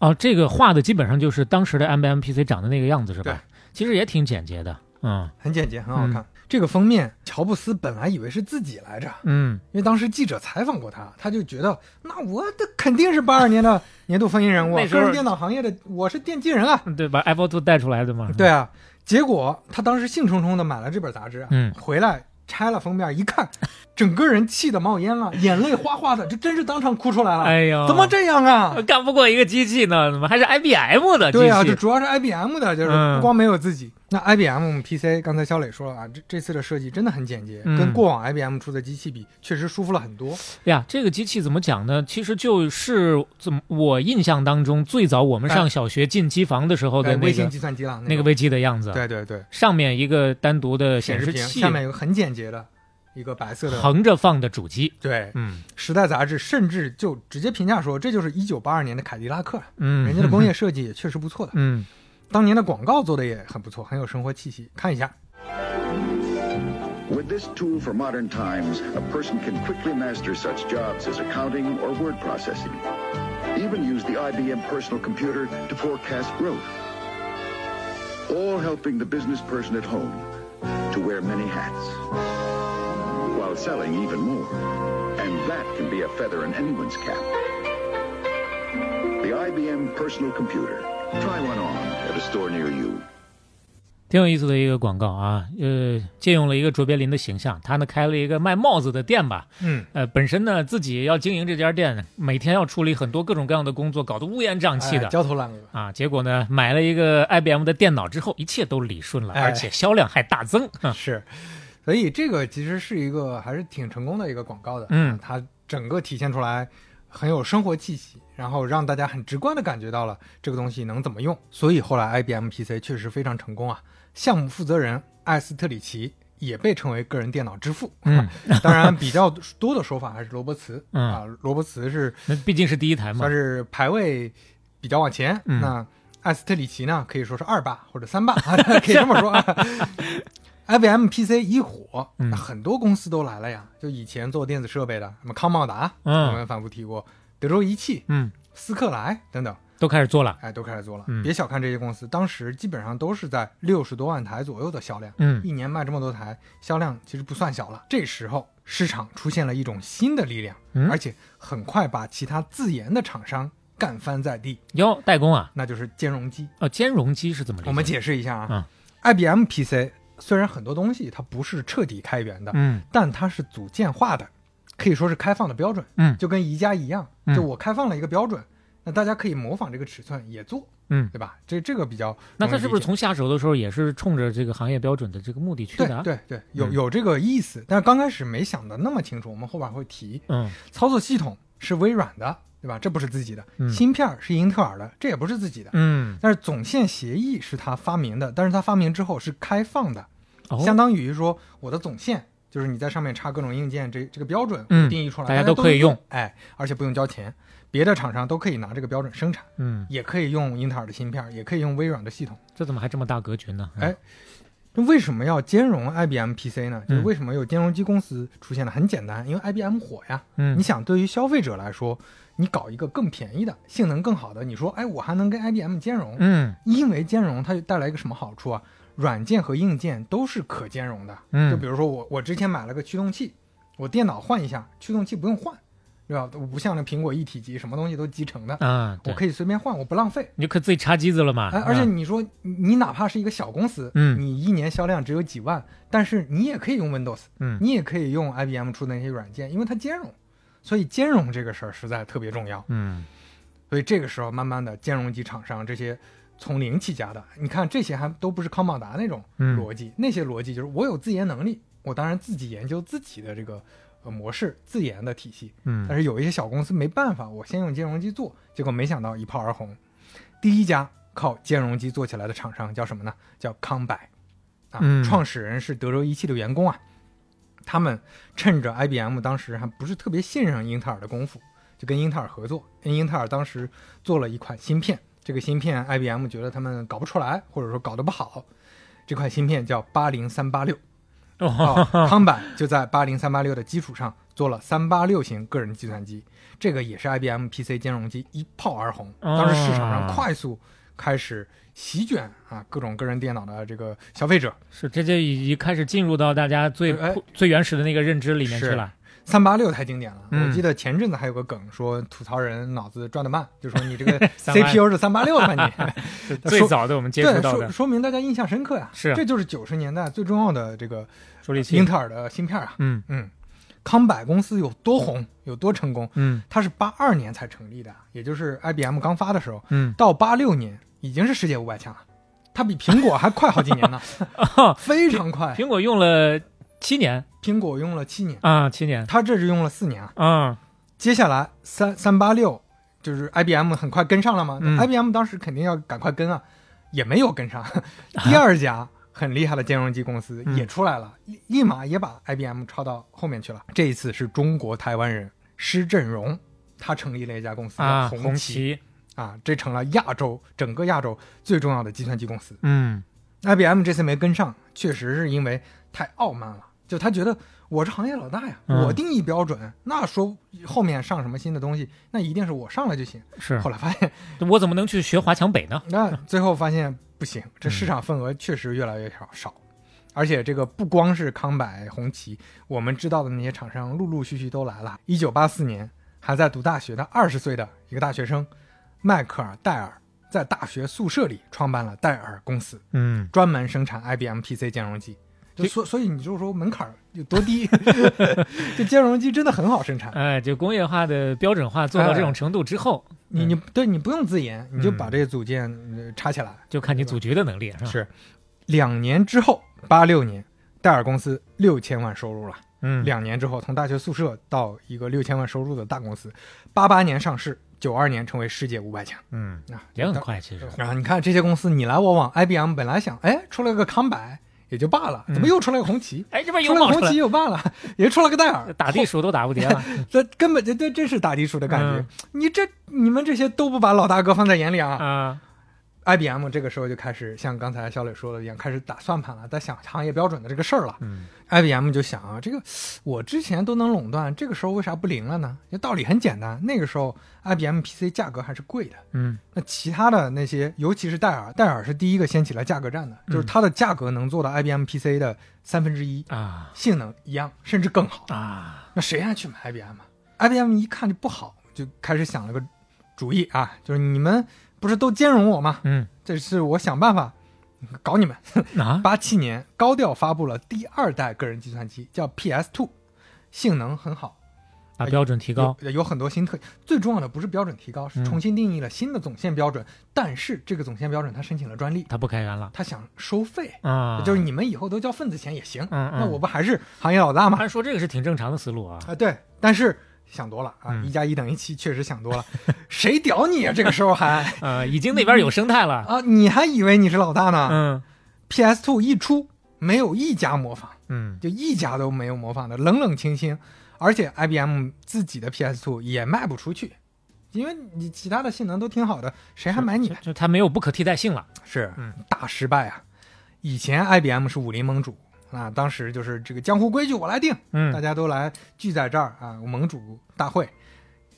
哦，这个画的基本上就是当时的 IBM PC 长的那个样子是吧？
对
其实也挺简洁的。嗯
很简洁，很好看。这个封面，乔布斯本来以为是自己来着，
嗯
因为当时记者采访过他，他就觉得那我的肯定是八二年的 年度风云人物，
那时候
个人电脑行业的我是奠基人啊。
对，把 Apple Two 带出来的嘛。
对啊，结果他当时兴冲冲的买了这本杂志啊，
嗯
回来拆了封面一看，整个人气得冒烟了，眼泪哗哗的，这真是当场哭出来了。
哎呦，
怎么这样啊？
干不过一个机器呢？怎么还是 IBM 的机器？
对啊，这主要是 IBM 的，就是
嗯
不光没有自己。那 IBM PC 刚才肖磊说了啊，这这次的设计真的很简洁，
嗯
跟过往 IBM 出的机器比，确实舒服了很多。
呀，这个机器怎么讲呢？其实就是怎么我印象当中，最早我们上小学进机房的时候的
哎微型计算机了，
那个微机的样子，
对对对，
上面一个单独的
显示
器，
下面有个很简洁的一个白色的。
横着放的主机。
对，
嗯
时代杂志甚至就直接评价说，这就是一九八二年的凯迪拉克，
嗯，
人家的工 业设计也确实不错的。
嗯
当年的广告做的也很不错，很有生活气息。看一下，
With this tool for modern times, a person can quickly master such jobs as accounting or word processing. Even use the IBM personal computer to forecast growth. All helping the business person at home to wear many hats while selling even more. And that can be a feather in anyone's cap. The IBM personal computer. Try one on at a store near you.
挺有意思的一个广告啊，呃，借用了一个卓别林的形象，他呢开了一个卖帽子的店吧，
嗯，
呃，本身呢自己要经营这家店，每天要处理很多各种各样的工作，搞得乌烟瘴气的。
哎焦头烂额。
啊，结果呢，买了一个 IBM 的电脑之后，一切都理顺了，
哎
而且销量还大增。啊
是，所以这个其实是一个还是挺成功的一个广告的。
嗯
它整个体现出来很有生活气息，然后让大家很直观的感觉到了这个东西能怎么用。所以后来 IBM PC 确实非常成功啊。项目负责人艾斯特里奇也被称为个人电脑之父。
嗯，
当然比较多的说法还是罗伯茨。
嗯
啊，罗伯茨是
那毕竟是第一台嘛
算。是排位比较往前。
嗯
那艾斯特里奇呢，可以说是二霸或者三霸，可以这么说。IBM PC 一火，
嗯
那很多公司都来了呀。就以前做电子设备的，什么康茂达，
嗯
我们反复提过，德州仪器、
嗯，
斯克莱等等，
都开始做了。
哎，都开始做了。
嗯
别小看这些公司，当时基本上都是在六十多万台左右的销量，
嗯
一年卖这么多台，销量其实不算小了。这时候市场出现了一种新的力量，
嗯
而且很快把其他自研的厂商干翻在地，
哟，代工啊，
那就是兼容机。
哦，兼容机是怎么理解？
我们解释一下啊、
嗯
i b m PC 虽然很多东西它不是彻底开源的，
嗯
但它是组件化的，可以说是开放的标准，
嗯
就跟宜家一样，
嗯
就我开放了一个标准，那大家可以模仿这个尺寸也做，
嗯，
对吧？这这个比较
那他是不是从下手的时候也是冲着这个行业标准的这个目的去的啊？
对对，有
嗯
有这个意思，但是刚开始没想的那么清楚，我们后边会提。
嗯
操作系统是微软的，对吧？这不是自己的，
嗯
芯片是英特尔的，这也不是自己的。
嗯，
但是总线协议是他发明的，但是他发明之后是开放的，
哦
相当于说我的总线就是你在上面插各种硬件，这这个标准定义出来，
大家
家都
都可以用
用，哎，而且不用交钱，别的厂商都可以拿这个标准生产，
嗯，
也可以用英特尔的芯片，也可以用微软的系统。
这怎么还这么大格局呢？
哎那为什么要兼容 IBM PC 呢？就是
嗯
为什么有兼容机公司出现呢？很简单，因为 IBM 火呀。
嗯，
你想，对于消费者来说，你搞一个更便宜的、性能更好的，你说，哎，我还能跟 IBM 兼容？
嗯
因为兼容，它就带来一个什么好处啊？软件和硬件都是可兼容的。
嗯，
就比如说我，我之前买了个驱动器，我电脑换一下，驱动器不用换，对吧？不像那苹果一体机，什么东西都集成的，
啊，对
我可以随便换，我不浪费。
你就可以自己插机子了嘛。
哎，而且
啊
你说你你哪怕是一个小公司，
嗯
你一年销量只有几万，但是你也可以用 Windows，
嗯
你也可以用 IBM 出的那些软件，因为它兼容，所以兼容这个事儿实在特别重要。
嗯
所以这个时候，慢慢的兼容机厂商这些从零起家的，你看这些还都不是康宝达那种
嗯
逻辑，那些逻辑就是我有自研能力，我当然自己研究自己的这个呃模式，自研的体系。
嗯
但是有一些小公司没办法，我先用兼容机做，结果没想到一炮而红。第一家靠兼容机做起来的厂商叫什么呢？叫康柏，啊，
嗯
创始人是德州仪器的员工啊。他们趁着 IBM 当时还不是特别信任英特尔的功夫，就跟英特尔合作。因为英特尔当时做了一款芯片，这个芯片 IBM 觉得他们搞不出来，或者说搞得不好。这块芯片叫八零三八六，
哦
啊，康柏就在八零三八六的基础上做了三八六型个人计算机，这个也是 IBM PC 兼容机一炮而红，
哦
当时市场上快速开始席卷啊各种个人电脑的这个消费者。
是这就已经开始进入到大家最
哎
最原始的那个认知里面去了。
三八六太经典了，
嗯
我记得前阵子还有个梗说吐槽人脑子转得慢，就说你这个 CPU 是三八六的吧你？
最早的我们接触
对，
到的
说说明大家印象深刻呀。
是
这就是九十年代最重要的这个
处理器
英，特尔的芯片啊。
嗯
嗯，康柏公司有多红，有多成功？
嗯
它是八二年才成立的，也就是 IBM 刚发的时候，
嗯，
到八六年已经是世界五百强了，它比苹果还快好几年呢，非常快。
苹果用了七年。
苹果用了七年，
啊，七年。
它这是用了四年。啊。
嗯，
接下来三三八六就是 IBM 很快跟上了吗、
嗯。
I b m 当时肯定要赶快跟啊，也没有跟上。第二家很厉害的兼容机公司
嗯。
也出来了，立立马也把 IBM 抄到后面去了。这一次是中国台湾人施振荣，他成立了一家公司
啊，
叫
红
旗。
旗，
啊，这成了亚洲整个亚洲最重要的计算机公司。
嗯。
IBM 这次没跟上，确实是因为太傲慢了，就他觉得我是行业老大呀，
嗯
我定义标准，那说后面上什么新的东西，那一定是我上来就行。
是
后来发现，
我怎么能去学华强北呢？
那最后发现不行，这市场份额确实越来越少少，而且这个不光是康柏、红旗，我们知道的那些厂商陆陆续续都来了。一九八四年，还在读大学的二十岁的一个大学生迈克尔·戴尔，在大学宿舍里创办了戴尔公司。
嗯，
专门生产 IBM PC 兼容机。所所以你就说门槛儿有多低，这兼容机真的很好生产。
哎，就工业化的标准化做到这种程度之后，
你你对你不用自研，你就
嗯
把这些组件呃插起来。
就看你组局的能力，是吧？
是，两年之后，八六年，戴尔公司六千万收入了。
嗯，
两年之后，从大学宿舍到一个六千万收入的大公司，八八年上市，九二年成为世界五百强。
嗯，
啊，
也很快，其实，
然后你看这些公司你来我往，IBM 本来想，哎，出了个康柏也就罢了，怎么
嗯
又出来个红旗？
哎，这边
出了个红
又冒出来
旗又罢了，也出了个戴尔，
打地鼠都打不赢了，
这根本就这真是打地鼠的感觉。
嗯
你这你们这些都不把老大哥放在眼里啊
啊，
！IBM 这个时候就开始像刚才小磊说的一样，开始打算盘了，在想行业标准的这个事儿了。
嗯
IBM 就想啊，这个我之前都能垄断，这个时候为啥不灵了呢？这道理很简单，那个时候 IBM PC 价格还是贵的。
嗯
那其他的那些，尤其是戴尔，戴尔是第一个掀起了价格战的，就是它的价格能做到 IBM PC 的三分之一，
啊
性能一样，甚至更好。
啊，
那谁还去买 IBM 啊？IBM 一看就不好，就开始想了个主意啊，就是你们不是都兼容我吗？
嗯
这是我想办法搞你们。
啊，
八七年高调发布了第二代个人计算机，叫 PS Two，性能很好，
把标准提高，
有有很多新特。最重要的不是标准提高，是
嗯
重新定义了新的总线标准。但是这个总线标准他申请了专利，
他不开源了
他想收费，
啊，
就是你们以后都交份子钱也行。
嗯嗯
那我不还是行业老大吗？
按说这个是挺正常的思路啊，
啊，对，但是想多了啊，
嗯
一加一等于七，确实想多了。谁屌你啊？这个时候还
呃，已经那边有生态了，
啊，你还以为你是老大呢、
嗯
p s Two 一出，没有一家模仿，
嗯
就一家都没有模仿的，冷冷清清。而且 IBM 自己的 PS Two 也卖不出去，因为你其他的性能都挺好的，谁还买你
就？就它没有不可替代性了，
是
嗯
大失败啊！以前 IBM 是武林盟主啊，当时就是这个江湖规矩我来定，嗯大
嗯
家都来聚在这儿啊，盟主大会。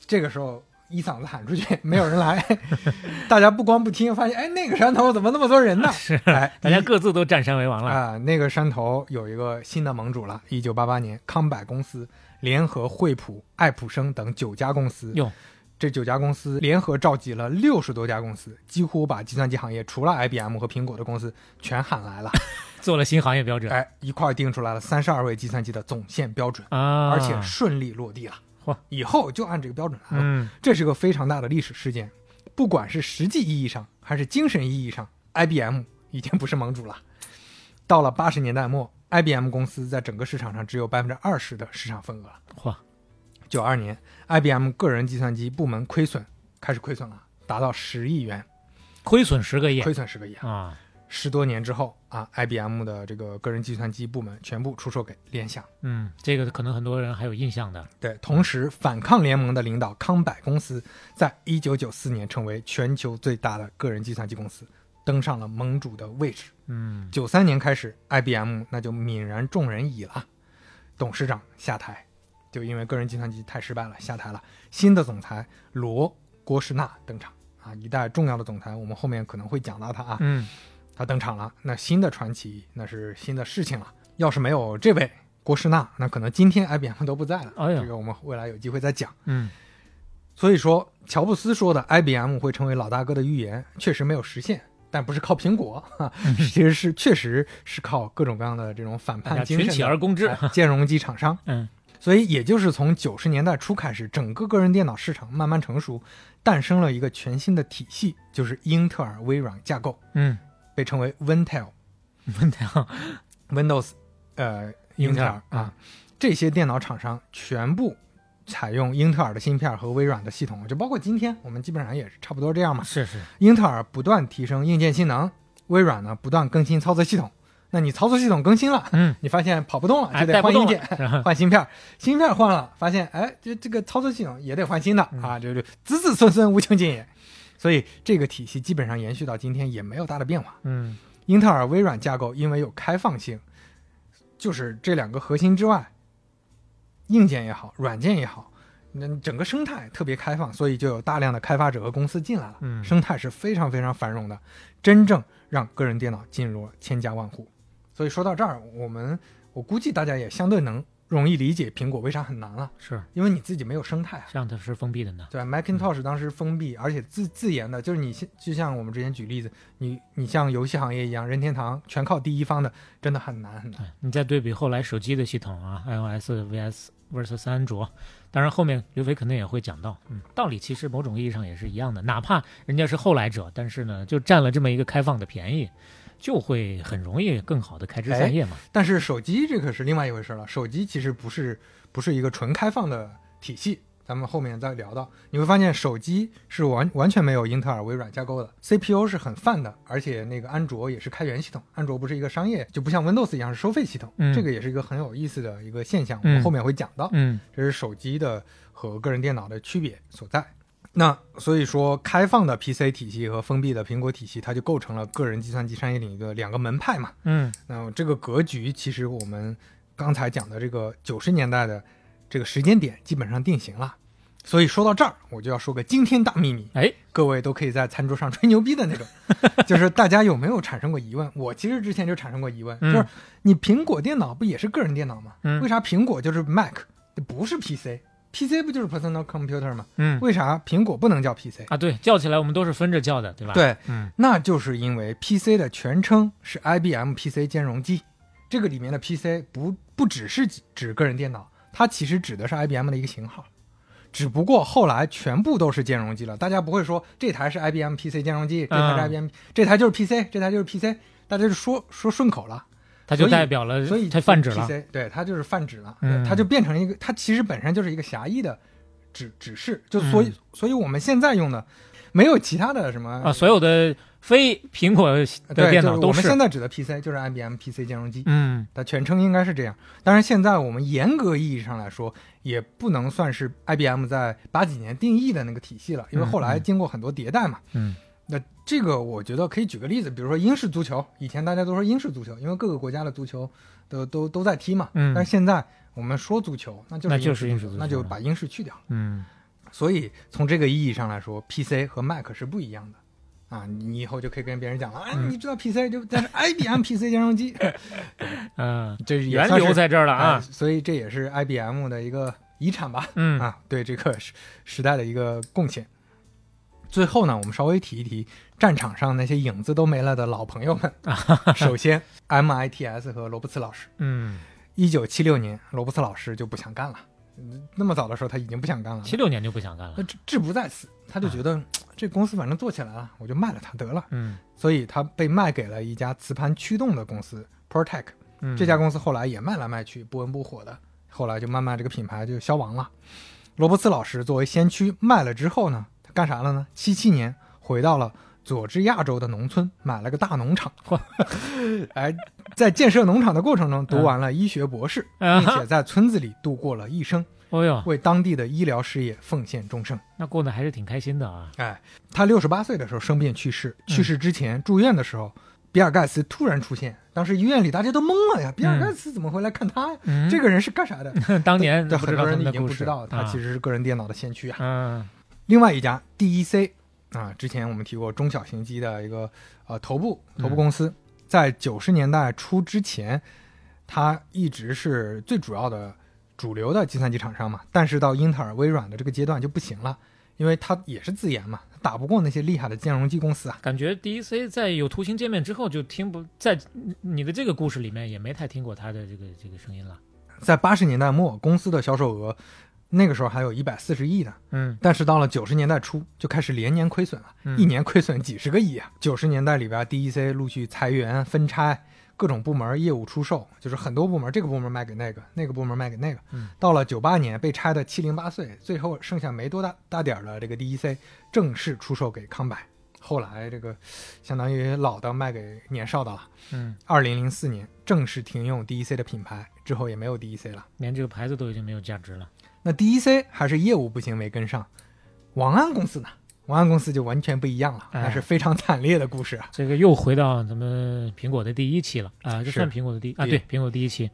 这个时候一嗓子喊出去，没有人来，大家不光不听，发现哎那个山头怎么那么多人呢？
是，
哎，
大家各自都占山为王了，
啊，那个山头有一个新的盟主了。一九八八年，康柏公司联合惠普、爱普生等九家公司，
哟，
这九家公司联合召集了六十多家公司，几乎把计算机行业除了 IBM 和苹果的公司全喊来了。
做了新行业标准
哎，一块儿定出来了三十二位计算机的总线标准，
啊，
而且顺利落地了。
嚯，
以后就按这个标准来了。
嗯
这是个非常大的历史事件，不管是实际意义上还是精神意义上，IBM 已经不是盟主了。到了八十年代末，IBM 公司在整个市场上只有百分之二十的市场份额了。
嚯，
九二年，IBM 个人计算机部门亏损开始亏损了，达到十亿元，
亏损十个亿
亏损十个亿啊。
啊，
十多年之后啊，IBM 的这个个人计算机部门全部出售给联想。
嗯，这个可能很多人还有印象的，
对，同时反抗联盟的领导康柏公司，在一九九四年成为全球最大的个人计算机公司，登上了盟主的位置。
嗯
九三年开始，IBM 那就泯然众人矣了，董事长下台，就因为个人计算机太失败了下台了。新的总裁罗郭士纳登场啊，一代重要的总裁，我们后面可能会讲到他啊，
嗯
他登场了。那新的传奇，那是新的事情了。要是没有这位郭士纳，那可能今天 IBM 都不在了。
哎呀
这个我们未来有机会再讲。
嗯
所以说，乔布斯说的 IBM 会成为老大哥的预言确实没有实现，但不是靠苹果，哈，其实是确实是靠各种各样的这种反叛精神的
而攻之。
哎兼容机厂商。
嗯
所以也就是从九十年代初开始，整个个人电脑市场慢慢成熟，诞生了一个全新的体系，就是英特尔微软架构，
嗯，
被称为 Wintel
问题啊
，Windows，呃，英特尔啊，这些电脑厂商全部采用英特尔的芯片和微软的系统，就包括今天我们基本上也是差不多这样嘛。
是是，
英特尔不断提升硬件性能，微软呢不断更新操作系统。那你操作系统更新了，
嗯，
你发现跑不动了，
哎
就得换硬件，换芯片，芯片换了，发现哎，这这个操作系统也得换新的、啊，就就子子孙孙无穷尽也。所以这个体系基本上延续到今天也没有大的变化。
嗯
英特尔微软架构因为有开放性，就是这两个核心之外，硬件也好，软件也好，那整个生态特别开放，所以就有大量的开发者和公司进来了，
嗯
生态是非常非常繁荣的，真正让个人电脑进入了千家万户。所以说到这儿，我们我估计大家也相对能容易理解苹果为啥很难了，
是，
因为你自己没有生态啊。
这样它是封闭的呢。
对，Macintosh 当时封闭，而且自自研的，就是你现就像我们之前举例子，你你像游戏行业一样，任天堂全靠第一方的，真的很难很难。
对你再对比后来手机的系统啊，iOS vs versus 安卓，当然后面刘飞肯定也会讲到，嗯，道理其实某种意义上也是一样的，哪怕人家是后来者，但是呢，就占了这么一个开放的便宜，就会很容易更好的开枝散叶嘛。
但是手机这可是另外一回事了，手机其实不是不是一个纯开放的体系。咱们后面再聊到，你会发现手机是完完全没有英特尔、微软架构的，CPU 是很泛的，而且那个安卓也是开源系统，安卓不是一个商业，就不像 Windows 一样是收费系统，
嗯
这个也是一个很有意思的一个现象，我
嗯
们后面会讲到。
嗯
这是手机的和个人电脑的区别所在。那所以说，开放的 PC 体系和封闭的苹果体系，它就构成了个人计算机商业领域的两个门派嘛。
嗯
那这个格局，其实我们刚才讲的这个九十年代的这个时间点基本上定型了。所以说到这儿，我就要说个惊天大秘密，
哎，
各位都可以在餐桌上吹牛逼的那种，就是大家有没有产生过疑问？我其实之前就产生过疑问，
嗯
就是你苹果电脑不也是个人电脑吗？
嗯
为啥苹果就是 Mac，不是 PC？PC 不就是 personal computer 吗？
嗯
为啥苹果不能叫 PC？
啊，对，叫起来我们都是分着叫的，对吧？，
对，
嗯
那就是因为 PC 的全称是 IBM PC 兼容机，这个里面的 PC 不不只是指指个人电脑，它其实指的是 IBM 的一个型号。只不过后来全部都是兼容机了，大家不会说这台是 IBM PC 兼容机，这台是
啊
IBM，、这台就是 PC，这台就是 PC，大家就说说顺口了，
它就代表了，
所以
它泛指了。
对，它就是泛指了，
嗯
它就变成一个，它其实本身就是一个狭义的指指示，就所以、
嗯
所以我们现在用的没有其他的什么
啊，所有的非苹果的
对，
电脑都
就是我们现在指的 PC 就是 IBM PC 兼容机，
嗯
它全称应该是这样。当然，现在我们严格意义上来说，也不能算是 IBM 在八几年定义的那个体系了，因为后来经过很多迭代嘛。
嗯
那这个我觉得可以举个例子，比如说英式足球，以前大家都说英式足球，因为各个国家的足球都都都在踢嘛。
嗯
但是现在我们说足球，那就是
那就是
英
英式足球
那就把英式去掉了。
嗯
所以从这个意义上来说，PC 和 Mac 是不一样的。啊，你以后就可以跟别人讲了，啊，
嗯
你知道 PC 就但是 IBM PC 兼容机，
嗯，
这
源流在这儿了
哎
啊。
所以这也是 IBM 的一个遗产吧，
嗯
啊，对这个时时代的一个贡献。最后呢，我们稍微提一提战场上那些影子都没了的老朋友们。首先，MITS 和罗伯茨老师，
嗯，
一九七六年，罗伯茨老师就不想干了。嗯那么早的时候，他已经不想干了。
七六年就不想干了
那。志志不在此，他就觉得、这公司反正做起来了，我就卖了它得了。
嗯
所以他被卖给了一家磁盘驱动的公司 Protec。
嗯，
这家公司后来也卖来卖去，不温不火的，后来就慢慢这个品牌就消亡了。罗伯茨老师作为先驱卖了之后呢，他干啥了呢？七七年回到了佐治亚州的农村，买了个大农场。哎，在建设农场的过程中，读完了医学博士，
啊
并且在村子里度过了一生，
哦哟，
为当地的医疗事业奉献终生。
那过得还是挺开心的啊。
哎，他六十八岁的时候生病去世，去世之前住院的时候，比尔盖茨突然出现，当时医院里大家都懵了呀，比尔盖茨怎么会来看他呀？
嗯，
这个人是干啥的？
当年
很多人已经不知道，他
啊
其实是个人电脑的先驱啊。
嗯
另外一家 DEC 啊，之前我们提过中小型机的一个呃头部头部公司，在九十年代初之前，它一直是最主要的主流的计算机厂商嘛。但是到英特尔、微软的这个阶段就不行了，因为它也是自研嘛，打不过那些厉害的兼容机公司啊。
感觉 DEC 在有图形界面之后就听不在你的这个故事里面也没太听过它的这个这个声音了。
在八十年代末，公司的销售额那个时候还有一百四十亿呢，
嗯
但是到了九十年代初就开始连年亏损了，
嗯
一年亏损几十个亿啊！九十年代里边，DEC 陆续裁员、分拆，各种部门业务出售，就是很多部门，这个部门卖给那个，那个部门卖给那个。
嗯
到了九八年，被拆的七零八碎，最后剩下没多大大点儿的这个 DEC 正式出售给康柏。后来这个相当于老的卖给年少的了。
嗯，
二零零四年正式停用 DEC 的品牌，之后也没有 DEC 了。
连这个牌子都已经没有价值了。
那 DEC 还是业务不行没跟上，王安公司呢？王安公司就完全不一样了，
哎
那是非常惨烈的故事啊。
这个又回到咱们苹果的第一期了啊，这
是
算苹果的第啊，
对
对，苹果第一期。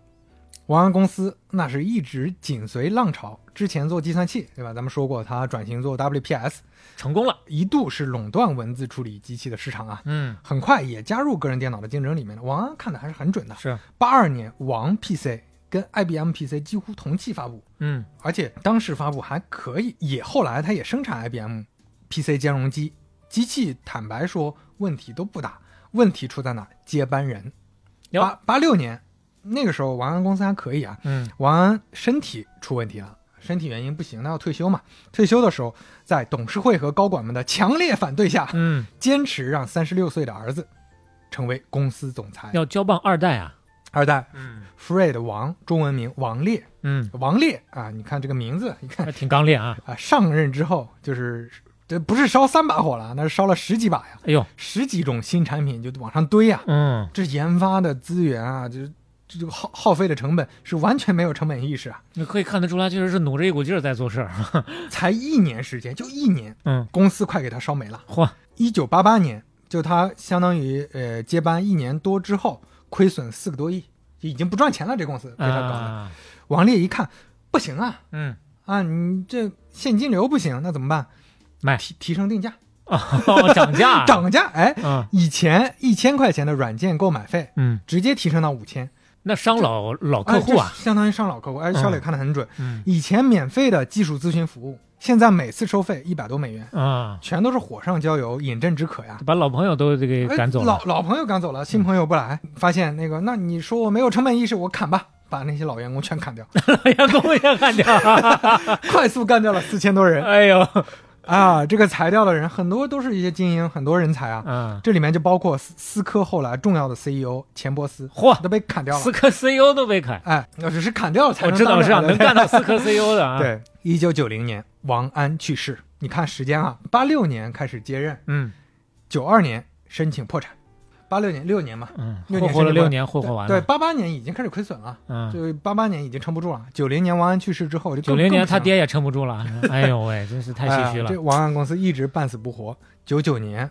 王安公司那是一直紧随浪潮，之前做计算器，对吧？咱们说过，它转型做 WPS，
成功了。
一度是垄断文字处理机器的市场啊。
嗯，
很快也加入个人电脑的竞争里面了。王安看的还是很准的。
是，
八二年，王 PC 跟 IBM PC 几乎同期发布，
嗯
而且当时发布还可以，也后来它也生产 IBM PC 兼容机，机器坦白说问题都不大，问题出在哪？接班人。八八六年那个时候，王安公司还可以啊，
嗯
王安身体出问题了。身体原因不行，他要退休嘛。退休的时候，在董事会和高管们的强烈反对下，
嗯，
坚持让三十六岁的儿子成为公司总裁。
要交棒二代啊。
二代
嗯。
Fred 王，中文名王烈，
嗯，
王烈啊，你看这个名字，你看
挺刚烈啊。
啊，上任之后就是这不是烧三把火了，那是烧了十几把呀，
哎呦，
十几种新产品就往上堆呀，
嗯，
这研发的资源啊，这这个耗耗费的成本是完全没有成本意识啊，
你可以看得出来，确实是努着一股劲儿在做事儿。
才一年时间，就一年，
嗯，
公司快给他烧没了。
嚯，
一九八八年，就他相当于呃接班一年多之后，亏损四个多亿，已经不赚钱了。这公司被他搞的。
啊，
王烈一看不行啊
嗯，
啊，你这现金流不行，那怎么办？
卖
提提升定价，
哦，涨价，，
涨价。哎，
嗯
以前一千块钱的软件购买费，
嗯，
直接提升到五千，
那伤老老客户啊
哎，相当于伤老客户。哎，小磊看得很准。
嗯
以前免费的技术咨询服务，现在每次收费一百多美元，
啊，
全都是火上浇油，饮鸩止渴呀。
把老朋友都这个
哎
赶走了
老。老朋友赶走了，新朋友不来，发现那个，那你说我没有成本意识，我砍吧，把那些老员工全砍掉，老
员工也砍掉，
快速干掉了四千多人
哎呦，
啊！这个裁掉的人很多都是一些精英，很多人才啊。
嗯，
这里面就包括思思科后来重要的 CEO 钱伯斯，
嚯
都被砍掉了
思。科 CEO 都被砍，
哎，要只是砍掉了才能
我知道是能干到 思科 CEO 的啊。，
对，一九九零年王安去世，你看时间啊，八六年开始接任，
嗯
九二年申请破产，八六年六年嘛，
嗯，
六
霍
年申请破
霍了六年，霍霍完了
对，
了。
八八年已经开始亏损了。
嗯，
就八八年已经撑不住了，九零年王安去世之后，就
九零年他。爹也撑不住了，哎呦喂，真是太唏嘘了
哎这。王安公司一直半死不活，九九年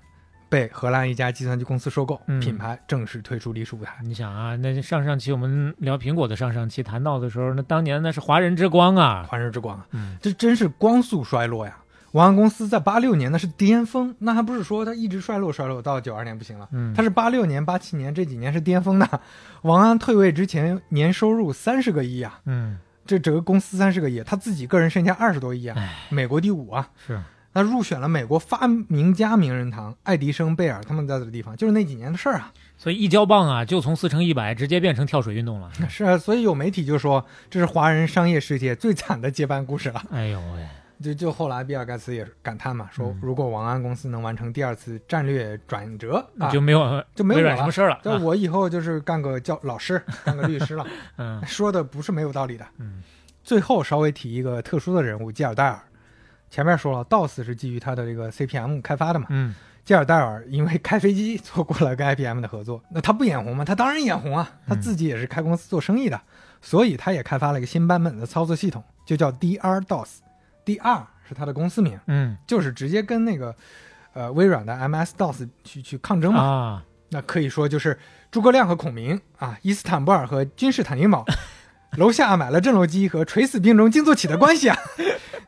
被荷兰一家计算机公司收购，
嗯
品牌正式退出历史舞台。
你想啊，那上上期我们聊苹果的上上期谈到的时候，那当年那是华人之光啊。
华人之光啊，
嗯
这真是光速衰落呀！王安公司在八六年那是巅峰，那还不是说它一直衰落衰落到九二年不行了？
嗯，
它是八六年、八七年这几年是巅峰的。王安退位之前年收入三十个亿啊，
嗯
这整个公司三十个亿，他自己个人身价二十多亿啊，美国第五啊。
是
他入选了美国发明家名人堂，爱迪生、贝尔他们在的地方，就是那几年的事儿啊。
所以一交棒啊，就从四乘一百直接变成跳水运动了。
是啊，所以有媒体就说这是华人商业世界最惨的接班故事了。
哎呦喂，
就就后来比尔盖茨也感叹嘛，说
嗯
如果王安公司能完成第二次战略转折啊，
就没有
就没有我
什么事儿了。
就
啊
我以后就是干个教老师，干个律师了。
嗯
说的不是没有道理的。
嗯
最后稍微提一个特殊的人物，吉尔戴尔。前面说了，DOS 是基于它的这个 CPM 开发的嘛，
嗯
吉尔戴尔因为开飞机错过了跟 IBM 的合作，那他不眼红吗？他当然眼红啊，他自己也是开公司做生意的，所以他也开发了一个新版本的操作系统，就叫 DR DOS。DR 是他的公司名，
嗯
就是直接跟那个呃微软的 MS DOS 去去抗争嘛。
啊，
那可以说就是诸葛亮和孔明啊，伊斯坦布尔和君士坦丁堡，楼下买了震楼机和垂死病中惊坐起的关系啊。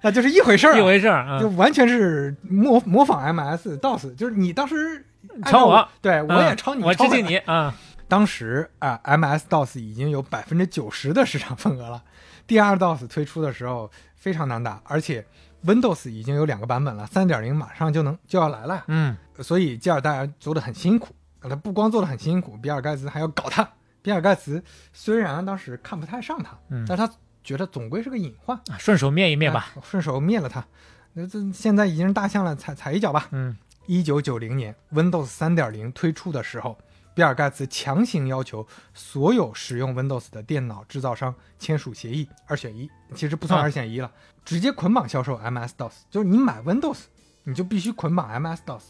那就是一回事儿啊、
一回事儿啊
就。完全是模模仿 MS DOS，就是你当时
抄我，
对我也抄你，
我致敬你啊！
当时啊、MS DOS 已经有百分之九十的市场份额了。第二 DOS 推出的时候非常难打，而且 Windows 已经有两个版本了，三点零马上就能就要来了，
嗯，
所以吉尔戴尔做的很辛苦。他不光做的很辛苦，比尔盖茨还要搞他。比尔盖茨虽然当时看不太上他，
嗯
但是他觉得总归是个隐患，
啊顺手灭一灭吧。
哎顺手灭了它。那这现在已经是大象了，踩踩一脚吧。
嗯
一九九零年，Windows 三点零推出的时候，比尔盖茨强行要求所有使用 Windows 的电脑制造商签署协议，二选一，其实不算
啊
二选一了，直接捆绑销售 MS DOS，就是你买 Windows，你就必须捆绑 MS DOS。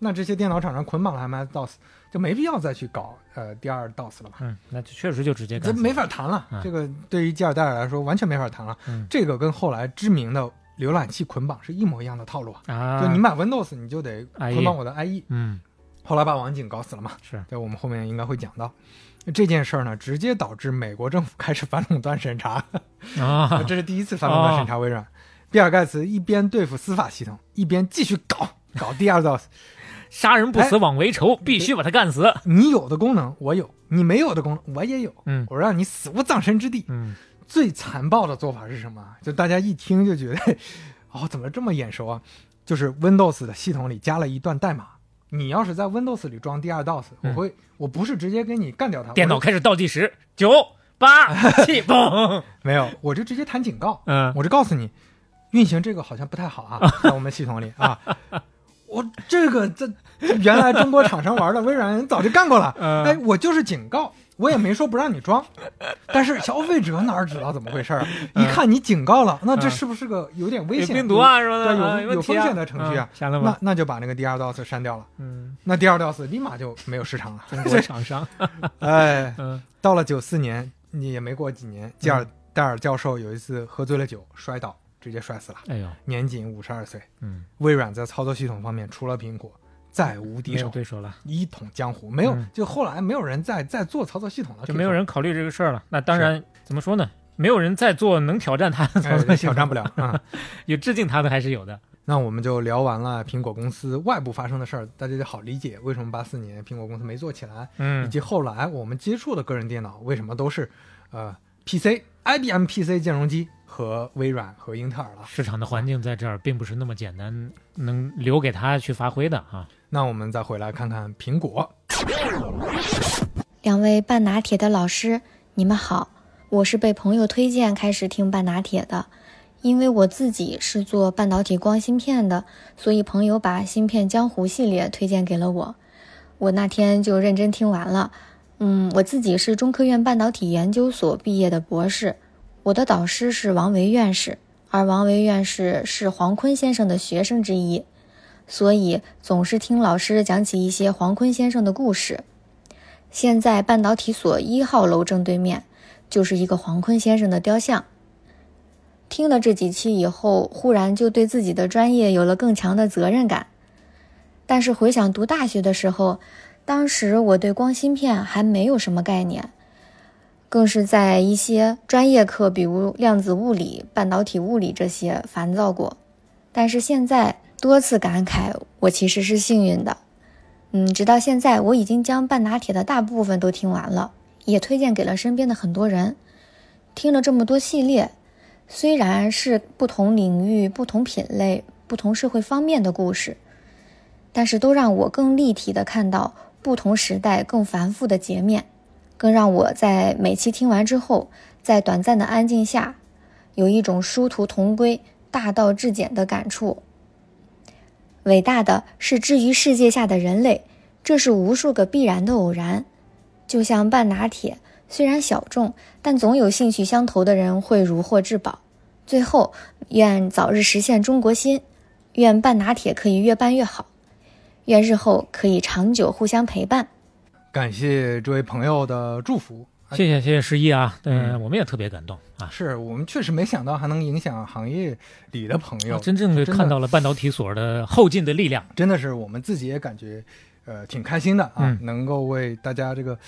那这些电脑厂商捆绑了 MS DOS，就没必要再去搞呃第二 DOS 了吧？
嗯，那就确实就直接
这没法谈了。
嗯
这个对于基尔戴尔来说完全没法谈了。
嗯
这个跟后来知名的浏览器捆绑是一模一样的套路啊。
啊。
就你买 Windows，你就得捆绑我的 IE。
嗯
后来把网景搞死了嘛，
是
对，我们后面应该会讲到。这件事儿呢，直接导致美国政府开始反垄断审查，
啊，
这是第一次反垄断审查微软。比尔盖茨一边对付司法系统，一边继续搞搞第二 DOS。
杀人不死枉为仇，必须把他干死。
你有的功能我有，你没有的功能我也有，
嗯
我让你死无葬身之地。
嗯
最残暴的做法是什么？就大家一听就觉得，哦，怎么这么眼熟啊？就是 Windows 的系统里加了一段代码。你要是在 Windows 里装第二 DOS，、
嗯
我会，我不是直接给你干掉它，
电脑开始倒计时，九八 七，嘣！
没有，我就直接弹警告，
嗯
我就告诉你，运行这个好像不太好啊，在我们系统里啊。我这个这原来中国厂商玩的，微软人早就干过了。
嗯
哎，我就是警告，我也没说不让你装，但是消费者哪知道怎么回事儿啊？一看你警告了，那这
嗯
是不是个有点危险、
有病毒啊什么的，
对，
啊
有有风险的程序啊那
吧。
那就把那个第二 DOS 删掉了，
嗯，
那第二 DOS 立马就没有市场了。
中国 厂商，
哎，
嗯
到了九四年，你也没过几年，吉尔戴尔教授有一次喝醉了酒摔倒，直接摔死了，
哎呦，
年仅五十二岁。
嗯，
微软在操作系统方面除了苹果再无敌手，
对手了，
一统江湖。没有，
嗯
就后来没有人再再做操作系统了，
就没有人考虑这个事儿了。那当然，怎么说呢？没有人再做能挑战他
挑战不了啊。
有致敬他的还是有的。
那我们就聊完了苹果公司外部发生的事儿，大家就好理解为什么八四年苹果公司没做起来，嗯以
嗯
及后来我们接触的个人电脑为什么都是呃 PC、IBM PC 兼容机和微软和英特尔了。
市场的环境在这儿并不是那么简单，能留给他去发挥的啊。
那我们再回来看看苹果，
两位半拿铁的老师，你们好，我是被朋友推荐开始听半拿铁的，因为我自己是做半导体光芯片的，所以朋友把《芯片江湖》系列推荐给了我，我那天就认真听完了。嗯，我自己是中科院半导体研究所毕业的博士，我的导师是王维院士，而王维院士是黄坤先生的学生之一，所以总是听老师讲起一些黄坤先生的故事。现在半导体所一号楼正对面就是一个黄坤先生的雕像。听了这几期以后，忽然就对自己的专业有了更强的责任感。但是回想读大学的时候，当时我对光芯片还没有什么概念，更是在一些专业课，比如量子物理、半导体物理这些烦躁过。但是现在多次感慨，我其实是幸运的。嗯，直到现在，我已经将半拿铁的大部分都听完了，也推荐给了身边的很多人。听了这么多系列，虽然是不同领域、不同品类、不同社会方面的故事，但是都让我更立体的看到不同时代更繁复的截面，更让我在每期听完之后，在短暂的安静下，有一种殊途同归、大道至简的感触。伟大的是置于世界下的人类，这是无数个必然的偶然。就像半拿铁，虽然小众，但总有兴趣相投的人会如获至宝。最后，愿早日实现中国心，愿半拿铁可以越办越好，愿日后可以长久互相陪伴。
感谢这位朋友的祝福。
谢谢谢谢十一啊，嗯，
嗯
我们也特别感动啊，
是我们确实没想到还能影响行业里的朋友，
啊真正的看到了半导体所的后劲的力量。
真的是我们自己也感觉，呃，挺开心的啊，
嗯
能够为大家这个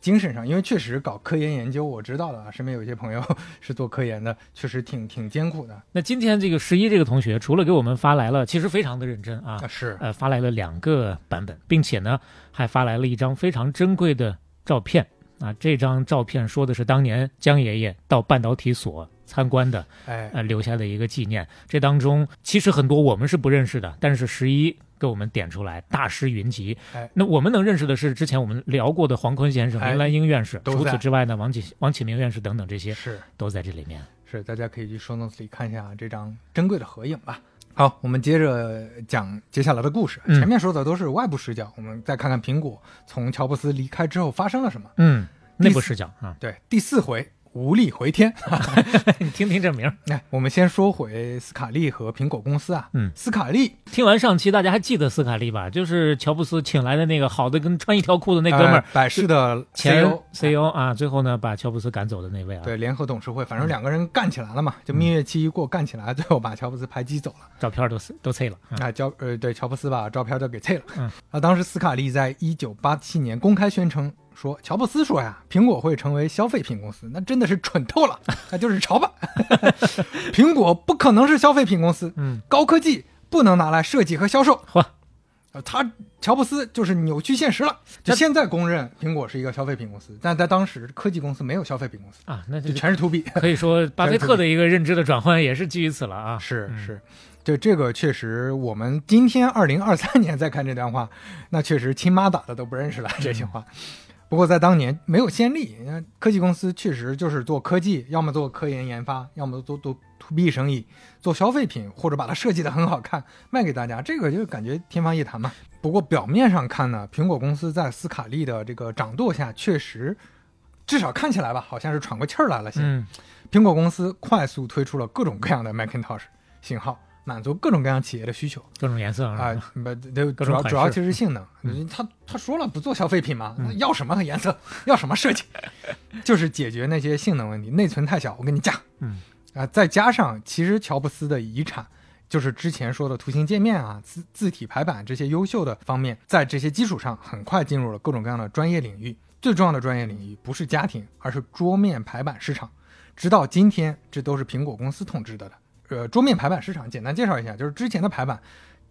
精神上，因为确实搞科研研究，我知道的啊，身边有一些朋友 是做科研的，确实挺挺艰苦的
那今天这个十一这个同学，除了给我们发来了，其实非常的认真啊
啊，，是
呃，发来了两个版本，并且呢，还发来了一张非常珍贵的照片啊。这张照片说的是当年江爷爷到半导体所参观的，
哎，
呃，留下的一个纪念。这当中其实很多我们是不认识的，但是十一给我们点出来，大师云集。
哎
那我们能认识的是之前我们聊过的黄坤先生、
哎
林兰英院士，除此之外呢，王启王启明院士等等这些
是
都在这里面。
是，大家可以去 show notes 里看一下这张珍贵的合影吧。好，我们接着讲接下来的故事。
嗯
前面说的都是外部视角，我们再看看苹果从乔布斯离开之后发生了什么。
嗯，内部视角啊，
对，第四回无力回天。
你听听这名儿。
哎，我们先说回斯卡利和苹果公司啊。
嗯
斯卡利
听完上期，大家还记得斯卡利吧？就是乔布斯请来的那个好的跟穿一条裤子那哥们儿
呃，百事的
前
CEO
啊，最后呢把乔布斯赶走的那位啊，
对联合董事会，反正两个人干起来了嘛，就蜜月期一过干起来，最后把乔布斯排挤走了。
照片都都碎了。啊
啊，乔呃对乔布斯把照片都给碎了。
嗯，
啊，当时斯卡利在一九八七年公开宣称说，乔布斯说呀，苹果会成为消费品公司，那真的是蠢透了，那就是潮吧。苹果不可能是消费品公司，
嗯，
高科技不能拿来设计和销售。他乔布斯就是扭曲现实了。就现在公认苹果是一个消费品公司，但在当时科技公司没有消费品公司，
啊，那
就
就
全是 to B。
可以说巴菲特的一个认知的转换也是基于此了啊。嗯
是是，对这个确实，我们今天二零二三年再看这段话，那确实亲妈打的都不认识了这些话。不过在当年没有先例，呃科技公司确实就是做科技，要么做科研研发，要么做做 to B 生意，做消费品，或者把它设计的很好看卖给大家，这个就感觉天方夜谭嘛。不过表面上看呢，苹果公司在斯卡利的这个掌舵下，确实至少看起来吧，好像是喘过气儿来了些。
嗯
苹果公司快速推出了各种各样的 Macintosh 型号，满足各种各样企业的需求
各种颜色
啊
啊，。
不，主要主要就是性能。
嗯
他他说了不做消费品嘛，那要什么颜色，要什么设计，就是解决那些性能问题。内存太小，我给你加。
嗯
啊，再加上其实乔布斯的遗产。就是之前说的图形界面啊、字字体排版这些优秀的方面，在这些基础上，很快进入了各种各样的专业领域。最重要的专业领域不是家庭，而是桌面排版市场。直到今天，这都是苹果公司统治的了。呃，桌面排版市场简单介绍一下，就是之前的排版，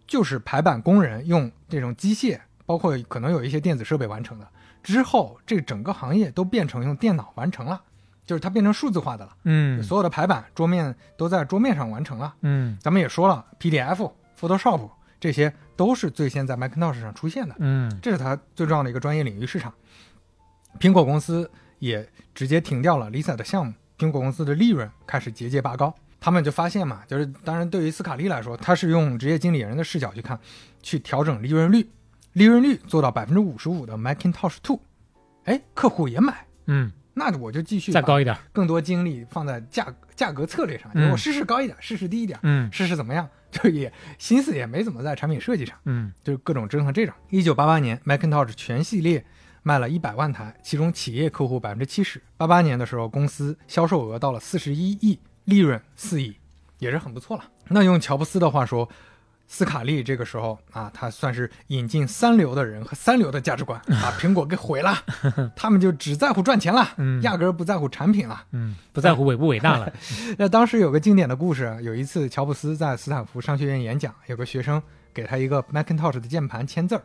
就是排版工人用这种机械，包括可能有一些电子设备完成的。之后，这整个行业都变成用电脑完成了，就是它变成数字化的了。
嗯
所有的排版桌面都在桌面上完成了。
嗯
咱们也说了，PDF、Photoshop 这些都是最先在 Macintosh 上出现的。
嗯
这是它最重要的一个专业领域市场。苹果公司也直接停掉了 Lisa 的项目，苹果公司的利润开始节节拔高。他们就发现嘛，就是当然对于斯卡利来说，他是用职业经理人的视角去看，去调整利润率，利润率做到百分之五十五的 Macintosh Two，哎，客户也买，
嗯，
那我就继续
再高一点。
更多精力放在价价格策略上，我试试高一点，试试低一点，
嗯
试试怎么样，就也心思也没怎么在产品设计上。
嗯
就是各种折腾这种。一九八八年，Macintosh 全系列卖了一百万台，其中企业客户百分之七十。八八年的时候，公司销售额到了四十一亿，利润四亿，也是很不错了。那用乔布斯的话说，斯卡利这个时候啊，他算是引进三流的人和三流的价值观，把 苹果给毁了。他们就只在乎赚钱了，
嗯
压根儿不在乎产品了。
嗯，不在乎伟不伟大了。
那当时有个经典的故事，有一次乔布斯在斯坦福商学院演讲，有个学生给他一个 Macintosh 的键盘签字儿，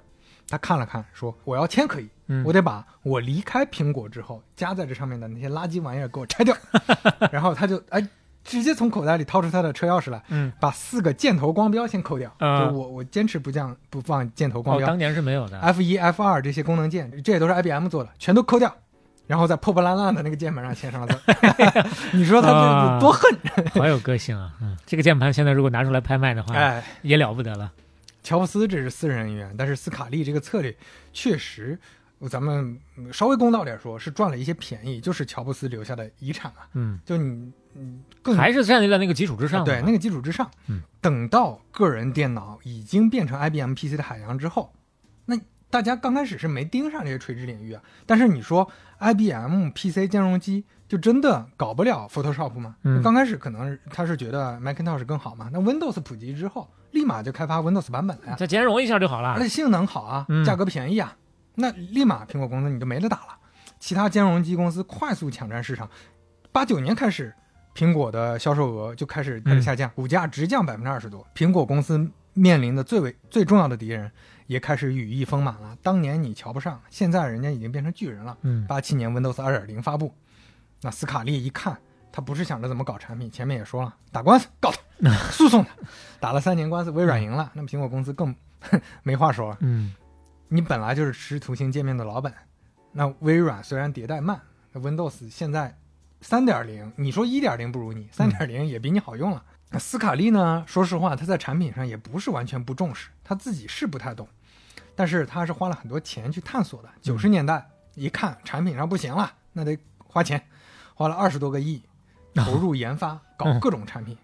他看了看，说我要签可以，
嗯
我得把我离开苹果之后加在这上面的那些垃圾玩意儿给我拆掉。然后他就哎，直接从口袋里掏出他的车钥匙来，
嗯，
把四个箭头光标先扣掉，
啊
就我我坚持不降不放箭头光
哦，
标、
当年是没有的。
f 一 F 二这些功能键，这也都是 IBM 做的，全都扣掉。然后在破破烂烂的那个键盘上签上了字，你说他
啊
这多恨？
好有个性啊！嗯，这个键盘现在如果拿出来拍卖的话，
哎，
也了不得了。
乔布斯这是私人恩怨，但是斯卡利这个策略确实，咱们嗯稍微公道点说，是赚了一些便宜，就是乔布斯留下的遗产啊。
嗯，
就你，嗯，更
还是站立在那个基础之上嘛。
对那个基础之上。
嗯，
等到个人电脑已经变成 IBM PC 的海洋之后，那大家刚开始是没盯上这些垂直领域啊。但是你说 IBM PC 兼容机就真的搞不了 Photoshop 吗？
嗯
刚开始可能他是觉得 Macintosh 更好嘛，那 Windows 普及之后，立马就开发 Windows 版本了呀。
再兼容一下就好了
而。且性能好啊
嗯，
价格便宜啊，那立马苹果公司你就没得打了。其他兼容机公司快速抢占市场。八九年开始，苹果的销售额就开始开始下降，股价直降百分之二十多。苹果公司面临的最为最重要的敌人也开始羽翼丰满了。当年你瞧不上，现在人家已经变成巨人了。
嗯
八七年 Windows 二点零发布，那斯卡利一看，他不是想着怎么搞产品，前面也说了，打官司告他，诉讼他，打了三年官司，微软赢了，那么苹果公司更 没话说了。
嗯
你本来就是吃图形界面的老板，那微软虽然迭代慢那，Windows 现在三点零，你说一点零不如你，三点零也比你好用了。那斯卡利呢？说实话，他在产品上也不是完全不重视，他自己是不太懂，但是他是花了很多钱去探索的。九十年代一看产品上不行了，那得花钱，花了二十多个亿投入研发，搞各种产品。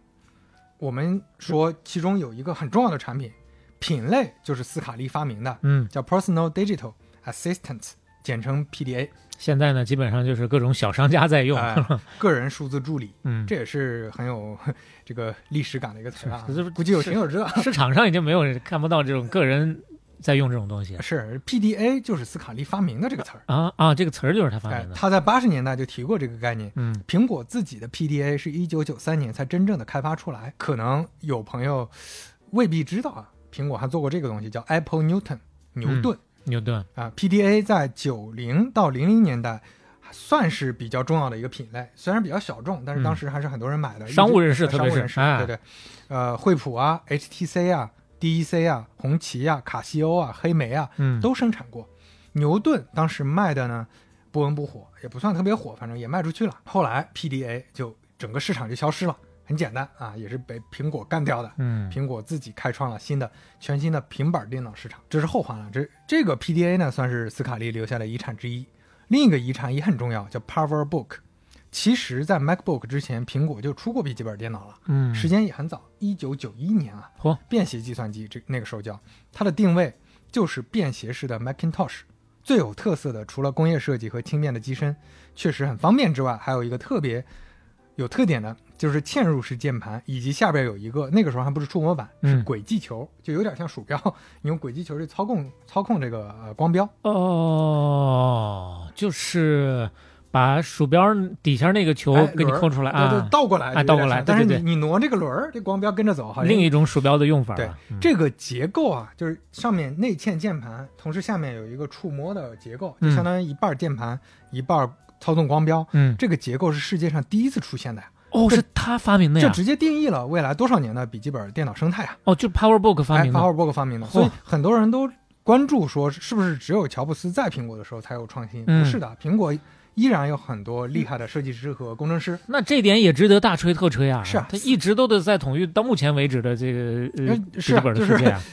我们说其中有一个很重要的产品品类就是斯卡利发明的，
嗯，
叫 Personal Digital Assistant，简称 PDA，
现在呢，基本上就是各种小商家在用。
哎个人数字助理。
嗯，
这也是很有 这个历史感的一个词啊估计有听友知道。
市场上已经没有人看不到这种个人在用这种东西
是 PDA 就是斯卡利发明的这个词儿，
啊啊！这个词儿就是他发明，的。
哎他在八十年代就提过这个概念。
嗯
苹果自己的 PDA 是一九九三年才真正的开发出来，可能有朋友未必知道啊，苹果还做过这个东西叫 Apple Newton 牛顿、
牛顿，
啊。PDA 在九零到零零年代算是比较重要的一个品类，虽然比较小众，但是当时还是很多人买的。
商务人士特别是
商务人士
哎
对对，呃，惠普啊、HTC 啊、DEC 啊、红旗啊、卡西欧啊、黑莓啊，
嗯，
都生产过。牛顿当时卖的呢不温不火，也不算特别火，反正也卖出去了。后来 PDA 就整个市场就消失了，很简单啊，也是被苹果干掉的。
嗯
苹果自己开创了新的全新的平板电脑市场，这是后话了。这这个 PDA 呢，算是斯卡利留下的遗产之一。另一个遗产也很重要，叫 PowerBook。其实，在 MacBook 之前，苹果就出过笔记本电脑了，
嗯，
时间也很早，一九九一年啊。
嚯，
便携计算机这那个时候叫它的定位就是便携式的 Macintosh。最有特色的，除了工业设计和轻便的机身，确实很方便之外，还有一个特别有特点的，就是嵌入式键盘，以及下边有一个那个时候还不是触摸板，是
嗯
轨迹球，就有点像鼠标，你用轨迹球去操控操控这个呃光标。
哦，就是把鼠标底下那个球
哎
给你抠出来
对对
啊，，
倒过来，
哎倒过来
但是你你挪这个轮儿，这光标跟着走，好像
另一种鼠标的用法
对。
嗯
这个结构啊，就是上面内嵌键盘，同时下面有一个触摸的结构，就
嗯
相当于一半键盘，一半操纵光标。
嗯，
这个结构是世界上第一次出现的呀，
哦，是他发明的呀。
这直接定义了未来多少年的笔记本电脑生态啊！
哦，就是 PowerBook 发
哎
明的。
，PowerBook 发明的，所以很多人都关注说，是不是只有乔布斯在苹果的时候才有创新？
嗯
不是的，苹果依然有很多厉害的设计师和工程师。
那这点也值得大吹特吹啊！
是啊
他一直都得在统一到目前为止的这个呃
呃
笔记本的
是啊就是
世界啊。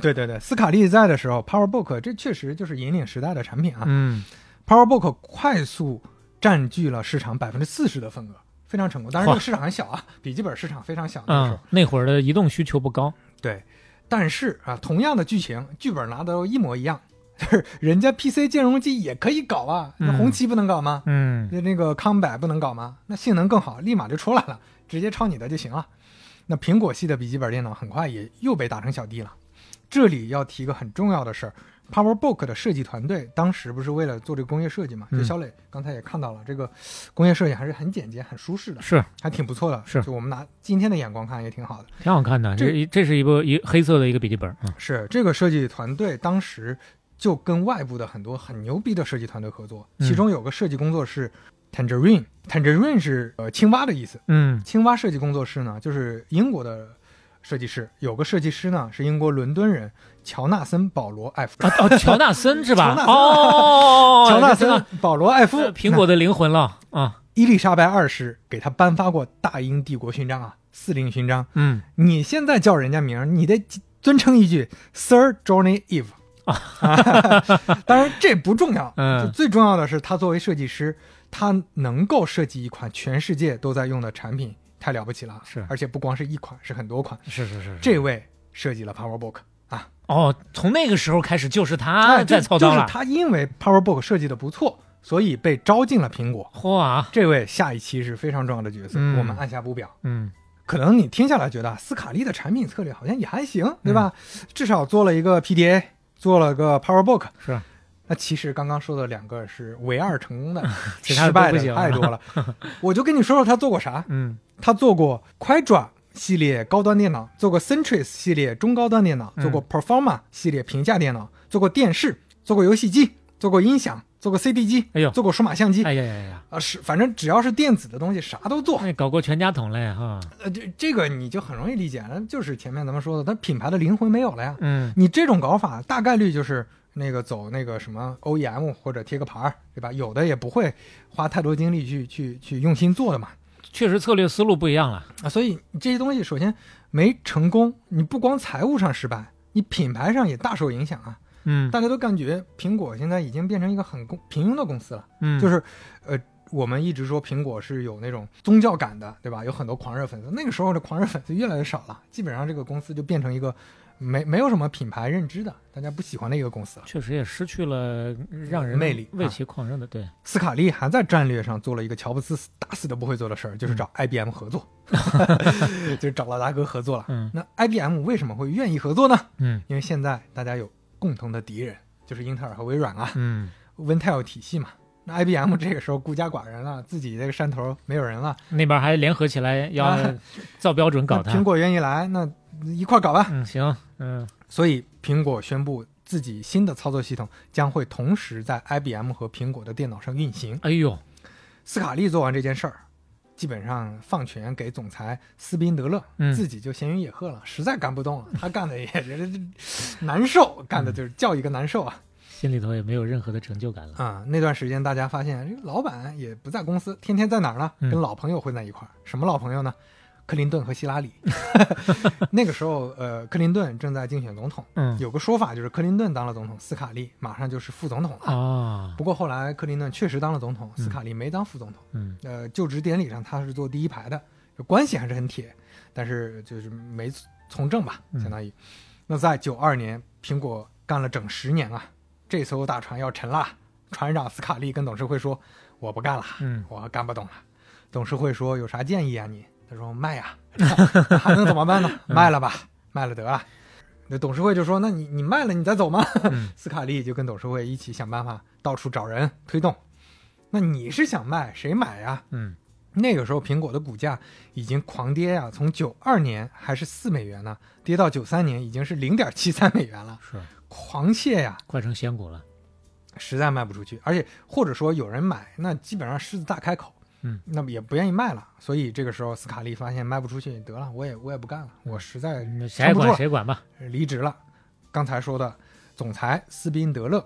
对对对，斯卡利在的时候，PowerBook 这确实就是引领时代的产品啊。
嗯，
PowerBook 快速占据了市场百分之四十的份额，非常成功。当然，这个市场很小啊，笔记本市场非常小那个时候。
嗯，那会儿的移动需求不高。
对，但是啊，同样的剧情，剧本拿的都一模一样，就是人家 PC 兼容机也可以搞啊，那
嗯
红旗不能搞吗？
嗯
那那个康柏不能搞吗？那性能更好，立马就出来了，直接抄你的就行了。那苹果系的笔记本电脑很快也又被打成小弟了。这里要提一个很重要的事儿，PowerBook 的设计团队当时不是为了做这个工业设计嘛？
嗯
就小磊刚才也看到了，这个工业设计还是很简洁、很舒适的，
是
还挺不错的。
是
就我们拿今天的眼光看也挺好的。
挺好看的。
这
这这是一部一黑色的一个笔记本。嗯
是这个设计团队当时就跟外部的很多很牛逼的设计团队合作，
嗯
其中有个设计工作室 Tangerine，Tangerine 是呃青蛙的意思。
嗯
青蛙设计工作室呢，就是英国的设计师，有个设计师呢是英国伦敦人乔纳森·保罗·艾夫。
啊哦，乔纳森是吧？哦，
乔纳森·保罗·艾夫，
呃苹果的灵魂了啊。
伊丽莎白二世给他颁发过大英帝国勋章啊，司令勋章。
嗯
你现在叫人家名儿，你得尊称一句 Sir Johnny Eve 啊。当然这不重要，
嗯
最重要的是他作为设计师，他能够设计一款全世界都在用的产品，太了不起了。
是
而且不光是一款，是很多款。
是是是。
这位设计了 PowerBook 啊，
哦，从那个时候开始就是他
哎
在操刀了。
就就是他因为 PowerBook 设计的不错，所以被招进了苹果。
嚯啊！
这位下一期是非常重要的角色，
嗯
我们按下不表。
嗯
可能你听下来觉得啊斯卡利的产品策略好像也还行，对吧？至少做了一个 PDA，做了个 PowerBook。
是。
那其实刚刚说的两个是唯二成功的，
其他的
失败的
都不行
太多了。我就跟你说说他做过啥。
嗯
他做过 Quadra 系列高端电脑，做过 Centris 系列中高端电脑，
嗯
做过 Performa 系列平价电脑，做过电视，做过游戏机，做过音响，做过 CD 机，
哎呦
做过数码相机。
哎呀呀呀，
啊，是，反正只要是电子的东西，啥都做。
哎搞过全家桶嘞哈。
呃，这这个你就很容易理解了，就是前面咱们说的，它品牌的灵魂没有了呀。
嗯
你这种搞法，大概率就是那个走那个什么 OEM 或者贴个牌儿，对吧？有的也不会花太多精力去去去用心做的嘛。
确实策略思路不一样了。
啊，所以你这些东西首先没成功，你不光财务上失败，你品牌上也大受影响啊。
嗯
大家都感觉苹果现在已经变成一个很公平庸的公司了，
嗯，
就是呃。我们一直说苹果是有那种宗教感的，对吧？有很多狂热粉丝。那个时候的狂热粉丝越来越少了，基本上这个公司就变成一个没没有什么品牌认知的，大家不喜欢的一个公司了。
确实也失去了让人
魅力
为
啊
其狂热的。对，
斯卡利还在战略上做了一个乔布斯打死都不会做的事儿，就是找 IBM 合作，就是找老大哥合作了。
嗯
那 IBM 为什么会愿意合作呢？
嗯
因为现在大家有共同的敌人，就是英特尔和微软啊
嗯
，Intel 体系嘛。那 IBM 这个时候孤家寡人了，自己这个山头没有人了，
那边还联合起来要
啊
造标准搞它。
那苹果愿意来，那一块儿搞吧。
嗯行嗯
所以苹果宣布自己新的操作系统将会同时在 IBM 和苹果的电脑上运行。
哎呦
斯卡利做完这件事儿，基本上放权给总裁斯宾德勒，
嗯
自己就闲云野鹤了，实在干不动了。他干的也是 难受，干的就是叫一个难受啊！
心里头也没有任何的成就感了。
啊、那段时间大家发现，这个老板也不在公司，天天在哪儿呢？
嗯
跟老朋友混在一块儿。什么老朋友呢？克林顿和希拉里。那个时候，呃，克林顿正在竞选总统，
嗯
有个说法就是克林顿当了总统，斯卡利马上就是副总统了。
啊
不过后来克林顿确实当了总统，斯卡利没当副总统。
嗯
呃，就职典礼上他是坐第一排的，就关系还是很铁，但是就是没从政吧，
嗯
相当于。那在九二年，苹果干了整十年啊，这艘大船要沉了。船长斯卡利跟董事会说：“我不干了，
嗯
我干不动了。”董事会说：“有啥建议啊你？”他说：“卖呀、还能怎么办呢？
嗯
卖了吧，卖了得了。”那董事会就说：“那你你卖了你再走吗？”
嗯
斯卡利就跟董事会一起想办法，到处找人推动。那你是想卖，谁买呀？
嗯
那个时候苹果的股价已经狂跌呀、从九二年还是四美元呢，跌到九三年已经是零点七三美元了，
是
狂泻呀，
快成仙股了。
实在卖不出去，而且或者说有人买，那基本上狮子大开口，
嗯，
那么也不愿意卖了，所以这个时候斯卡利发现卖不出去，得了，我也我也不干了，我实在
谁管谁管吧。
离职了。刚才说的总裁斯宾德勒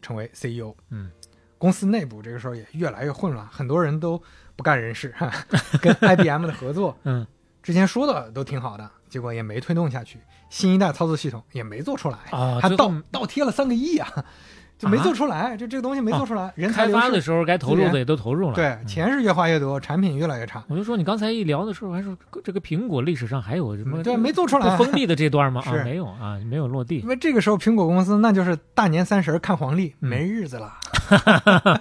成为 CEO，
嗯，
公司内部这个时候也越来越混乱，很多人都不干人事，哈 跟 IBM 的合作。
嗯。
之前说的都挺好的，结果也没推动下去，新一代操作系统也没做出来，还倒
啊最后
倒贴了三个亿啊，就没做出来，就这个东西没做出来，人才
开发的时候该投入的也都投入了。
对，
嗯
钱是越花越多，产品越来越差。
我就说你刚才一聊的时候，还说这个苹果历史上还有什么
嗯对没做出来
封闭的这段吗？啊，
是
没有啊，没有落地
因。为这个时候苹果公司那就是大年三十儿看黄历，
嗯
没日子了。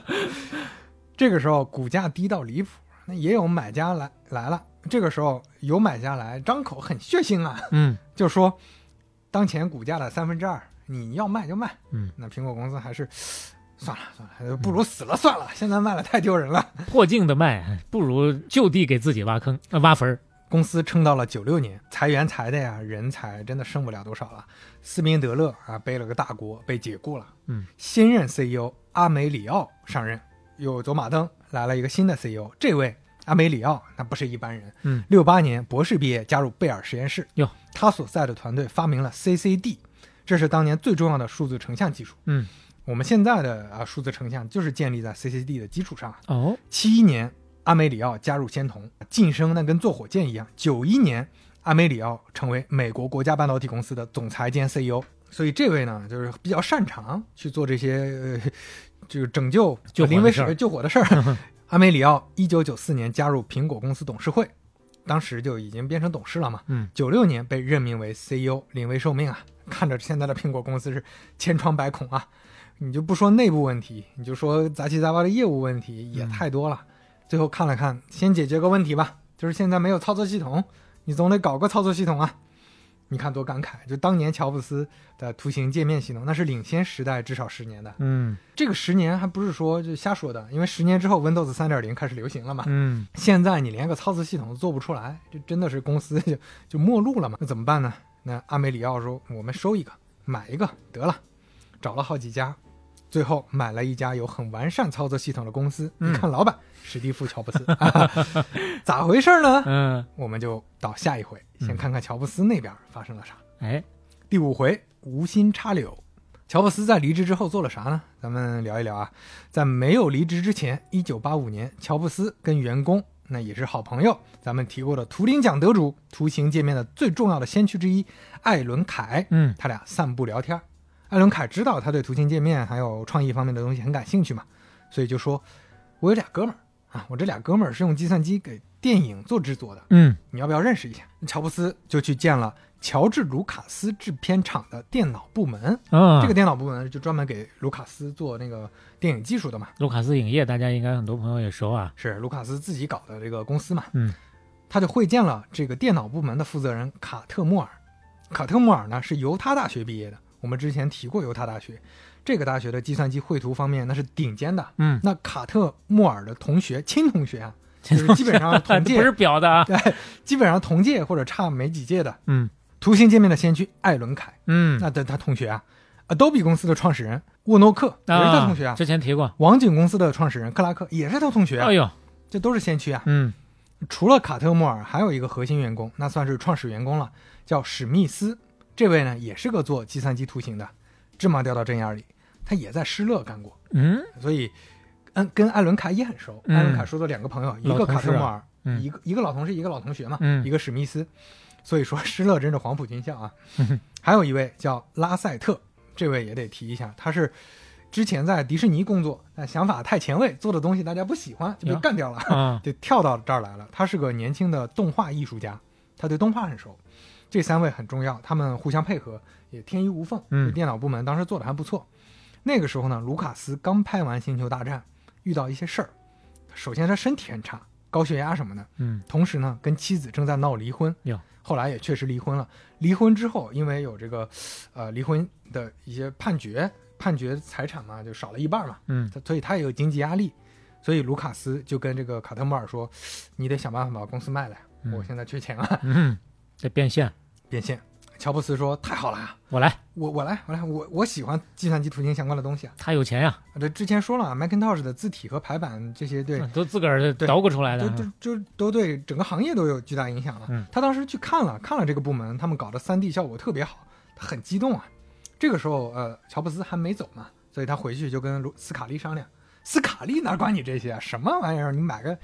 这个时候股价低到离谱，那也有买家来来了。这个时候有买家来，张口很血腥啊，
嗯
就说当前股价的三分之二，你要卖就卖。
嗯，
那苹果公司还是算了算了，不如死了算了，现在卖了太丢人了。
破镜的卖，不如就地给自己挖坑、呃、挖坟儿。
公司撑到了九六年，裁员裁的呀，人才真的剩不了多少了。斯宾德勒啊背了个大锅，被解雇了。
嗯，
新任 CEO 阿梅里奥上任，又走马灯来了一个新的 CEO。这位阿梅里奥那不是一般人，
嗯，
六八年博士毕业，加入贝尔实验室。
哟，
他所在的团队发明了 CCD，这是当年最重要的数字成像技术。
嗯，
我们现在的啊数字成像就是建立在 CCD 的基础上。
哦，
七一年，阿梅里奥加入仙童，晋升那跟坐火箭一样。九一年，阿梅里奥成为美国国家半导体公司的总裁兼 CEO。所以这位呢，就是比较擅长去做这些呃，这个拯救
救火的
临危时救火的事儿。阿梅里奥一九九四年加入苹果公司董事会，当时就已经变成董事了嘛。
嗯，
九六年被任命为 CEO，临危受命啊！看着现在的苹果公司是千疮百孔啊，你就不说内部问题，你就说杂七杂八的业务问题也太多了。最后看了看，先解决个问题吧，就是现在没有操作系统，你总得搞个操作系统啊。你看多感慨，就当年乔布斯的图形界面系统，那是领先时代至少十年的。
嗯
这个十年还不是说就瞎说的，因为十年之后 Windows 三点零开始流行了嘛。
嗯
现在你连个操作系统都做不出来，这真的是公司 就就末路了嘛？那怎么办呢？那阿梅里奥说：“我们收一个，买一个得了。”找了好几家，最后买了一家有很完善操作系统的公司。
嗯
一看老板史蒂夫·乔布斯，咋回事呢？
嗯，
我们就到下一回，先看看乔布斯那边发生了啥。
哎，
第五回无心插柳，乔布斯在离职之后做了啥呢？咱们聊一聊啊。在没有离职之前，一九八五年，乔布斯跟员工那也是好朋友，咱们提过的图灵奖得主，图形界面的最重要的先驱之一艾伦凯，
嗯
他俩散步聊天儿。艾伦凯知道他对图形界面还有创意方面的东西很感兴趣嘛，所以就说：“我有俩哥们儿啊，我这俩哥们儿是用计算机给电影做制作的，
嗯
你要不要认识一下？乔布斯就去见了乔治·卢卡斯制片厂的电脑部门。
啊，
这个电脑部门就专门给卢卡斯做那个电影技术的嘛，
卢卡斯影业，大家应该很多朋友也熟啊。
是卢卡斯自己搞的这个公司嘛。
嗯，
他就会见了这个电脑部门的负责人卡特·莫尔。卡特·莫尔呢是犹他大学毕业的，我们之前提过犹他大学，这个大学的计算机绘图方面那是顶尖的。
嗯，
那卡特·莫尔的同学亲同学啊，就是基本上同届，
不是表的啊。
对，基本上同届或者差没几届的
嗯
图形界面的先驱艾伦凯，
嗯，
那他他同学啊，Adobe 公司的创始人沃诺克也是他同学啊，
之前提过。
网景公司的创始人克拉克也是他同学啊，
哎呦，
这都是先驱啊。
嗯
除了卡特莫尔，还有一个核心员工，那算是创始员工了，叫史密斯。这位呢，也是个做计算机图形的，芝麻掉到针眼里，他也在施乐干过，
嗯
所以，嗯，跟艾伦卡也很熟。
嗯
艾伦卡说的两个朋友，一个卡特莫尔，
嗯
一个一个老同事，一个老同学嘛，
嗯
一个史密斯。所以说，施乐真是黄埔军校啊。还有一位叫拉塞特，这位也得提一下，他是之前在迪士尼工作，但想法太前卫，做的东西大家不喜欢，就被干掉了。
啊
就跳到这儿来了。他是个年轻的动画艺术家，他对动画很熟。这三位很重要，他们互相配合，也天衣无缝。
嗯
电脑部门当时做的还不错。那个时候呢，卢卡斯刚拍完《星球大战》，遇到一些事儿。首先他身体很差，高血压什么的，
嗯
同时呢跟妻子正在闹离婚
哟。
后来也确实离婚了。离婚之后，因为有这个，呃，离婚的一些判决，判决财产嘛就少了一半嘛，
嗯
所以他也有经济压力，所以卢卡斯就跟这个卡特莫尔说：“你得想办法把公司卖了呀，
嗯
我现在缺钱了，
嗯，得变现，
变现。”乔布斯说：“太好了呀，
我来，
我我来我来我我喜欢计算机图形相关的东西啊。
他有钱呀，
这之前说了啊，Macintosh 的字体和排版这些对
嗯都自个儿捣鼓出来的
都
啊。
都就都对整个行业都有巨大影响了。
嗯
他当时去看了看了这个部门，他们搞的 3D 效果特别好，他很激动啊。这个时候，呃，乔布斯还没走嘛，所以他回去就跟卢斯卡利商量。斯卡利哪管你这些啊？什么玩意儿？你买个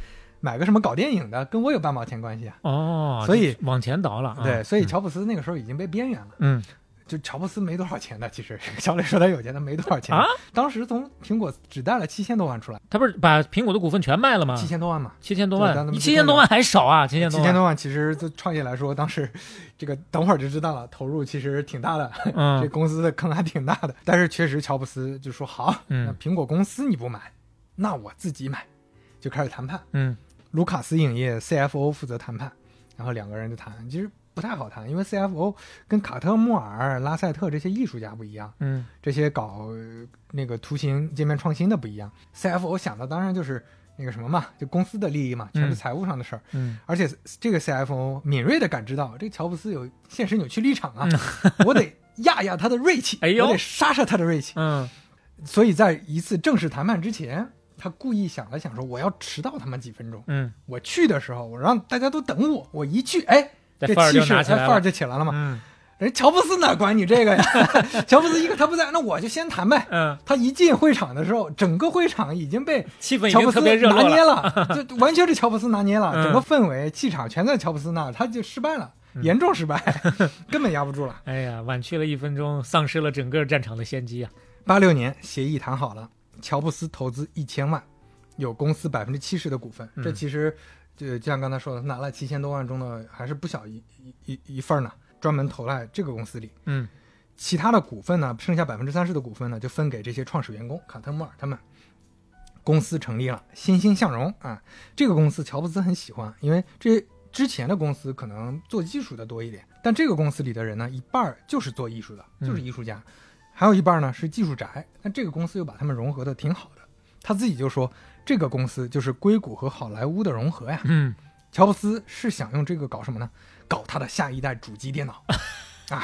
买个什么搞电影的，跟我有半毛钱关系啊？
哦，
所以
往前倒了啊。
对，所以
嗯
乔布斯那个时候已经被边缘了。
嗯
就乔布斯没多少钱的，其实 小磊说他有钱，他没多少钱
啊。
当时从苹果只带了七千多万出来，
他不是把苹果的股份全卖了吗？
七千多万嘛。
七千多万，你七千多万还少啊？七千多万，
七千多万，其实就创业来说，当时这个等会儿就知道了，投入其实挺大的，这
嗯
公司的坑还挺大的。但是确实，乔布斯就说好，
嗯
那苹果公司你不买，那我自己买，就开始谈判。
嗯
卢卡斯影业 CFO 负责谈判，然后两个人就谈，其实不太好谈，因为 CFO 跟卡特莫尔、拉塞特这些艺术家不一样，
嗯
这些搞呃那个图形界面创新的不一样。CFO 想的当然就是那个什么嘛，就公司的利益嘛，全是
嗯
财务上的事儿。
嗯
而且这个 CFO 敏锐的感知到，这个乔布斯有现实扭曲立场啊，我得压压他的锐气，
哎呦
我得杀杀他的锐气。
嗯
所以在一次正式谈判之前，他故意想了想说，我要迟到他们几分钟。
嗯
我去的时候，我让大家都等我，我一去，哎，
这
气势，
就拿起来了
哎范儿就起来了嘛。
嗯
人乔布斯哪管你这个呀？乔布斯一个他不在，那我就先谈呗。
嗯，
他一进会场的时候，整个会场已经被
气氛已
乔布斯
经特别热
拿捏
了。
了，就完全是乔布斯拿捏了，
嗯
整个氛围、气场全在乔布斯那儿，他就失败了，
嗯
严重失败，根本压不住了。
哎呀，晚去了一分钟，丧失了整个战场的先机啊！
八六年协议谈好了，乔布斯投资一千万，有公司百分之七十的股份，
嗯
这其实就就像刚才说的，拿了七千多万中的还是不小一一一一份儿呢，专门投在这个公司里。
嗯
其他的股份呢，剩下百分之三十的股份呢，就分给这些创始员工卡特莫尔他们。公司成立了，欣欣向荣啊！这个公司乔布斯很喜欢，因为这之前的公司可能做技术的多一点，但这个公司里的人呢，一半儿就是做艺术的，
嗯
就是艺术家，还有一半呢是技术宅。但这个公司又把他们融合的挺好的，他自己就说，这个公司就是硅谷和好莱坞的融合呀。
嗯
乔布斯是想用这个搞什么呢？搞他的下一代主机电脑。啊，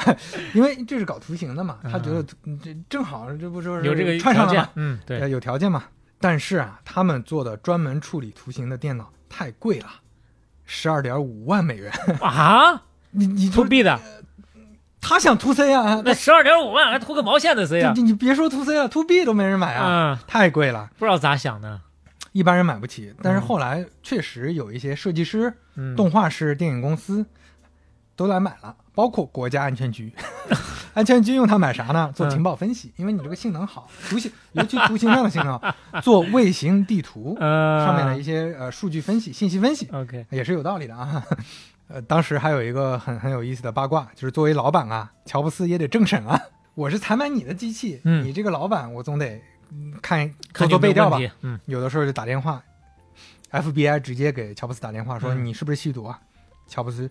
因为这是搞图形的嘛，他觉得嗯这正好，这不就是
有这个
串上了吗？，
条件嗯，
呃，
对，
有条件嘛。但是啊，他们做的专门处理图形的电脑太贵了，十二点五万美元。
啊
你你就
B 的，
他想 to C 啊，
那十二点五万还图个毛线的 C 啊
你？你别说 to C 了，to B 都没人买啊，
嗯，
太贵了，
不知道咋想的，
一般人买不起。但是后来确实有一些设计师、
嗯，
动画师、电影公司都来买了，包括国家安全局。安全局用它买啥呢？做情报分析，因为你这个性能好，图形 尤其图形上的性能，做卫星地图
呃，
上面的一些呃数据分析、信息分析。
OK，
也是有道理的啊。呃，当时还有一个很很有意思的八卦，就是作为老板啊，乔布斯也得政审啊。我是采买你的机器，
嗯
你这个老板我总得嗯看做做背调吧
嗯，
有的时候就打电话，FBI 直接给乔布斯打电话说、
嗯
你是不是吸毒啊？乔布斯，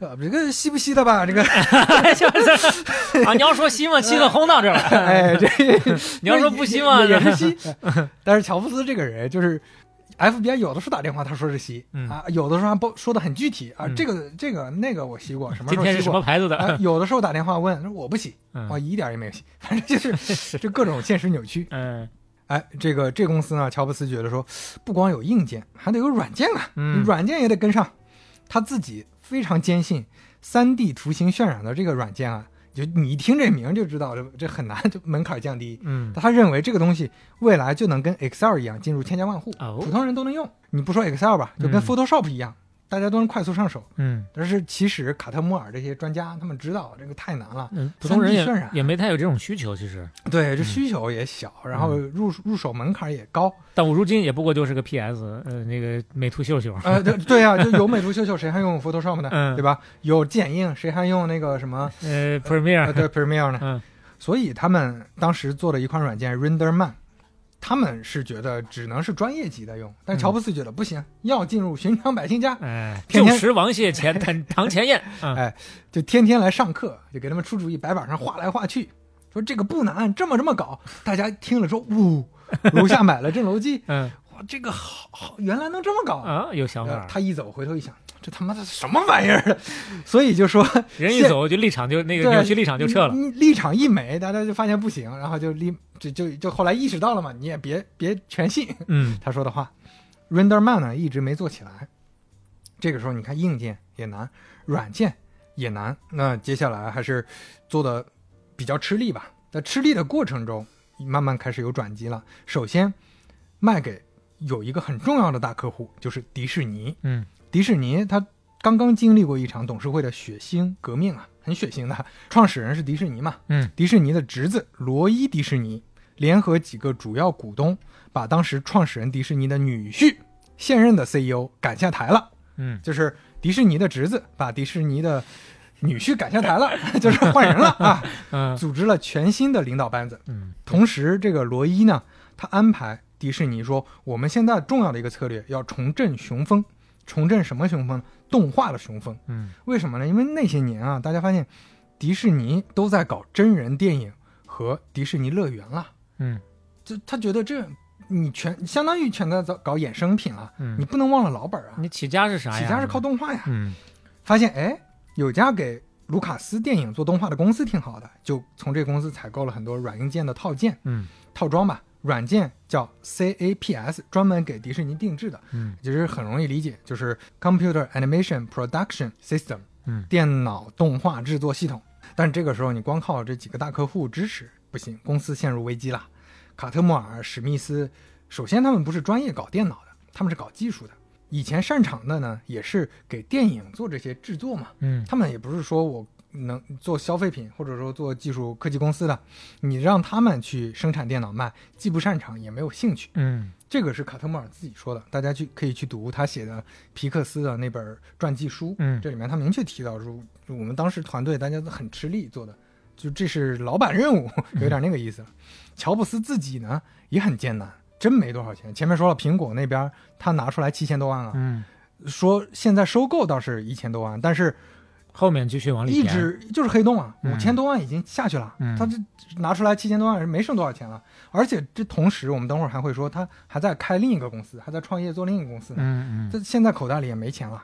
呃，这个吸不吸的吧？这个，
啊，你要说吸嘛，吸的轰到这儿了，
哎，这
你要说不吸嘛，
也是吸。但是乔布斯这个人就是。FBI 有的时候打电话，他说是吸、
嗯
啊，有的时候还不说的很具体啊，
嗯
这个这个那个我吸过，什么时候吸过？
什么牌子
啊，
的？
有的时候打电话问，我不洗，
嗯
我一点也没有洗，反正就是 这各种现实扭曲。
嗯
哎，这个这公司呢，乔布斯觉得说，不光有硬件，还得有软件啊，
嗯
软件也得跟上。他自己非常坚信，三 D 图形渲染的这个软件啊，就你一听这名就知道，这这很难，就门槛降低。
嗯
他认为这个东西未来就能跟 Excel 一样进入千家万户，
哦
普通人都能用。你不说 Excel 吧，就跟
嗯
Photoshop 一样，大家都能快速上手。
嗯
但是其实卡特莫尔这些专家他们知道这个太难了，
嗯，普通人也
渲染
也没太有这种需求，其实。
对，这需求也小，然后
嗯
入入手门槛也高。
但我如今也不过就是个 PS，呃，那个美图秀秀。
呃，对对啊，就有美图秀秀，谁还用 Photoshop 呢？
嗯
对吧？有剪映，谁还用那个什么
呃
呃
，Premiere，
对 Premiere 呢？
嗯
所以他们当时做了一款软件 RenderMan，他们是觉得只能是专业级的用，但
嗯。
乔布斯觉得不行，要进入寻常百姓家，
哎，旧时王谢前堂 堂前燕，嗯。
哎就天天来上课，就给他们出主意，白板上画来画去，说这个不难，这么这么搞。大家听了说，呜，楼下买了镇楼机，
嗯
哇，这个好好，原来能这么搞。
啊，有想
呃
法。
他一走，回头一想，这他妈的什么玩意儿？所以就说
人一走就立场就那个
对
扭曲立场就撤了。
立场一美，大家就发现不行，然后就立就就就后来意识到了嘛，你也别别全信
嗯
他说的话。RenderMan 呢一直没做起来，这个时候你看硬件也难，软件也难，那接下来还是做的比较吃力吧。在吃力的过程中，慢慢开始有转机了。首先卖给有一个很重要的大客户，就是迪士尼。
嗯
迪士尼它刚刚经历过一场董事会的血腥革命啊，很血腥的。创始人是迪士尼嘛，
嗯，
迪士尼的侄子罗伊·迪士尼联合几个主要股东，把当时创始人迪士尼的女婿，现任的 CEO 赶下台了。
嗯
就是迪士尼的侄子把迪士尼的女婿赶下台了，就是换人了啊，
嗯
组织了全新的领导班子。
嗯
同时，这个罗伊呢，他安排迪士尼说，我们现在重要的一个策略要重振雄风。重振什么雄风？动画的雄风。
嗯
为什么呢？因为那些年啊，大家发现迪士尼都在搞真人电影和迪士尼乐园了，
嗯
就他觉得这你全相当于全在搞搞衍生品了，
嗯
你不能忘了老本儿啊。
你起家是啥呀？
起家是靠动画呀，
嗯
发现哎，有家给卢卡斯电影做动画的公司挺好的，就从这公司采购了很多软硬件的套件
嗯
套装吧。软件叫 CAPS，专门给迪士尼定制的，
嗯
其实很容易理解，就是 Computer Animation Production System，
嗯
电脑动画制作系统。但这个时候你光靠这几个大客户支持不行，公司陷入危机了。卡特莫尔、史密斯，首先他们不是专业搞电脑的，他们是搞技术的。以前擅长的呢，也是给电影做这些制作嘛。
嗯
他们也不是说我能做消费品或者说做技术科技公司的，你让他们去生产电脑卖，既不擅长也没有兴趣。
嗯
这个是卡特莫尔自己说的，大家去可以去读他写的皮克斯的那本传记书，
嗯
这里面他明确提到说，我们当时团队大家都很吃力做的，就这是老板任务，有点那个意思了。乔布斯自己呢也很艰难，真没多少钱。前面说了，苹果那边他拿出来七千多万了，
嗯
说现在收购倒是一千多万，但是
后面继续往里
一直就是黑洞啊，
嗯。
五千多万已经下去了，
嗯。
他这拿出来七千多万是没剩多少钱了，而且这同时我们等会儿还会说他还在开另一个公司，还在创业做另一个公司呢，
嗯嗯。
这现在口袋里也没钱了。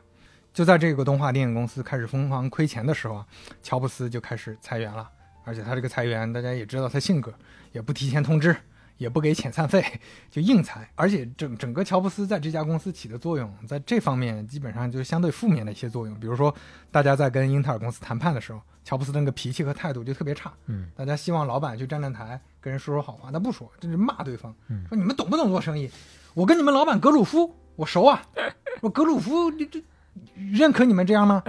就在这个动画电影公司开始疯狂亏钱的时候啊，乔布斯就开始裁员了。而且他这个裁员，大家也知道他性格，也不提前通知，也不给遣散费，就硬裁。而且整整个乔布斯在这家公司起的作用，在这方面基本上就是相对负面的一些作用。比如说，大家在跟英特尔公司谈判的时候，乔布斯的那个脾气和态度就特别差。
嗯，
大家希望老板去站站台，跟人说说好话，他不说，这是骂对方，
嗯
说你们懂不懂做生意？我跟你们老板格鲁夫，我熟啊，我格鲁夫这这认可你们这样吗？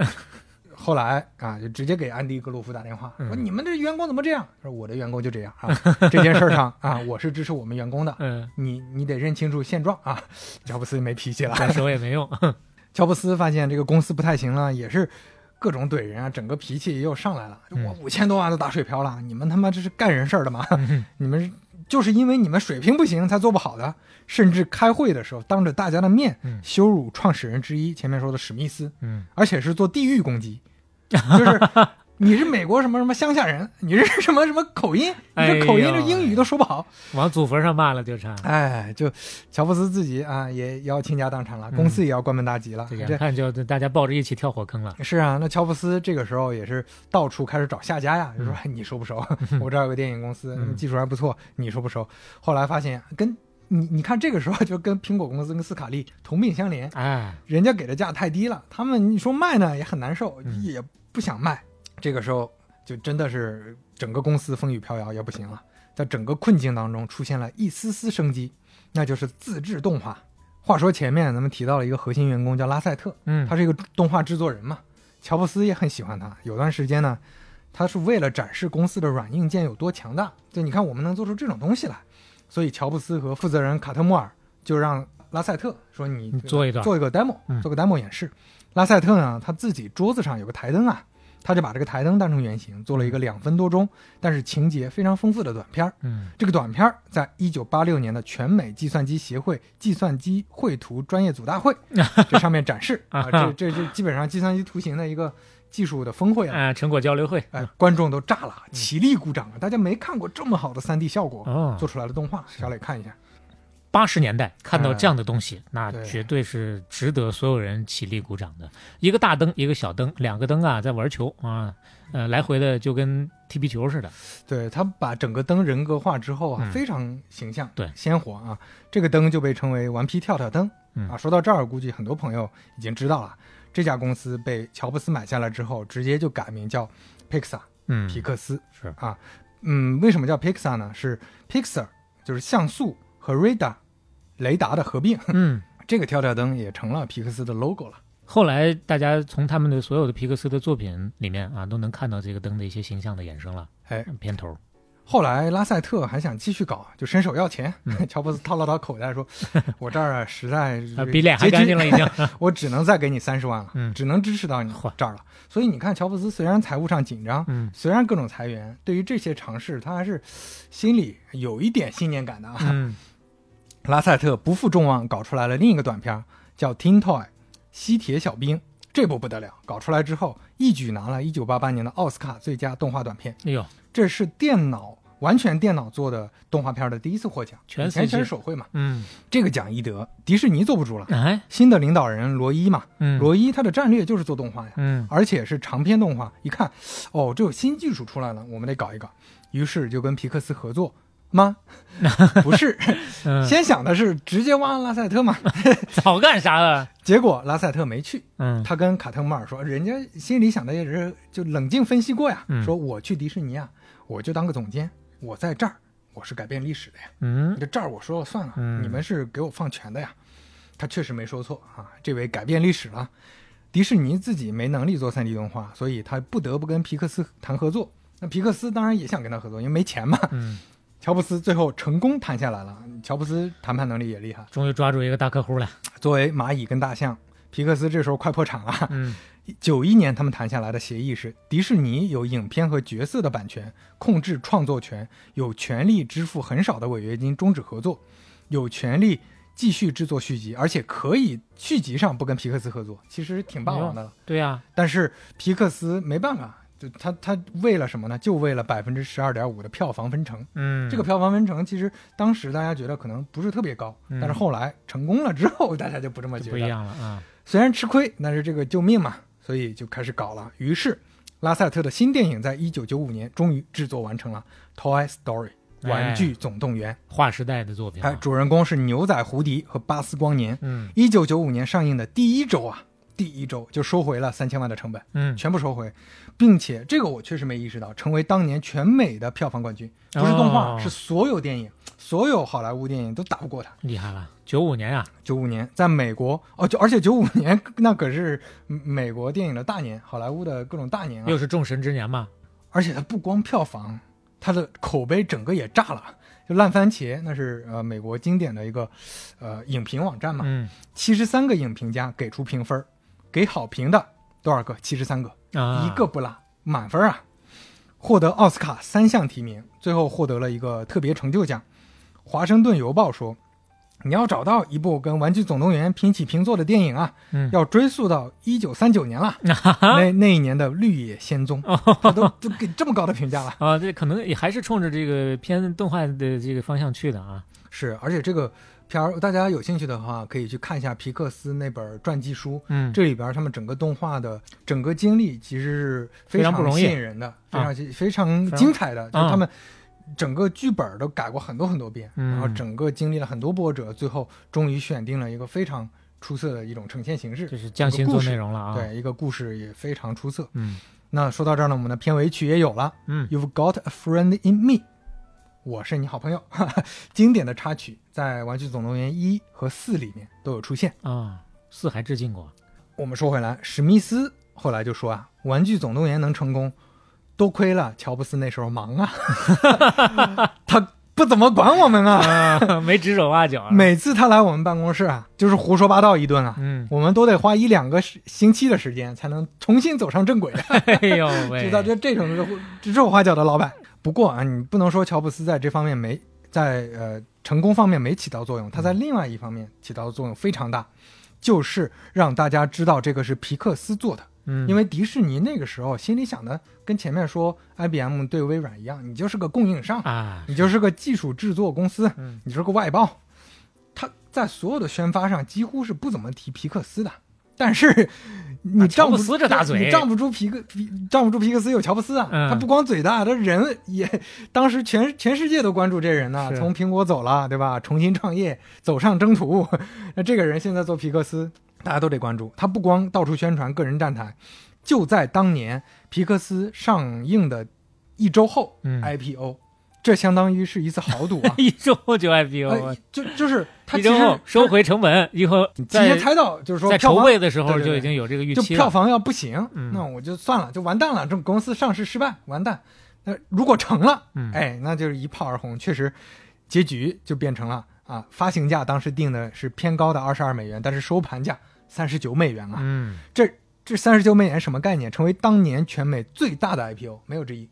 后来啊，就直接给安迪格鲁夫打电话，说
嗯
你们这员工怎么这样？说我的员工就这样啊，这件事儿上啊，我是支持我们员工的，
嗯，
你你得认清楚现状啊。乔布斯没脾气了，
再说也没用。
乔布斯发现这个公司不太行了，也是各种怼人啊，整个脾气又上来了。
嗯
我五千多万都打水漂了，你们他妈这是干人事儿的吗？你们就是因为你们水平不行才做不好的，甚至开会的时候当着大家的面
嗯
羞辱创始人之一，前面说的史密斯，
嗯，
而且是做地域攻击，就是。你是美国什么什么乡下人？你是什么什么口音？你这口音这英语都说不好。
往祖坟上骂了就差。
哎，就乔布斯自己啊，也要倾家荡产了，
嗯
公司也要关门大吉了。
眼看就大家抱着一起跳火坑了。
是啊，那乔布斯这个时候也是到处开始找下家呀，就
嗯
说、哎你收不收？我这儿有个电影公司，
嗯
技术还不错，你收不收？后来发现跟你你看这个时候就跟苹果公司跟斯卡利同病相怜，
哎，
人家给的价太低了，他们你说卖呢也很难受，
嗯
也不想卖。这个时候就真的是整个公司风雨飘摇，也不行了。在整个困境当中出现了一丝丝生机，那就是自制动画。话说前面咱们提到了一个核心员工叫拉塞特，
嗯，
他是一个动画制作人嘛，乔布斯也很喜欢他。有段时间呢，他是为了展示公司的软硬件有多强大，就你看我们能做出这种东西来，所以乔布斯和负责人卡特莫尔就让拉塞特说你
你做一段
做一个 demo，
嗯
做个 demo 演示。拉塞特呢，他自己桌子上有个台灯啊，他就把这个台灯当成原型，做了一个两分多钟，但是情节非常丰富的短片儿。
嗯
这个短片儿在一九八六年的全美计算机协会计算机绘图专业组大会 这上面展示 啊，这这这基本上计算机图形的一个技术的峰会了。
哎，成果交流会。
哎，观众都炸了，起立鼓掌啊！大家没看过这么好的 3D 效果
哦
做出来的动画，小磊看一下。
八十年代看到这样的东西，那绝对是值得所有人起立鼓掌的。一个大灯，一个小灯，两个灯啊在玩球啊，呃，来回的就跟踢皮球似的。
对他把整个灯人格化之后啊，
嗯
非常形象，
对
鲜活啊。这个灯就被称为顽皮跳跳灯
嗯
啊。说到这儿，估计很多朋友已经知道了，这家公司被乔布斯买下来之后，直接就改名叫 Pixar。
嗯，
皮克斯
是
啊，嗯，为什么叫 Pixar 呢？是 Pixar 就是像素和 radar 雷达的合并，
嗯。
这个跳跳灯也成了皮克斯的 logo 了。
后来大家从他们的所有的皮克斯的作品里面啊，都能看到这个灯的一些形象的衍生了。
哎，
片头，
后来拉塞特还想继续搞，就伸手要钱。
嗯
乔布斯掏了掏口袋说：“ 我这儿啊，实在
啊，比脸还干净了已经。
我只能再给你三十万了，
嗯
只能支持到你这儿了。所以你看，乔布斯虽然财务上紧张，
嗯
虽然各种裁员，对于这些尝试，他还是心里有一点信念感的啊。
嗯
拉塞特不负众望，搞出来了另一个短片，叫《Tin Toy》，吸铁小兵。这部不得了，搞出来之后一举拿了一九八八年的奥斯卡最佳动画短片。
哎呦，
这是电脑完全电脑做的动画片的第一次获奖，
全
以前全是手绘嘛。
嗯，
这个奖一得，迪士尼坐不住了。
哎，
新的领导人罗伊嘛，
嗯，
罗伊他的战略就是做动画呀，
嗯
而且是长篇动画。一看，哦，这有新技术出来了，我们得搞一搞。于是就跟皮克斯合作吗？不是，
嗯，
先想的是直接挖拉塞特嘛。
早干啥了？
结果拉塞特没去，
嗯，
他跟卡特莫尔说，人家心里想的也是就冷静分析过呀，
嗯
说我去迪士尼啊，我就当个总监，我在这儿我是改变历史的呀，
嗯
这这儿我说了算了，
嗯
你们是给我放权的呀。他确实没说错啊，这位改变历史了。迪士尼自己没能力做 3D 动画，所以他不得不跟皮克斯谈合作。那皮克斯当然也想跟他合作，因为没钱嘛。
嗯，
乔布斯最后成功谈下来了，乔布斯谈判能力也厉害。
终于抓住一个大客户了。
作为蚂蚁跟大象，皮克斯这时候快破产了。
嗯
九一年他们谈下来的协议是，迪士尼有影片和角色的版权，控制创作权，有权利支付很少的违约金，终止合作，有权利继续制作续集，而且可以续集上不跟皮克斯合作，其实挺霸王的了。
对呀、
但是皮克斯没办法，就他他为了什么呢？就为了百分之十二点五的票房分成。
嗯，
这个票房分成其实当时大家觉得可能不是特别高，
嗯
但是后来成功了之后，大家就不这么觉得。
就不一样了啊。
虽然吃亏，但是这个救命嘛，所以就开始搞了。于是，拉塞特的新电影在一九九五年终于制作完成了，《Toy Story》玩具总动员。
划时代的作品、
哎，
啊。
主人公是牛仔胡迪和巴斯光年。
嗯
一九九五年上映的第一周啊，第一周就收回了三千万的成本，
嗯，
全部收回，并且这个我确实没意识到，成为当年全美的票房冠军，不是动画，
哦
是所有电影，所有好莱坞电影都打不过它。
厉害了，九五年啊，
九五年在美国哦，就而且九五年 那可是美国电影的大年，好莱坞的各种大年啊。
又，是众神之年嘛。
而且它不光票房，它的口碑整个也炸了。就烂番茄，那是呃美国经典的一个呃影评网站嘛，
嗯。
七十三个影评家给出评分儿，给好评的多少个？七十三个，
啊，
一个不落，满分啊！获得奥斯卡三项提名，最后获得了一个特别成就奖。华盛顿邮报说：“你要找到一部跟《玩具总动员》平起平坐的电影啊，
嗯
要追溯到一九三九年了，那那一年的《绿野仙踪》，他都都给这么高的评价了。
啊，这可能也还是冲着这个偏动画的这个方向去的啊。
是，而且这个片儿，大家有兴趣的话，可以去看一下皮克斯那本传记书，
嗯，
这里边他们整个动画的整个经历其实是
非常不容易
吸引人的，非
啊
常非常精彩的，就是
啊
他们整个剧本都改过很多很多遍，
嗯
然后整个经历了很多波折，最后终于选定了一个非常出色的一种呈现形式，
就是匠心做内容了啊。，
对，一个故事也非常出色。
嗯
那说到这儿呢，我们的片尾曲也有了，
嗯
You've got a friend in me，我是你好朋友，哈 哈经典的插曲在《玩具总动员一》和四里面都有出现。
啊，四还致敬过。
我们说回来，史密斯后来就说啊，《玩具总动员》能成功，多亏了乔布斯那时候忙啊，他不怎么管我们啊，
啊，没指手画脚啊。
每次他来我们办公室啊，就是胡说八道一顿啊，
嗯，
我们都得花一两个星期的时间才能重新走上正轨。
哎呦 喂，
知道这这种是指手画脚的老板。不过啊，你不能说乔布斯在这方面没在呃成功方面没起到作用，它在另外一方面起到的作用非常大，就是让大家知道这个是皮克斯做的。
嗯，
因为迪士尼那个时候心里想的跟前面说 IBM 对微软一样，你就是个供应商，
啊，
你就是个技术制作公司，
嗯
你就是个外包。他在所有的宣发上几乎是不怎么提皮克斯的，但是你
乔布
仗不
斯这大嘴
你仗不住皮克皮仗不住皮克斯有乔布斯啊，
嗯
他不光嘴大，他人也当时全全世界都关注这人呢，
是
从苹果走了，对吧？重新创业，走上征途，那这个人现在做皮克斯，大家都得关注。他不光到处宣传个人站台，就在当年皮克斯上映的一周后、
嗯
IPO，这相当于是一次豪赌啊！
一周就 IPO，
呃，就就是他
一
其实
周后收回成本，以后
提
在
前猜到，就是说
在筹备的时候就已经有这个预
就
期了。
票房要不行，
嗯
那我就算了，就完蛋了。这种公司上市失败，完蛋。那如果成了，
嗯
哎，那就是一炮而红。确实，结局就变成了啊，发行价当时定的是偏高的二十二美元，但是收盘价三十九美元啊。
嗯，
这这三十九美元什么概念？成为当年全美最大的 IPO，没有之一。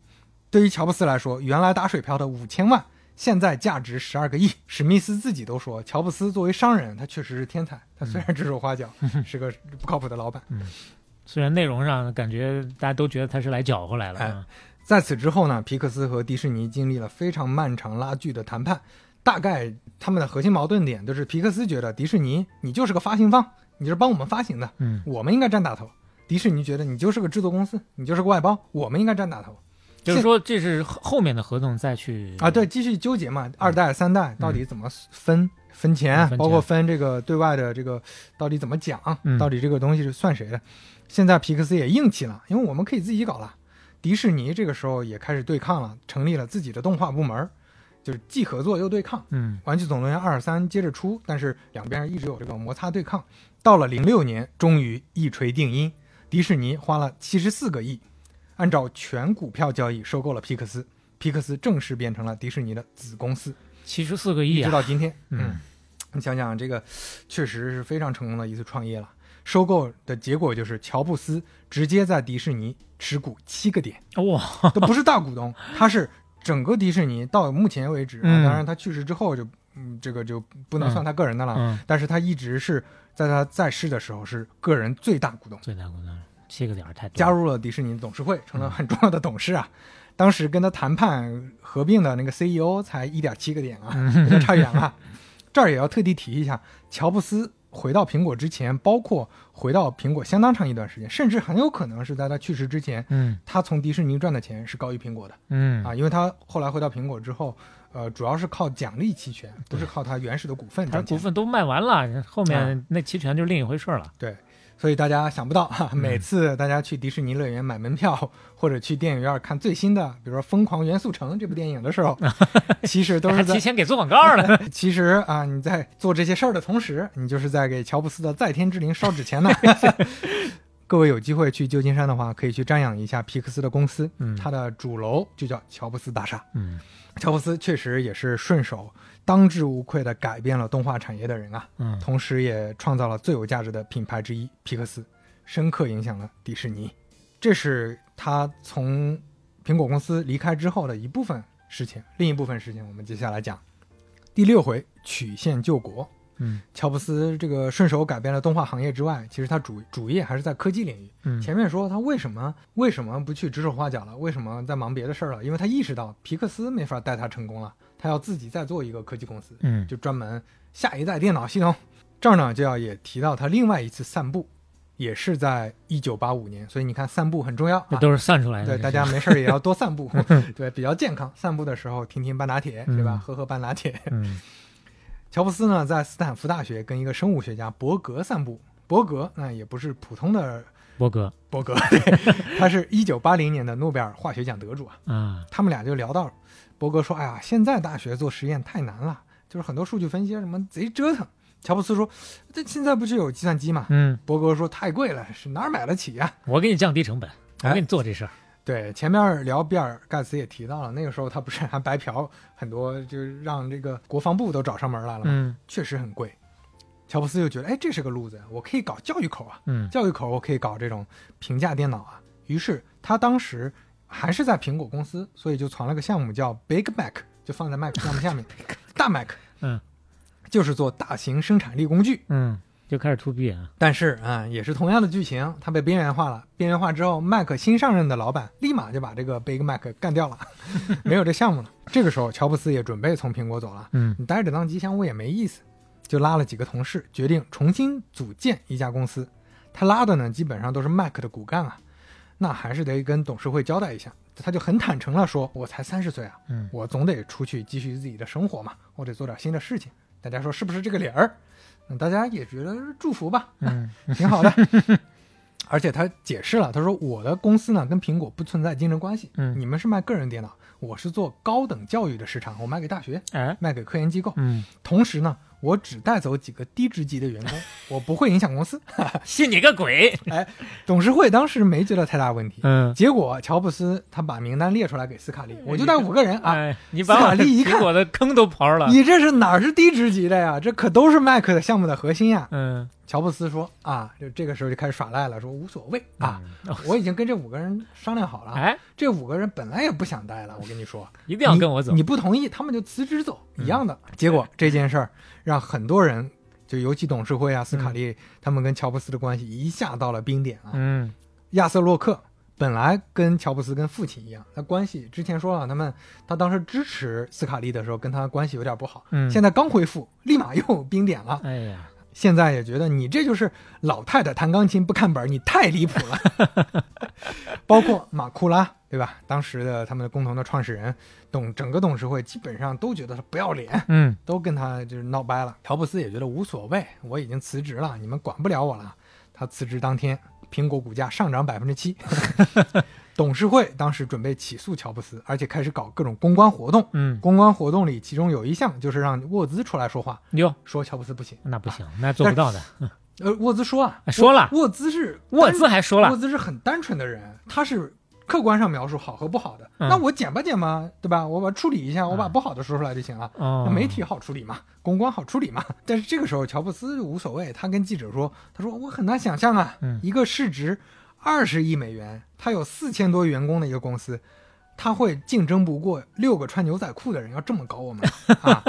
对于乔布斯来说，原来打水漂的五千万，现在价值十二个亿。史密斯自己都说，乔布斯作为商人，他确实是天才。他虽然指手画脚，是个不靠谱的老板。
虽然内容上感觉大家都觉得他是来搅和来了
在此之后呢，皮克斯和迪士尼经历了非常漫长拉锯的谈判。大概他们的核心矛盾点就是，皮克斯觉得迪士尼你就是个发行方，你就是帮我们发行的，
嗯，
我们应该占大头。迪士尼觉得你就是个制作公司，你就是个外包，我们应该占大头。
就是说这是后后面的合同再去
啊，对，继续纠结嘛，二代、三代到底怎么分、分钱，
嗯分钱
包括分这个对外的这个到底怎么讲，
嗯
到底这个东西是算谁的？现在皮克斯也硬气了，因为我们可以自己搞了。迪士尼这个时候也开始对抗了，成立了自己的动画部门，就是既合作又对抗。
嗯
玩具总动员二三接着出，但是两边一直有这个摩擦对抗。到了零六年，终于一锤定音，迪士尼花了七十四个亿，按照全股票交易收购了皮克斯，皮克斯正式变成了迪士尼的子公司。
七十四个亿啊，
一直到今天，
嗯，
你想想，这个确实是非常成功的一次创业了。收购的结果就是乔布斯直接在迪士尼持股七个点，
哇，
都不是大股东，他是整个迪士尼到目前为止，当然他去世之后就嗯，这个就不能算他个人的了。
嗯，
但是他一直是在他在世的时候是个人最大股东，
最大股东七个点儿太多，
加入了迪士尼董事会，成了很重要的董事啊。当时跟他谈判合并的那个 CEO 才一点七个点啊，有点差远了。这儿也要特地提一下，乔布斯回到苹果之前，包括回到苹果相当长一段时间，甚至很有可能是在他去世之前，
嗯
他从迪士尼赚的钱是高于苹果的
嗯
啊，因为他后来回到苹果之后，呃，主要是靠奖励期权，不是靠他原始的股份
他。股份都卖完了，后面那期权就另一回事儿了。
对，所以大家想不到哈，每次大家去迪士尼乐园买门票，或者去电影院看最新的，比如说《疯狂元素城》这部电影的时候，其实都是在
提前给做广告了。
其实啊，你在做这些事儿的同时，你就是在给乔布斯的在天之灵烧纸钱呢。各位有机会去旧金山的话，可以去瞻仰一下皮克斯的公司，
嗯
它的主楼就叫乔布斯大厦。
嗯
乔布斯确实也是顺手当之无愧的改变了动画产业的人啊，
嗯
同时也创造了最有价值的品牌之一皮克斯，深刻影响了迪士尼。这是他从苹果公司离开之后的一部分事情，另一部分事情我们接下来讲。第六回曲线救国，
嗯
乔布斯这个顺手改变了动画行业之外，其实他主主业还是在科技领域。
嗯
前面说他为什么为什么不去指手画脚了？为什么在忙别的事儿了？因为他意识到皮克斯没法带他成功了，他要自己再做一个科技公司，
嗯
就专门下一代电脑系统。这儿呢就要也提到他另外一次散步，也是在一九八五年，所以你看散步很重要啊。
这都是散出来的。
对，大家没事儿也要多散步，对，比较健康。散步的时候听听半打铁，对吧？
嗯
喝喝半打铁。
嗯
乔布斯呢，在斯坦福大学跟一个生物学家伯格散步。伯格那也不是普通的
伯格
伯格，对，他是一九八零年的诺贝尔化学奖得主啊。
嗯，
他们俩就聊到，伯格说：“哎呀，现在大学做实验太难了，就是很多数据分析啊什么贼折腾。”乔布斯说：“这现在不是有计算机吗？”
嗯，
伯格说：“太贵了，是哪儿买得起呀、
我给你降低成本，我
哎
给你做这事儿。
对，前面聊比尔盖茨也提到了，那个时候他不是还白嫖很多，就是让这个国防部都找上门来了嘛，
嗯
确实很贵。乔布斯就觉得，哎，这是个路子，我可以搞教育口啊，
嗯
教育口我可以搞这种平价电脑啊。于是他当时还是在苹果公司，所以就传了个项目叫 Big Mac，就放在 Mac 项目下面，大 Mac，
嗯，
就是做大型生产力工具。
嗯，就开始 to B 啊。
但是啊、也是同样的剧情，它被边缘化了。边缘化之后，Mac 新上任的老板立马就把这个 Big Mac 干掉了，没有这项目了。这个时候，乔布斯也准备从苹果走了。
嗯
你待着当吉祥物也没意思，就拉了几个同事，决定重新组建一家公司。他拉的呢，基本上都是 Mac 的骨干啊，那还是得跟董事会交代一下。他就很坦诚了说：“我才三十岁啊，
嗯
我总得出去继续自己的生活嘛，我得做点新的事情。”大家说是不是这个理儿？那大家也觉得祝福吧，
嗯
挺好的。而且他解释了，他说我的公司呢跟苹果不存在竞争关系，
嗯
你们是卖个人电脑，我是做高等教育的市场，我卖给大学，
哎
卖给科研机构。
嗯，
同时呢，我只带走几个低职级的员工，我不会影响公司。
信你个鬼！
哎董事会当时没觉得太大问题，
嗯，
结果乔布斯他把名单列出来给斯卡利，我就带五个人啊，
哎，你把
斯卡利一看
我的坑都刨了。
你这是哪儿是低职级的呀？这可都是 Mac 的项目的核心呀。
嗯
乔布斯说啊，就这个时候就开始耍赖了，说无所谓啊，
嗯
我已经跟这五个人商量好了，
哎，
这五个人本来也不想待了，我跟你说，
一定要跟我走
你。你不同意，他们就辞职走，一样的。结果这件事儿让很多人，就尤其董事会啊、斯卡利他们跟乔布斯的关系一下到了冰点啊。
嗯
亚瑟洛克本来跟乔布斯跟父亲一样，他关系之前说了，他们他当时支持斯卡利的时候跟他关系有点不好，
嗯，
现在刚恢复，立马又冰点了。
哎呀，
现在也觉得你这就是老太太弹钢琴不看本儿，你太离谱了。包括马库拉，对吧？当时的他们的共同的创始人，董整个董事会基本上都觉得他不要脸，
嗯
都跟他就是闹掰了。乔布斯也觉得无所谓，我已经辞职了，你们管不了我了。他辞职当天，苹果股价上涨百分之七。董事会当时准备起诉乔布斯，而且开始搞各种公关活动。
嗯，
公关活动里，其中有一项就是让沃兹出来说话，
哟，
说乔布斯不行。
那不行，那做不到的。
呃，沃兹说啊，
说了
沃兹是
沃兹还说了沃，
兹是很单纯的人，他是客观上描述好和不好的。
嗯
那我剪吧剪吧，对吧？我把处理一下，我把
嗯
不好的说出来就行了。媒体好处理嘛，公关好处理嘛。但是这个时候乔布斯就无所谓，他跟记者说：“他说我很难想象啊，
嗯
一个市值二十亿美元，他有四千多员工的一个公司，他会竞争不过六个穿牛仔裤的人，要这么搞我们 啊？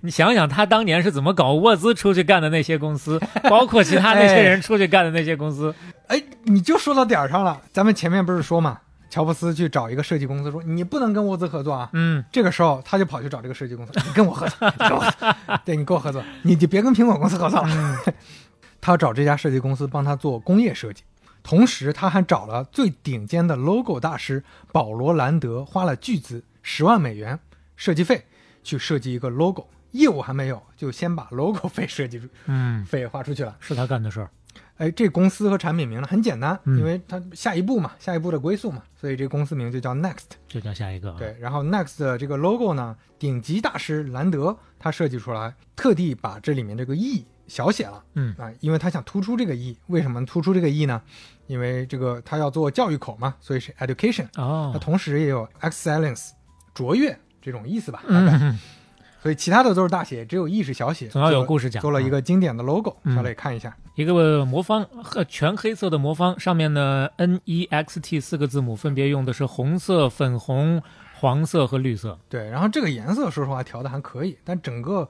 你想想他当年是怎么搞沃兹出去干的那些公司，包括其他那些人出去干的那些公司，
哎，你就说到点儿上了。咱们前面不是说嘛，乔布斯去找一个设计公司说，你不能跟沃兹合作啊。
嗯，
这个时候他就跑去找这个设计公司，你跟我合作，你跟我合作，对你跟我合作，你就别跟苹果公司合作了。他要找这家设计公司帮他做工业设计，同时他还找了最顶尖的 logo 大师保罗兰德，花了巨资十万美元设计费去设计一个 logo。业务还没有，就先把 logo 费设计出，
嗯，
费花出去了。
是他干的事儿。
哎，这公司和产品名呢很简单，
嗯
因为它下一步嘛，下一步的归宿嘛，所以这公司名就叫 Next。
就叫下一个啊。
对，然后 Next 的这个 logo 呢，顶级大师兰德他设计出来，特地把这里面这个 E 小写了
嗯
啊，因为他想突出这个 E。为什么突出这个 E 呢？因为这个他要做教育口嘛，所以是 education。它
哦，
同时也有 excellence 卓越这种意思吧，大概。
嗯，
所以其他的都是大写，只有 E 是小写。
总要有故事讲。
做了一个经典的 logo，
嗯
小磊看一下。
一个魔方，呃全黑色的魔方，上面呢 N E X T 四个字母分别用的是红色、粉红、黄色和绿色。
对，然后这个颜色说实话调的还可以，但整个，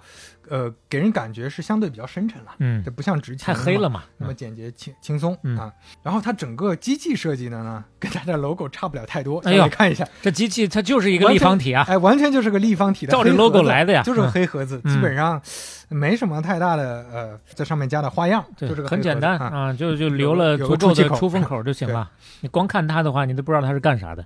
呃，给人感觉是相对比较深沉了，
嗯
这，不像之前
太黑了
嘛，那么简洁轻轻松、
嗯
啊。然后它整个机器设计的呢，跟它的 logo 差不了太多。
哎呦
看一下，
这机器它就是一个立方体啊。
哎，完全就是个立方体的
照着 logo 来的呀
就是个
嗯
黑盒子，
嗯
基本上没什么太大的呃，在上面加的花样，就是个
很简单
啊。
啊，就就留了
有
足够的
出
风口就行了。你光看它的话，你都不知道它是干啥的。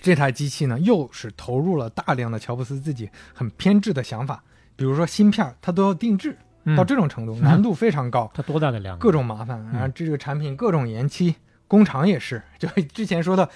这台机器呢，又是投入了大量的乔布斯自己很偏执的想法，比如说芯片它都要定制，
嗯
到这种程度，难度非常高。
它多大的量啊？
各种麻烦，然后这个产品各种延期，工厂也是，就 之前说的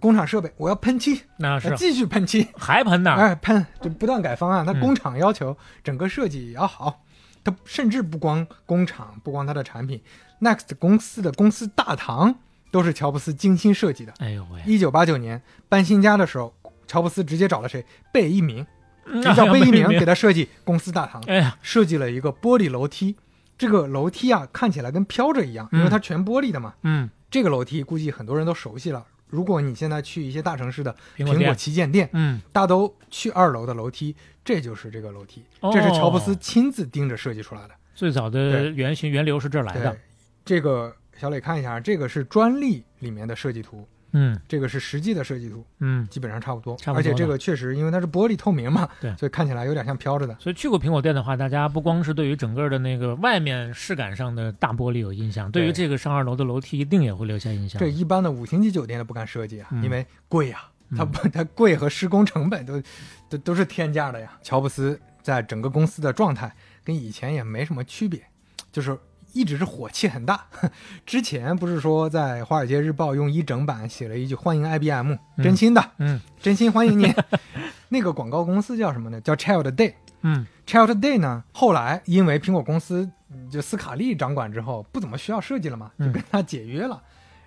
工厂设备，我要喷漆，
那是
继续喷漆，
还喷呢。
哎，喷就不断改方案。它
嗯
工厂要求整个设计也要好，它甚至不光工厂，不光它的产品，Next 公司的公司大堂都是乔布斯精心设计的。
哎呦喂，
一九八九年搬新家的时候，乔布斯直接找了谁？贝一鸣，
嗯
就叫贝聿
铭
给他设计公司大堂。
哎呀，
设计了一个玻璃楼梯，这个楼梯啊看起来跟飘着一样，因为它全玻璃的嘛。
嗯，
这个楼梯估计很多人都熟悉了。如果你现在去一些大城市的苹果旗舰店，
嗯，
大都去二楼的楼梯，这就是这个楼梯，
哦
这是乔布斯亲自盯着设计出来的。
最早的原型源流是这儿来的
对。，这个小磊看一下，这个是专利里面的设计图，
嗯
这个是实际的设计图，
嗯，
基本上差不多。
差不多
而且这个确实因为它是玻璃透明嘛，
对
所以看起来有点像飘着的。
所以去过苹果店的话，大家不光是对于整个的那个外面视感上的大玻璃有印象，对于这个上二楼的楼梯一定也会留下印象。
这一般的五星级酒店都不敢设计啊，
嗯
因为贵呀、
嗯
它不它贵和施工成本都都都是天价的呀。乔布斯在整个公司的状态跟以前也没什么区别，就是一直是火气很大。之前不是说在《华尔街日报》用一整版写了一句“欢迎 IBM”，
嗯
真心的，
嗯
真心欢迎你。那个广告公司叫什么呢？叫 Child Day。
嗯
Child Day 呢，后来因为苹果公司嗯就斯卡利掌管之后，不怎么需要设计了嘛，就
嗯
跟他解约了。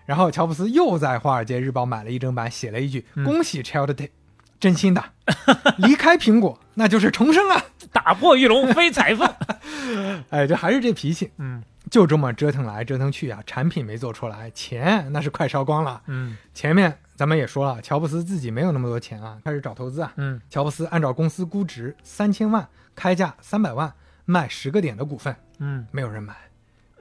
然后乔布斯又在《华尔街日报》买了一整版，写了一句：“
嗯
恭喜 Child Day，真心的，离开苹果那就是重生啊！”
打破玉龙飞彩凤。
哎，这还是这脾气，
嗯
就这么折腾来折腾去啊，产品没做出来，钱那是快烧光了。
嗯
前面咱们也说了，乔布斯自己没有那么多钱啊，开始找投资啊。
嗯
乔布斯按照公司估值三千万，开价三百万，卖十个点的股份，
嗯
没有人买。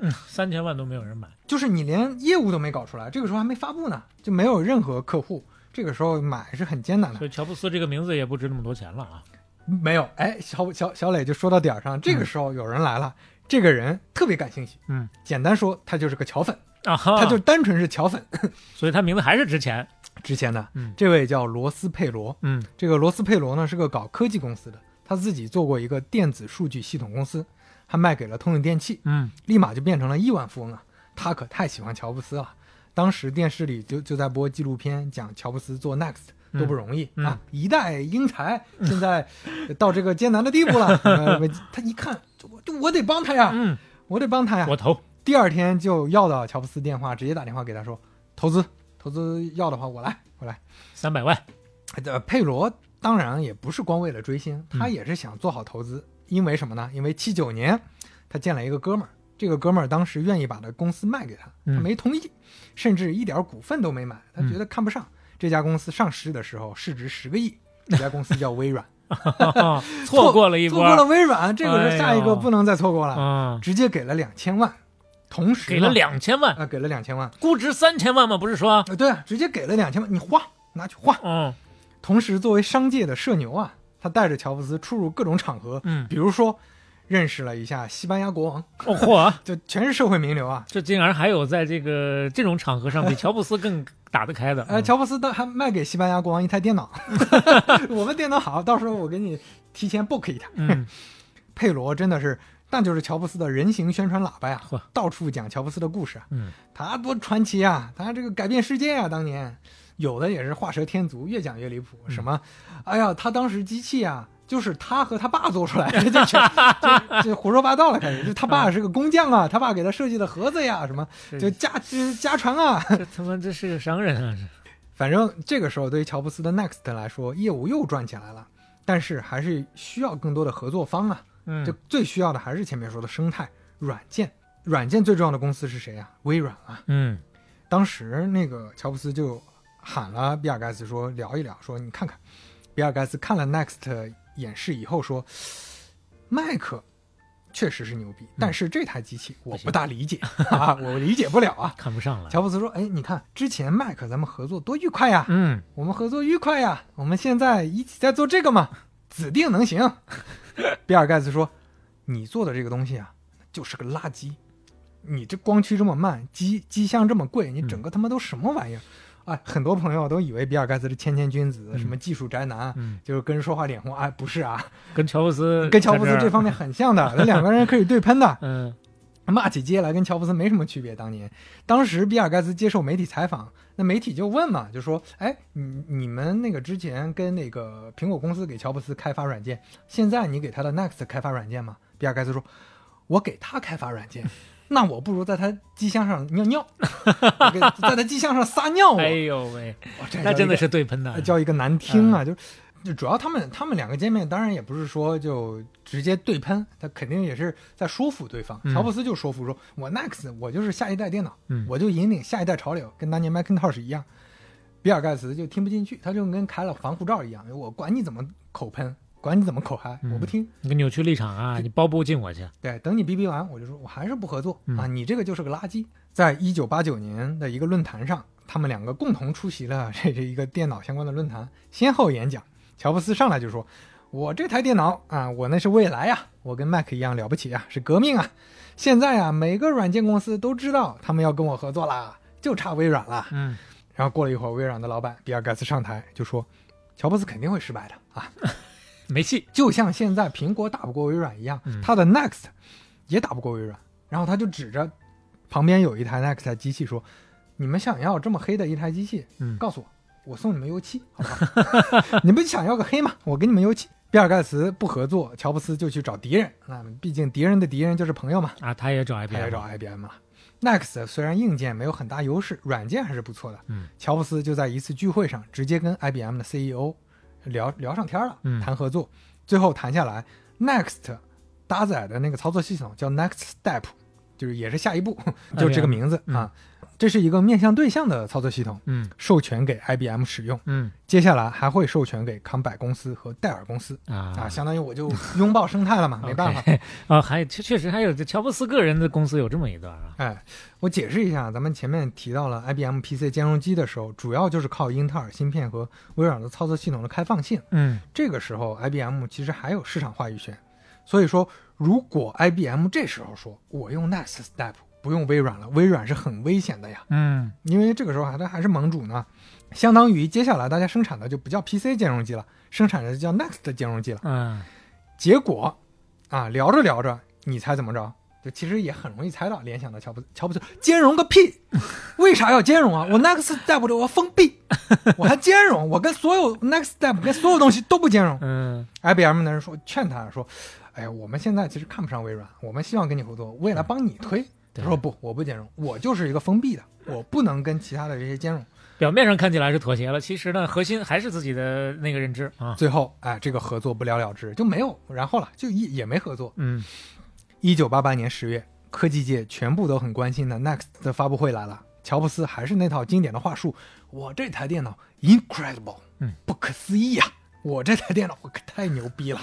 嗯，三千万都没有人买。
就是你连业务都没搞出来，这个时候还没发布呢，就没有任何客户，这个时候买是很艰难的。
所以乔布斯这个名字也不值那么多钱了啊。
没有，哎，小小小磊就说到点儿上，这个时候有人来了，这个人特别感兴趣，
嗯，
简单说，他就是个乔粉，
啊哈，
他就单纯是乔粉。
所以他名字还是值钱。
值钱的，
嗯。
这位叫罗斯佩罗，
嗯。
这个罗斯佩罗呢是个搞科技公司的，他自己做过一个电子数据系统公司，还卖给了通用电器，
嗯。
立马就变成了亿万富翁啊！他可太喜欢乔布斯了。当时电视里就就在播纪录片，讲乔布斯做 Next 多不容易、
嗯。
啊，一代英才，现在到这个艰难的地步了。呃他一看，我我得帮他呀，
嗯，
我得帮他呀。
我投。
第二天就要到乔布斯电话，直接打电话给他说，投资投资要的话我来我来。
三百万。
呃，佩罗当然也不是光为了追星，他
嗯
也是想做好投资。因为什么呢？因为七九年他见了一个哥们儿，这个哥们儿当时愿意把他公司卖给他，他
嗯
没同意，甚至一点股份都没买，他觉得看不上。这家公司上市的时候市值十个亿，这家公司叫微软，
错过了一波，
错过了微软，这个是下一个不能再错过了，
嗯，
直接给了两千万，同时
给了两千万，
啊、给了两千万，
估值三千万吗？不是说，
呃，对啊，直接给了两千万，你花拿去花。
嗯。
同时，作为商界的社牛啊，他带着乔布斯出入各种场合，
嗯，
比如说认识了一下西班牙国王，
哦嚯，
就全是社会名流啊。
这竟然还有在这个这种场合上比 乔布斯更打得开的，
呃，
嗯
乔布斯当还卖给西班牙国王一台电脑，我们电脑好，到时候我给你提前 book 一台。
嗯
佩罗真的是，那就是乔布斯的人形宣传喇叭呀，到处讲乔布斯的故事啊。
嗯
他多传奇啊！他这个改变世界啊！当年有的也是画蛇添足，越讲越离谱。
嗯
什么，哎呀，他当时机器啊，就是他和他爸做出来的，就全就就胡说八道了。开始，就他爸是个工匠啊，他爸给他设计的盒子呀，什么就家就家传啊。
这他妈这是个商人啊！
反正这个时候对于乔布斯的 Next 来说，业务又转起来了，但是还是需要更多的合作方啊。
嗯
就最需要的还是前面说的生态软件。软件最重要的公司是谁啊？微软啊。
嗯
当时那个乔布斯就喊了比尔盖茨说聊一聊，说你看看。比尔盖茨看了 Next 演示以后说，麦克确实是牛逼，但是这台机器我不大理解啊，我理解不了啊。
看不上了，
乔布斯说：“哎，你看之前麦克咱们合作多愉快呀，
嗯
我们合作愉快呀，我们现在一起在做这个嘛，指定能行。”比尔盖茨说：“你做的这个东西啊，就是个垃圾。你这光驱这么慢，机机箱这么贵，你整个他妈都什么玩意儿？哎，很多朋友都以为比尔盖茨是谦谦君子，什么技术宅男，
嗯，
就是跟人说话脸红。哎，不是啊，
跟乔布斯
跟乔布斯这方面很像的，那两个人可以对喷的。
嗯
骂起街来跟乔布斯没什么区别。当年，当时比尔盖茨接受媒体采访，那媒体就问嘛，就说：“哎，你你们那个之前跟那个苹果公司给乔布斯开发软件，现在你给他的 Next 开发软件吗？”比尔盖茨说：“我给他开发软件，那我不如在他机箱上尿尿，我给在他机箱上撒尿。我”
哎呦喂，
这
那真的是对喷的，
叫一个难听啊，就就主要他们他们两个见面，当然也不是说就直接对喷，他肯定也是在说服对方。
嗯。
乔布斯就说服说，我 Next 我就是下一代电脑，
嗯。
我就引领下一代潮流，跟当年 Macintosh 一样。比尔盖茨就听不进去，他就跟开了防护罩一样，我管你怎么口喷，管你怎么口嗨，
嗯
我不听。
你个扭曲立场啊，你包不进我去，
对，等你逼逼完，我就说我还是不合作、
嗯
啊！你这个就是个垃圾。在一九八九年的一个论坛上，他们两个共同出席了这这一个电脑相关的论坛，先后演讲。乔布斯上来就说：“我这台电脑啊，我那是未来呀，我跟 Mac 一样了不起啊，是革命啊！现在啊，每个软件公司都知道他们要跟我合作啦，就差微软了。
嗯，
然后过了一会儿，微软的老板比尔盖茨上台就说：“乔布斯肯定会失败的啊，
没戏，
就像现在苹果打不过微软一样，
嗯
它的 Next 也打不过微软。然后他就指着旁边有一台 Next 机器说：“你们想要这么黑的一台机器，
嗯
告诉我，我送你们油漆，好不好？你们想要个黑吗？我给你们油漆。”比尔盖茨不合作，乔布斯就去找敌人。那毕竟敌人的敌人就是朋友嘛，
啊，他也找 IBM，
他也找 IBM 了。Next 虽然硬件没有很大优势，软件还是不错的。
嗯，
乔布斯就在一次聚会上直接跟 IBM 的 CEO 聊聊上天了，
嗯
谈合作。最后谈下来，Next 搭载的那个操作系统叫 Next Step，就是也是下一步，就这个名字、
嗯
啊。这是一个面向对象的操作系统，
嗯
授权给 IBM 使用。
嗯
接下来还会授权给康柏公司和戴尔公司
啊
啊，相当于我就拥抱生态了嘛，没办法。
啊，还确确实还有这乔布斯个人的公司有这么一段啊，
哎，我解释一下，咱们前面提到了 IBM PC 兼容机的时候，主要就是靠英特尔芯片和微软的操作系统的开放性。
嗯
这个时候，IBM 其实还有市场话语权。所以说，如果 IBM 这时候说我用 Next Step 不用微软了，微软是很危险的呀，
嗯
因为这个时候还它还是盟主呢，相当于接下来大家生产的就不叫 PC 兼容机了，生产的叫 Next 兼容机了。
嗯
结果啊，聊着聊着，你猜怎么着？就其实也很容易猜到，联想到乔布斯，乔布斯兼容个屁！为啥要兼容啊？我 Next Step 的我封闭，我还兼容，我跟所有 Next Step 跟所有东西都不兼容。
嗯
IBM 的人说劝他说：“哎，我们现在其实看不上微软，我们希望跟你合作，未来帮你推。”他说：“不，我不兼容，我就是一个封闭的，我不能跟其他的这些兼容。
表面上看起来是妥协了，其实呢，核心还是自己的那个认知啊。
最后，哎，这个合作不了了之，就没有然后了，就也也没合作。
嗯
一九八八年十月，科技界全部都很关心的 Next 的发布会来了。乔布斯还是那套经典的话术：“我这台电脑 incredible，
嗯，
不可思议呀、我这台电脑我可太牛逼了。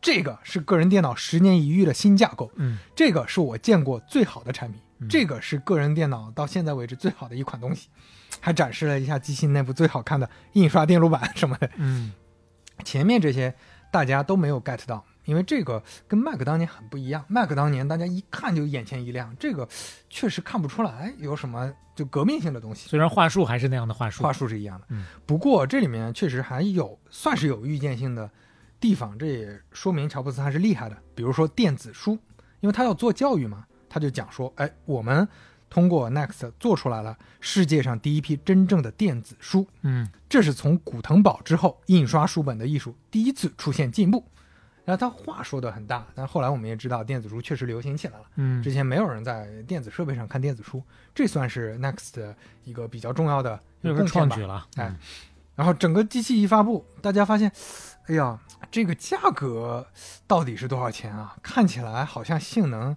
这个是个人电脑十年一遇的新架构，
嗯，
这个是我见过最好的产品，
嗯
这个是个人电脑到现在为止最好的一款东西，还展示了一下机器内部最好看的印刷电路板什么的。
嗯
前面这些大家都没有 get 到，因为这个跟 Mac 当年很不一样。Mac 当年大家一看就眼前一亮，这个确实看不出来有什么就革命性的东西。
虽然话术还是那样的话术，
话术是一样的，
嗯
不过这里面确实还有算是有预见性的地方，这也说明乔布斯还是厉害的。比如说电子书，因为他要做教育嘛，他就讲说，哎，我们通过 Next 做出来了世界上第一批真正的电子书，
嗯
这是从古腾堡之后印刷书本的艺术第一次出现进步。然后他话说的很大，但后来我们也知道电子书确实流行起来了。
嗯
之前没有人在电子设备上看电子书，这算是 Next 的一个比较重要的
这是
贡献吧
创举。了，
哎然后整个机器一发布，大家发现，哎呀，这个价格到底是多少钱啊？看起来好像性能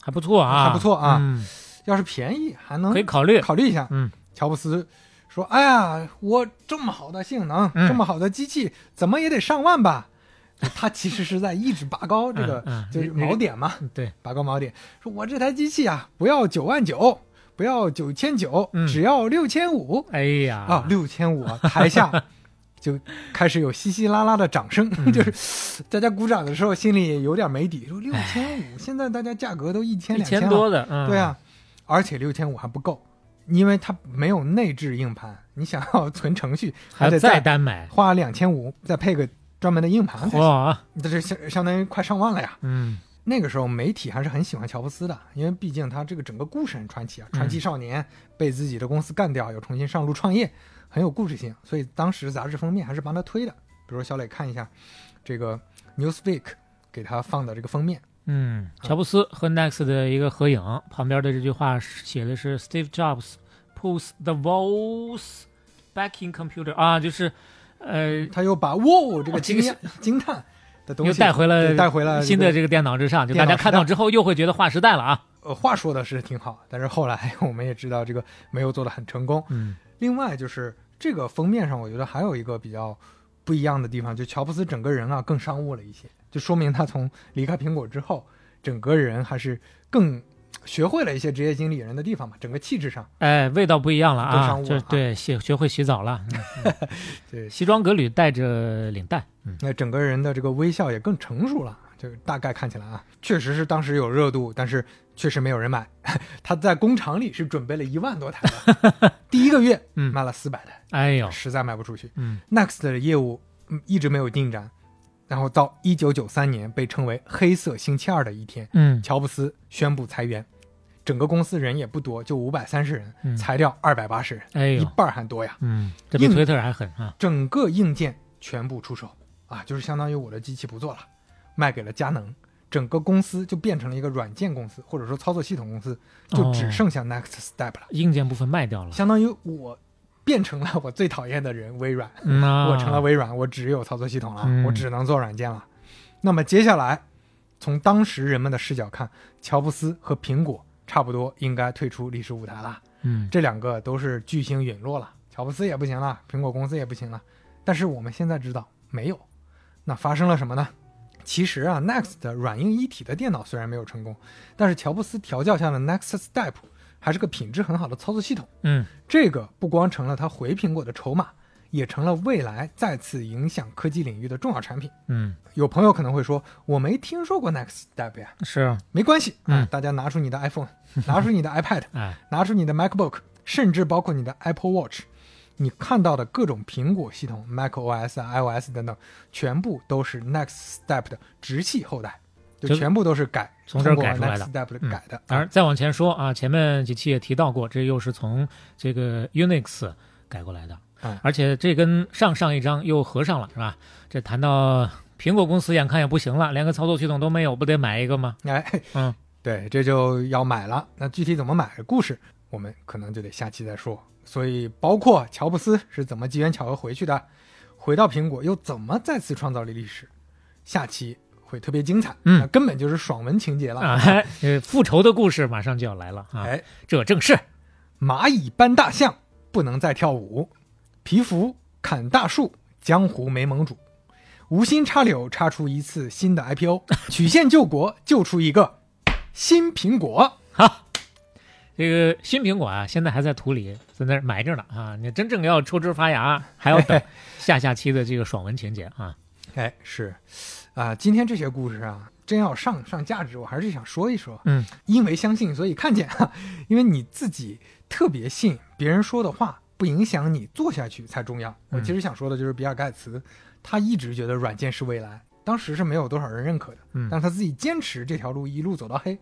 还不错啊，
还不错啊
嗯，
要是便宜还能
可以考虑，
考虑一下。
嗯，
乔布斯说：“哎呀，我这么好的性能，
嗯
这么好的机器，怎么也得上万吧？”他其实是在一直拔高这个，就是锚点嘛，
对，
拔高锚点。说我这台机器啊，不要九万九，不要九千九，
嗯
只要六千五。
哎呀
啊，六千五啊！台下 就开始有稀稀拉拉的掌声，
嗯。
就是大家鼓掌的时候心里也有点没底，说六千五，现在大家价格都一千两千
千多的，嗯，
对，啊，而且六千五还不够，因为它没有内置硬盘，你想要存程序
还
得再
单买，
花两千五，再配个专门的硬盘才行，
哇，
这是相相当于快上万了呀。
嗯。
那个时候媒体还是很喜欢乔布斯的，因为毕竟他这个整个故事很传奇啊，传奇少年被自己的公司干掉，又重新上路创业，很有故事性，所以当时杂志封面还是帮他推的。比如小磊看一下这个 Newsweek 给他放的这个封面，
嗯，乔布斯和 Next 的一个合影，旁边的这句话写的是 Steve Jobs pulls the walls back in computer 啊，就是呃，
他又把“哇”这个惊
这个
讶惊叹的东
又
西
带回了
带回了
新的这个电脑之上，就大家看到之后又会觉得划时代了啊。
呃，话说的是挺好，但是后来 我们也知道这个没有做的很成功。
嗯
另外就是这个封面上，我觉得还有一个比较不一样的地方，就乔布斯整个人啊更商务了一些，就说明他从离开苹果之后，整个人还是更学会了一些职业经理人的地方嘛，整个气质上，
哎，味道不一样了啊
更商，务
对，学学会洗澡了，嗯
对，
西装革履，带着领带，嗯
那整个人的这个微笑也更成熟了。就大概看起来啊，确实是当时有热度，但是确实没有人买。他在工厂里是准备了一万多台的，第一个月
嗯
卖了四百台，
哎呦，
实在卖不出去。
嗯。
Next 的业务嗯一直没有进展，然后到一九九三年被称为“黑色星期二”的一天，
嗯。
乔布斯宣布裁员，整个公司人也不多，就五百三十人，
嗯。
裁掉二百八十人，一
哎呦，
半儿还多呀。
嗯，这比
硬
Twitter 还狠啊，
整个硬件全部出手啊，就是相当于我的机器不做了，卖给了佳能。整个公司就变成了一个软件公司，或者说操作系统公司，就只
哦。
剩下 Next Step 了，
硬件部分卖掉了，
相当于我变成了我最讨厌的人微软，
嗯啊
我成了微软，我只有操作系统了，
嗯
我只能做软件了。那么接下来，从当时人们的视角看，乔布斯和苹果差不多应该退出历史舞台了。
嗯
这两个都是巨星陨落了，乔布斯也不行了，苹果公司也不行了。但是我们现在知道没有，那发生了什么呢？其实啊，Next 软硬一体的电脑虽然没有成功，但是乔布斯调教下的 Next Step 还是个品质很好的操作系统。
嗯
这个不光成了它回苹果的筹码，也成了未来再次影响科技领域的重要产品。
嗯
有朋友可能会说，我没听说过 Next Step 呀，
是啊，
没关系，
嗯
啊大家拿出你的 iPhone，拿出你的 iPad，
哎
拿出你的 MacBook，甚至包括你的 Apple Watch，你看到的各种苹果系统，macOS 啊、iOS 等等，全部都是 Next Step 的直系后代，全部都是改
从这儿改出来的
改的。
当然，再往前说啊，前面几期也提到过，这又是从这个 Unix 改过来的，
嗯
而且这跟上上一章又合上了，是吧？这谈到苹果公司眼看也不行了，连个操作系统都没有，不得买一个吗？
哎，
嗯，
对，这就要买了。那具体怎么买故事，我们可能就得下期再说。所以，包括乔布斯是怎么机缘巧合回去的，回到苹果又怎么再次创造了历史，下期会特别精彩。
嗯
那根本就是爽文情节了。
啊，复仇的故事马上就要来了啊！
哎，
这正是
蚂蚁搬大象，不能再跳舞；皮肤砍大树，江湖没盟主。无心插柳，插出一次新的 IPO，曲线救国，救出一个新苹果。
哈，这个新苹果啊，现在还在土里，在那儿埋着呢啊！你真正要抽枝发芽，还要等 下下期的这个爽文情节啊。
哎，是，啊，今天这些故事啊，真要上上价值，我还是想说一说。
嗯，
因为相信，所以看见哈，因为你自己特别信别人说的话，不影响你做下去才重要。我其实想说的就是比尔盖茨，他一直觉得软件是未来，当时是没有多少人认可的，
嗯
但是他自己坚持这条路一路走到黑。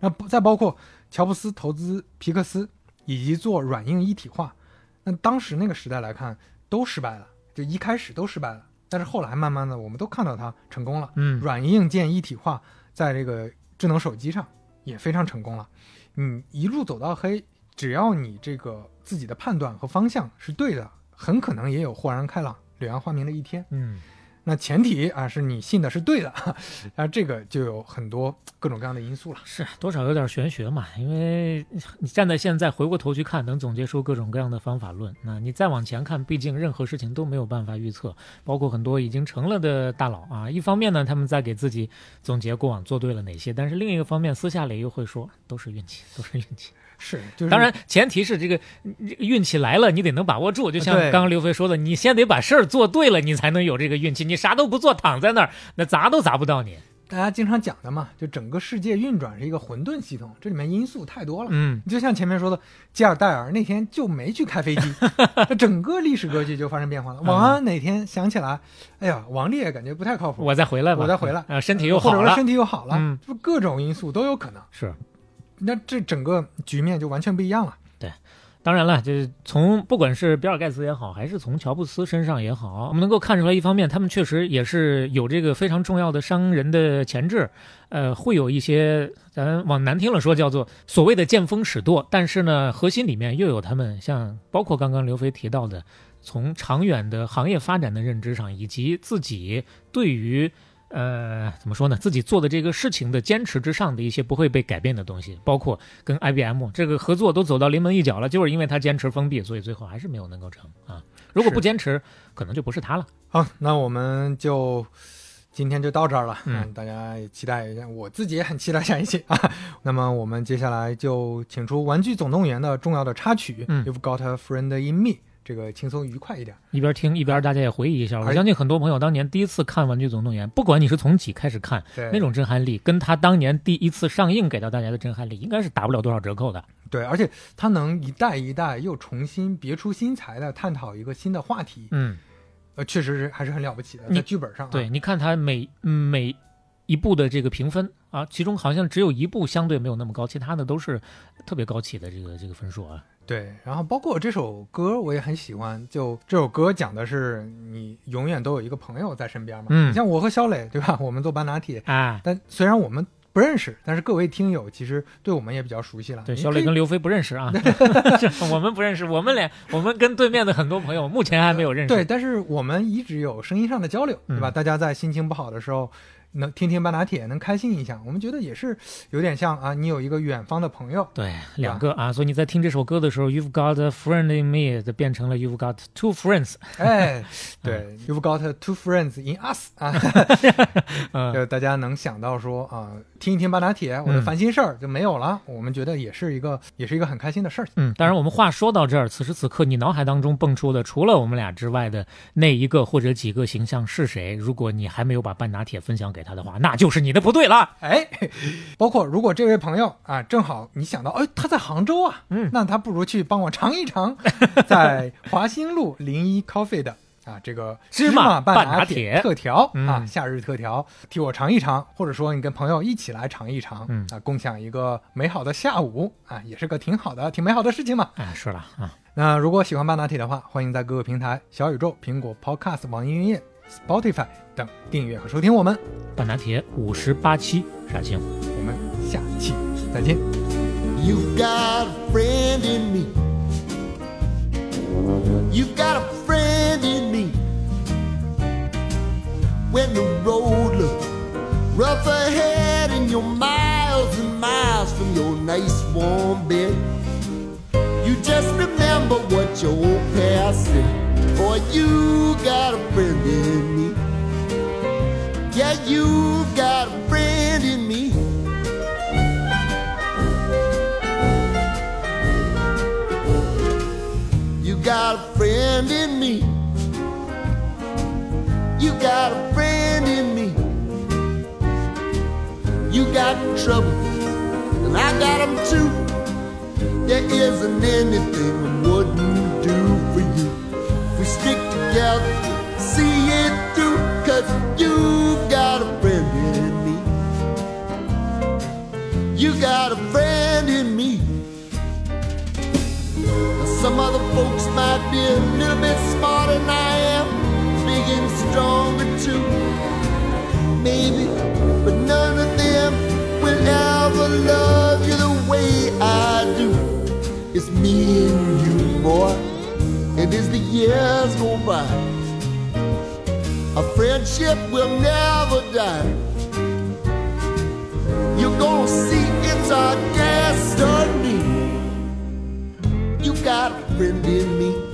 那不再包括乔布斯投资皮克斯以及做软硬一体化，那当时那个时代来看都失败了，就一开始都失败了。但是后来慢慢的，我们都看到它成功了。
嗯
软硬件一体化在这个智能手机上也非常成功了。你一路走到黑，只要你这个自己的判断和方向是对的，很可能也有豁然开朗、柳暗花明的一天。
嗯，
那前提啊是你信的是对的，啊这个就有很多各种各样的因素了。
是多少有点玄学嘛，因为你站在现在回过头去看，能总结出各种各样的方法论。那你再往前看，毕竟任何事情都没有办法预测，包括很多已经成了的大佬啊。一方面呢，他们在给自己总结过往做对了哪些，但是另一个方面，私下里又会说都是运气，都是运气。
是，就是
当然，前提是这个运气来了，你得能把握住。就像刚刚刘飞说的，你先得把事儿做对了，你才能有这个运气。你啥都不做，躺在那儿，那砸都砸不到你。
大家经常讲的嘛，就整个世界运转是一个混沌系统，这里面因素太多了。
嗯，
就像前面说的，吉尔戴尔那天就没去开飞机，这整个历史格局就发生变化了。王安哪天想起来，哎呀，王烈感觉不太靠谱，
我再回来吧，
我再回来
啊，身体又好了，
或者说身体又好了，
嗯
就各种因素都有可能。
是。
那这整个局面就完全不一样了。
对当然了，就是从不管是比尔盖茨也好，还是从乔布斯身上也好，我们能够看出来，一方面他们确实也是有这个非常重要的商人的潜质，呃，会有一些咱往难听了说叫做所谓的见风使舵，但是呢，核心里面又有他们像包括刚刚刘飞提到的，从长远的行业发展的认知上，以及自己对于。呃，怎么说呢？自己做的这个事情的坚持之上的一些不会被改变的东西，包括跟 IBM 这个合作都走到临门一脚了，就是因为他坚持封闭，所以最后还是没有能够成啊。如果不坚持，可能就不是他了。
好，那我们就今天就到这儿了。
嗯
大家也期待一下，我自己也很期待下一期啊。那么我们接下来就请出《玩具总动员》的重要的插曲、
嗯
You've Got a Friend in Me》，这个轻松愉快一点。
一边听一边大家也回忆一下，我相信很多朋友当年第一次看《玩具总动员》，不管你是从几开始看，那种震撼力跟他当年第一次上映给到大家的震撼力，应该是打不了多少折扣的。
对，而且他能一代一代又重新别出心裁的探讨一个新的话题，
嗯，
呃，确实是还是很了不起的，
你
在剧本上、啊。
对，你看他每嗯每一部的这个评分啊，其中好像只有一部相对没有那么高，其他的都是特别高起的这个这个分数啊。
对，然后包括这首歌我也很喜欢，就这首歌讲的是你永远都有一个朋友在身边嘛。
嗯
你像我和肖磊，对吧？我们做半拿铁，
啊，
但虽然我们不认识，但是各位听友其实对我们也比较熟悉了。
对，
你可以
小磊跟刘飞不认识啊，我们不认识，我们俩我们跟对面的很多朋友目前还没有认识。
对，但是我们一直有声音上的交流，对吧？
嗯
大家在心情不好的时候，能听听半打铁，能开心一下，我们觉得也是有点像啊，你有一个远方的朋友。
对，两个啊，所以你在听这首歌的时候，You've got a friend in me，就变成了 You've got two friends。
哎，对，You've got two friends in us 啊，
嗯，
就大家能想到说啊，听一听半打铁，我的烦心事儿就没有了。我们觉得也是一个，也是一个很开心的事儿。
嗯，当然，我们话说到这儿，此时此刻你脑海当中蹦出的，除了我们俩之外的那一个或者几个形象是谁？如果你还没有把半打铁分享给他的话，那就是你的不对了。
哎，包括如果这位朋友啊，正好你想到，哎，他在杭州啊，
嗯
那他不如去帮我尝一尝，在华兴路零一 coffee 的啊这个
芝麻
半
半拿
铁
铁
特调、
嗯
啊，夏日特调，替我尝一尝，或者说你跟朋友一起来尝一尝，
嗯
啊，共享一个美好的下午啊，也是个挺好的、挺美好的事情嘛。
哎，是了啊，
那如果喜欢半拿铁的话，欢迎在各个平台小宇宙、苹果 Podcast、网易云音乐、Spotify 等订阅和收听我们。
半拿铁五十八期杀青。
我们下期再见。
You've got a friend in me. You've got a me when the road looks rough ahead and you're miles and miles from your nice warm bed. You just remember what your old past said, for you got a friend in me. Yeah, you got a friend in me. Got a friend in me. You got a friend in me. You got trouble, and I got 'em too. There isn't anything be a little bit smarter than I am, big and stronger too. Maybe, but none of them will ever love you the way I do. It's me and you, boy. And as the years go by, our friendship will never die. You're gonna see it's our destiny. You got a friend in me.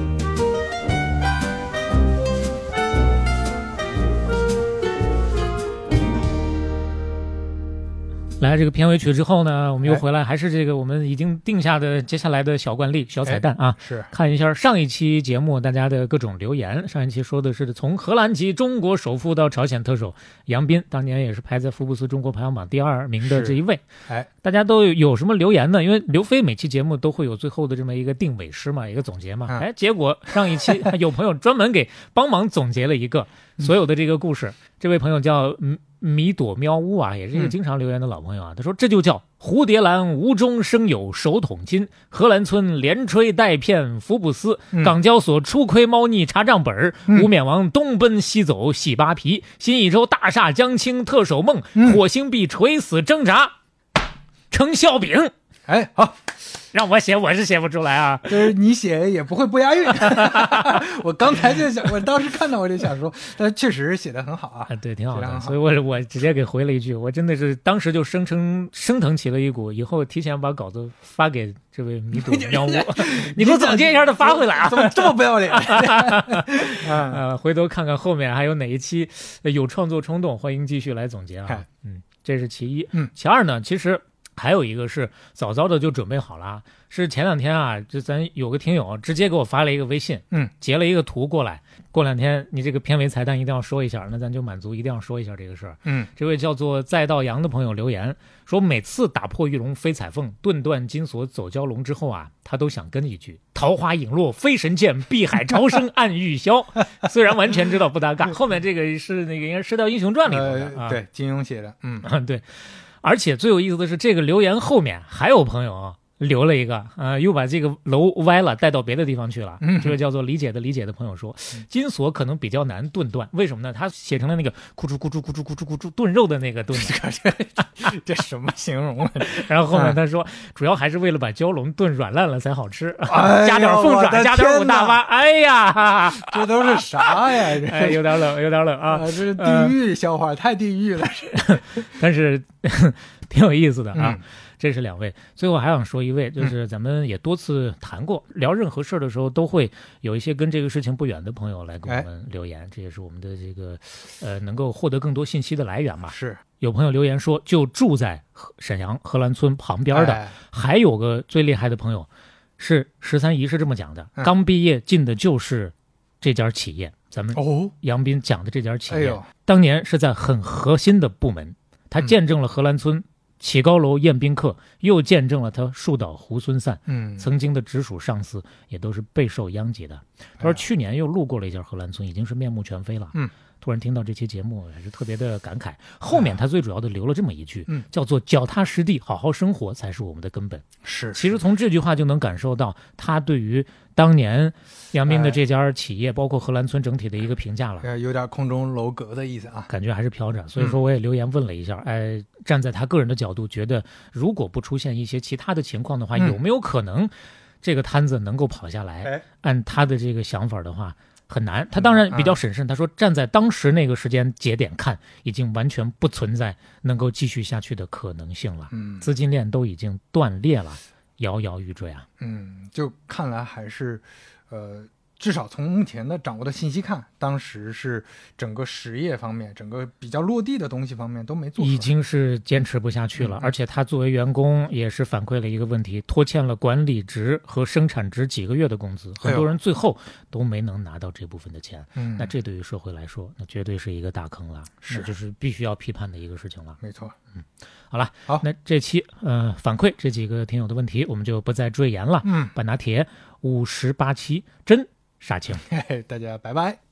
来这个片尾曲之后呢，我们又
哎
回来，还是这个我们已经定下的接下来的小惯例、小彩蛋啊。
是
看一下上一期节目大家的各种留言。上一期说的是从荷兰籍中国首富到朝鲜特首杨斌，当年也是排在福布斯中国排行榜第二名的这一位。
哎，
大家都有有什么留言呢？因为刘飞每期节目都会有最后的这么一个定尾诗嘛，一个总结嘛。
嗯
哎，结果上一期 有朋友专门给帮忙总结了一个所有的这个故事。这位朋友叫嗯米朵喵呜啊，也是一个
嗯
经常留言的老朋友啊。他说这就叫蝴蝶兰无中生有手捅金，荷兰村连吹带骗福布斯，
嗯
港交所初窥猫腻查账本儿，
嗯
无冕王东奔西走洗扒皮，新一周大厦将倾特首梦，
嗯
火星币垂死挣扎，成笑柄。
哎，好，
让我写，我是写不出来啊。
就是你写也不会不押韵。我刚才就想，我当时看到我就想说，但确实写的很好啊
啊，。对，挺好的，
好
所以我我直接给回了一句，我真的是当时就生成升腾起了一股，以后提前把稿子发给这位迷途喵屋，你给我总结一下他发回来啊
怎。么这么不要脸？嗯，
呃，回头看看后面还有哪一期呃有创作冲动，欢迎继续来总结啊。嗯，这是其一。
嗯，
其二呢，其实还有一个是早早的就准备好了啊，是前两天啊，就咱有个听友直接给我发了一个微信，
嗯，
截了一个图过来。过两天你这个片尾彩蛋一定要说一下，那咱就满足一定要说一下这个事儿。
嗯，
这位叫做再到阳的朋友留言说，每次打破玉龙飞彩凤，顿断金锁走蛟龙之后啊，他都想跟一句“桃花影落飞神剑，碧海潮生 暗玉箫”。虽然完全知道不搭嘎，后面这个是那个应该是《射雕英雄传》里头的。
对，金庸写的，嗯，
啊，对，而且最有意思的是，这个留言后面还有朋友啊留了一个，呃，又把这个楼歪了，带到别的地方去了。
嗯
这个叫做理解的理解的朋友说，金锁可能比较难炖断，为什么呢？他写成了那个咕噜咕噜咕噜咕噜咕噜炖肉的那个炖，
这什么形容啊？
然后后面他说，主要还是为了把蛟龙炖软烂了才好吃，加点凤爪，加点五大花，哎呀，
这都是啥呀？这
哎，有点冷，有点冷啊。
啊，这是地狱笑话，太地狱了。
但是挺有意思的啊。
嗯
这是两位，最后还想说一位，就是咱们也多次谈过，聊任何事儿的时候，都会有一些跟这个事情不远的朋友来给我们留言，这也是我们的这个呃能够获得更多信息的来源嘛。
是。
有朋友留言说，就住在荷沈阳荷兰村旁边的，
哎。
还有个最厉害的朋友，是十三姨是这么讲的，
嗯。
刚毕业进的就是这家企业，咱们
哦，
杨斌讲的这家企业，
哎，
当年是在很核心的部门，他
嗯。
见证了荷兰村起高楼宴宾客，又见证了他树倒猢狲散。
嗯，
曾经的直属上司也都是备受殃及的。他说去年又路过了一下荷兰村，已经是面目全非了。
嗯，
突然听到这期节目，还是特别的感慨。后面他最主要的留了这么一句，
嗯
叫做“脚踏实地，好好生活才是我们的根本”。
是，
其实从这句话就能感受到他对于当年杨斌的
哎
这家企业，包括荷兰村整体的一个评价了。
呃有点空中楼阁的意思啊。
感觉还是飘着，所以说我也留言问了一下，哎，站在他个人的角度，觉得如果不出现一些其他的情况的话，
嗯
有没有可能这个摊子能够跑下来？
哎，
按他的这个想法的话，很难。他当然比较审慎，他说站在当时那个时间节点看，已经完全不存在能够继续下去的可能性了。
嗯
资金链都已经断裂了，摇摇欲坠啊。
嗯，就看来还是，呃，至少从目前的掌握的信息看，当时是整个实业方面，整个比较落地的东西方面都没做。
已经是坚持不下去了，而且他作为员工也是反馈了一个问题，拖欠了管理职和生产职几个月的工资，很多人最后都没能拿到这部分的钱。
嗯，
那这对于社会来说，那绝对是一个大坑了，
是
就是必须要批判的一个事情了。
没错。
嗯好了，
好
那这期呃反馈这几个听友的问题，我们就不再赘言了。
嗯，
半拿铁五十八期真杀青。
嘿嘿，大家拜拜。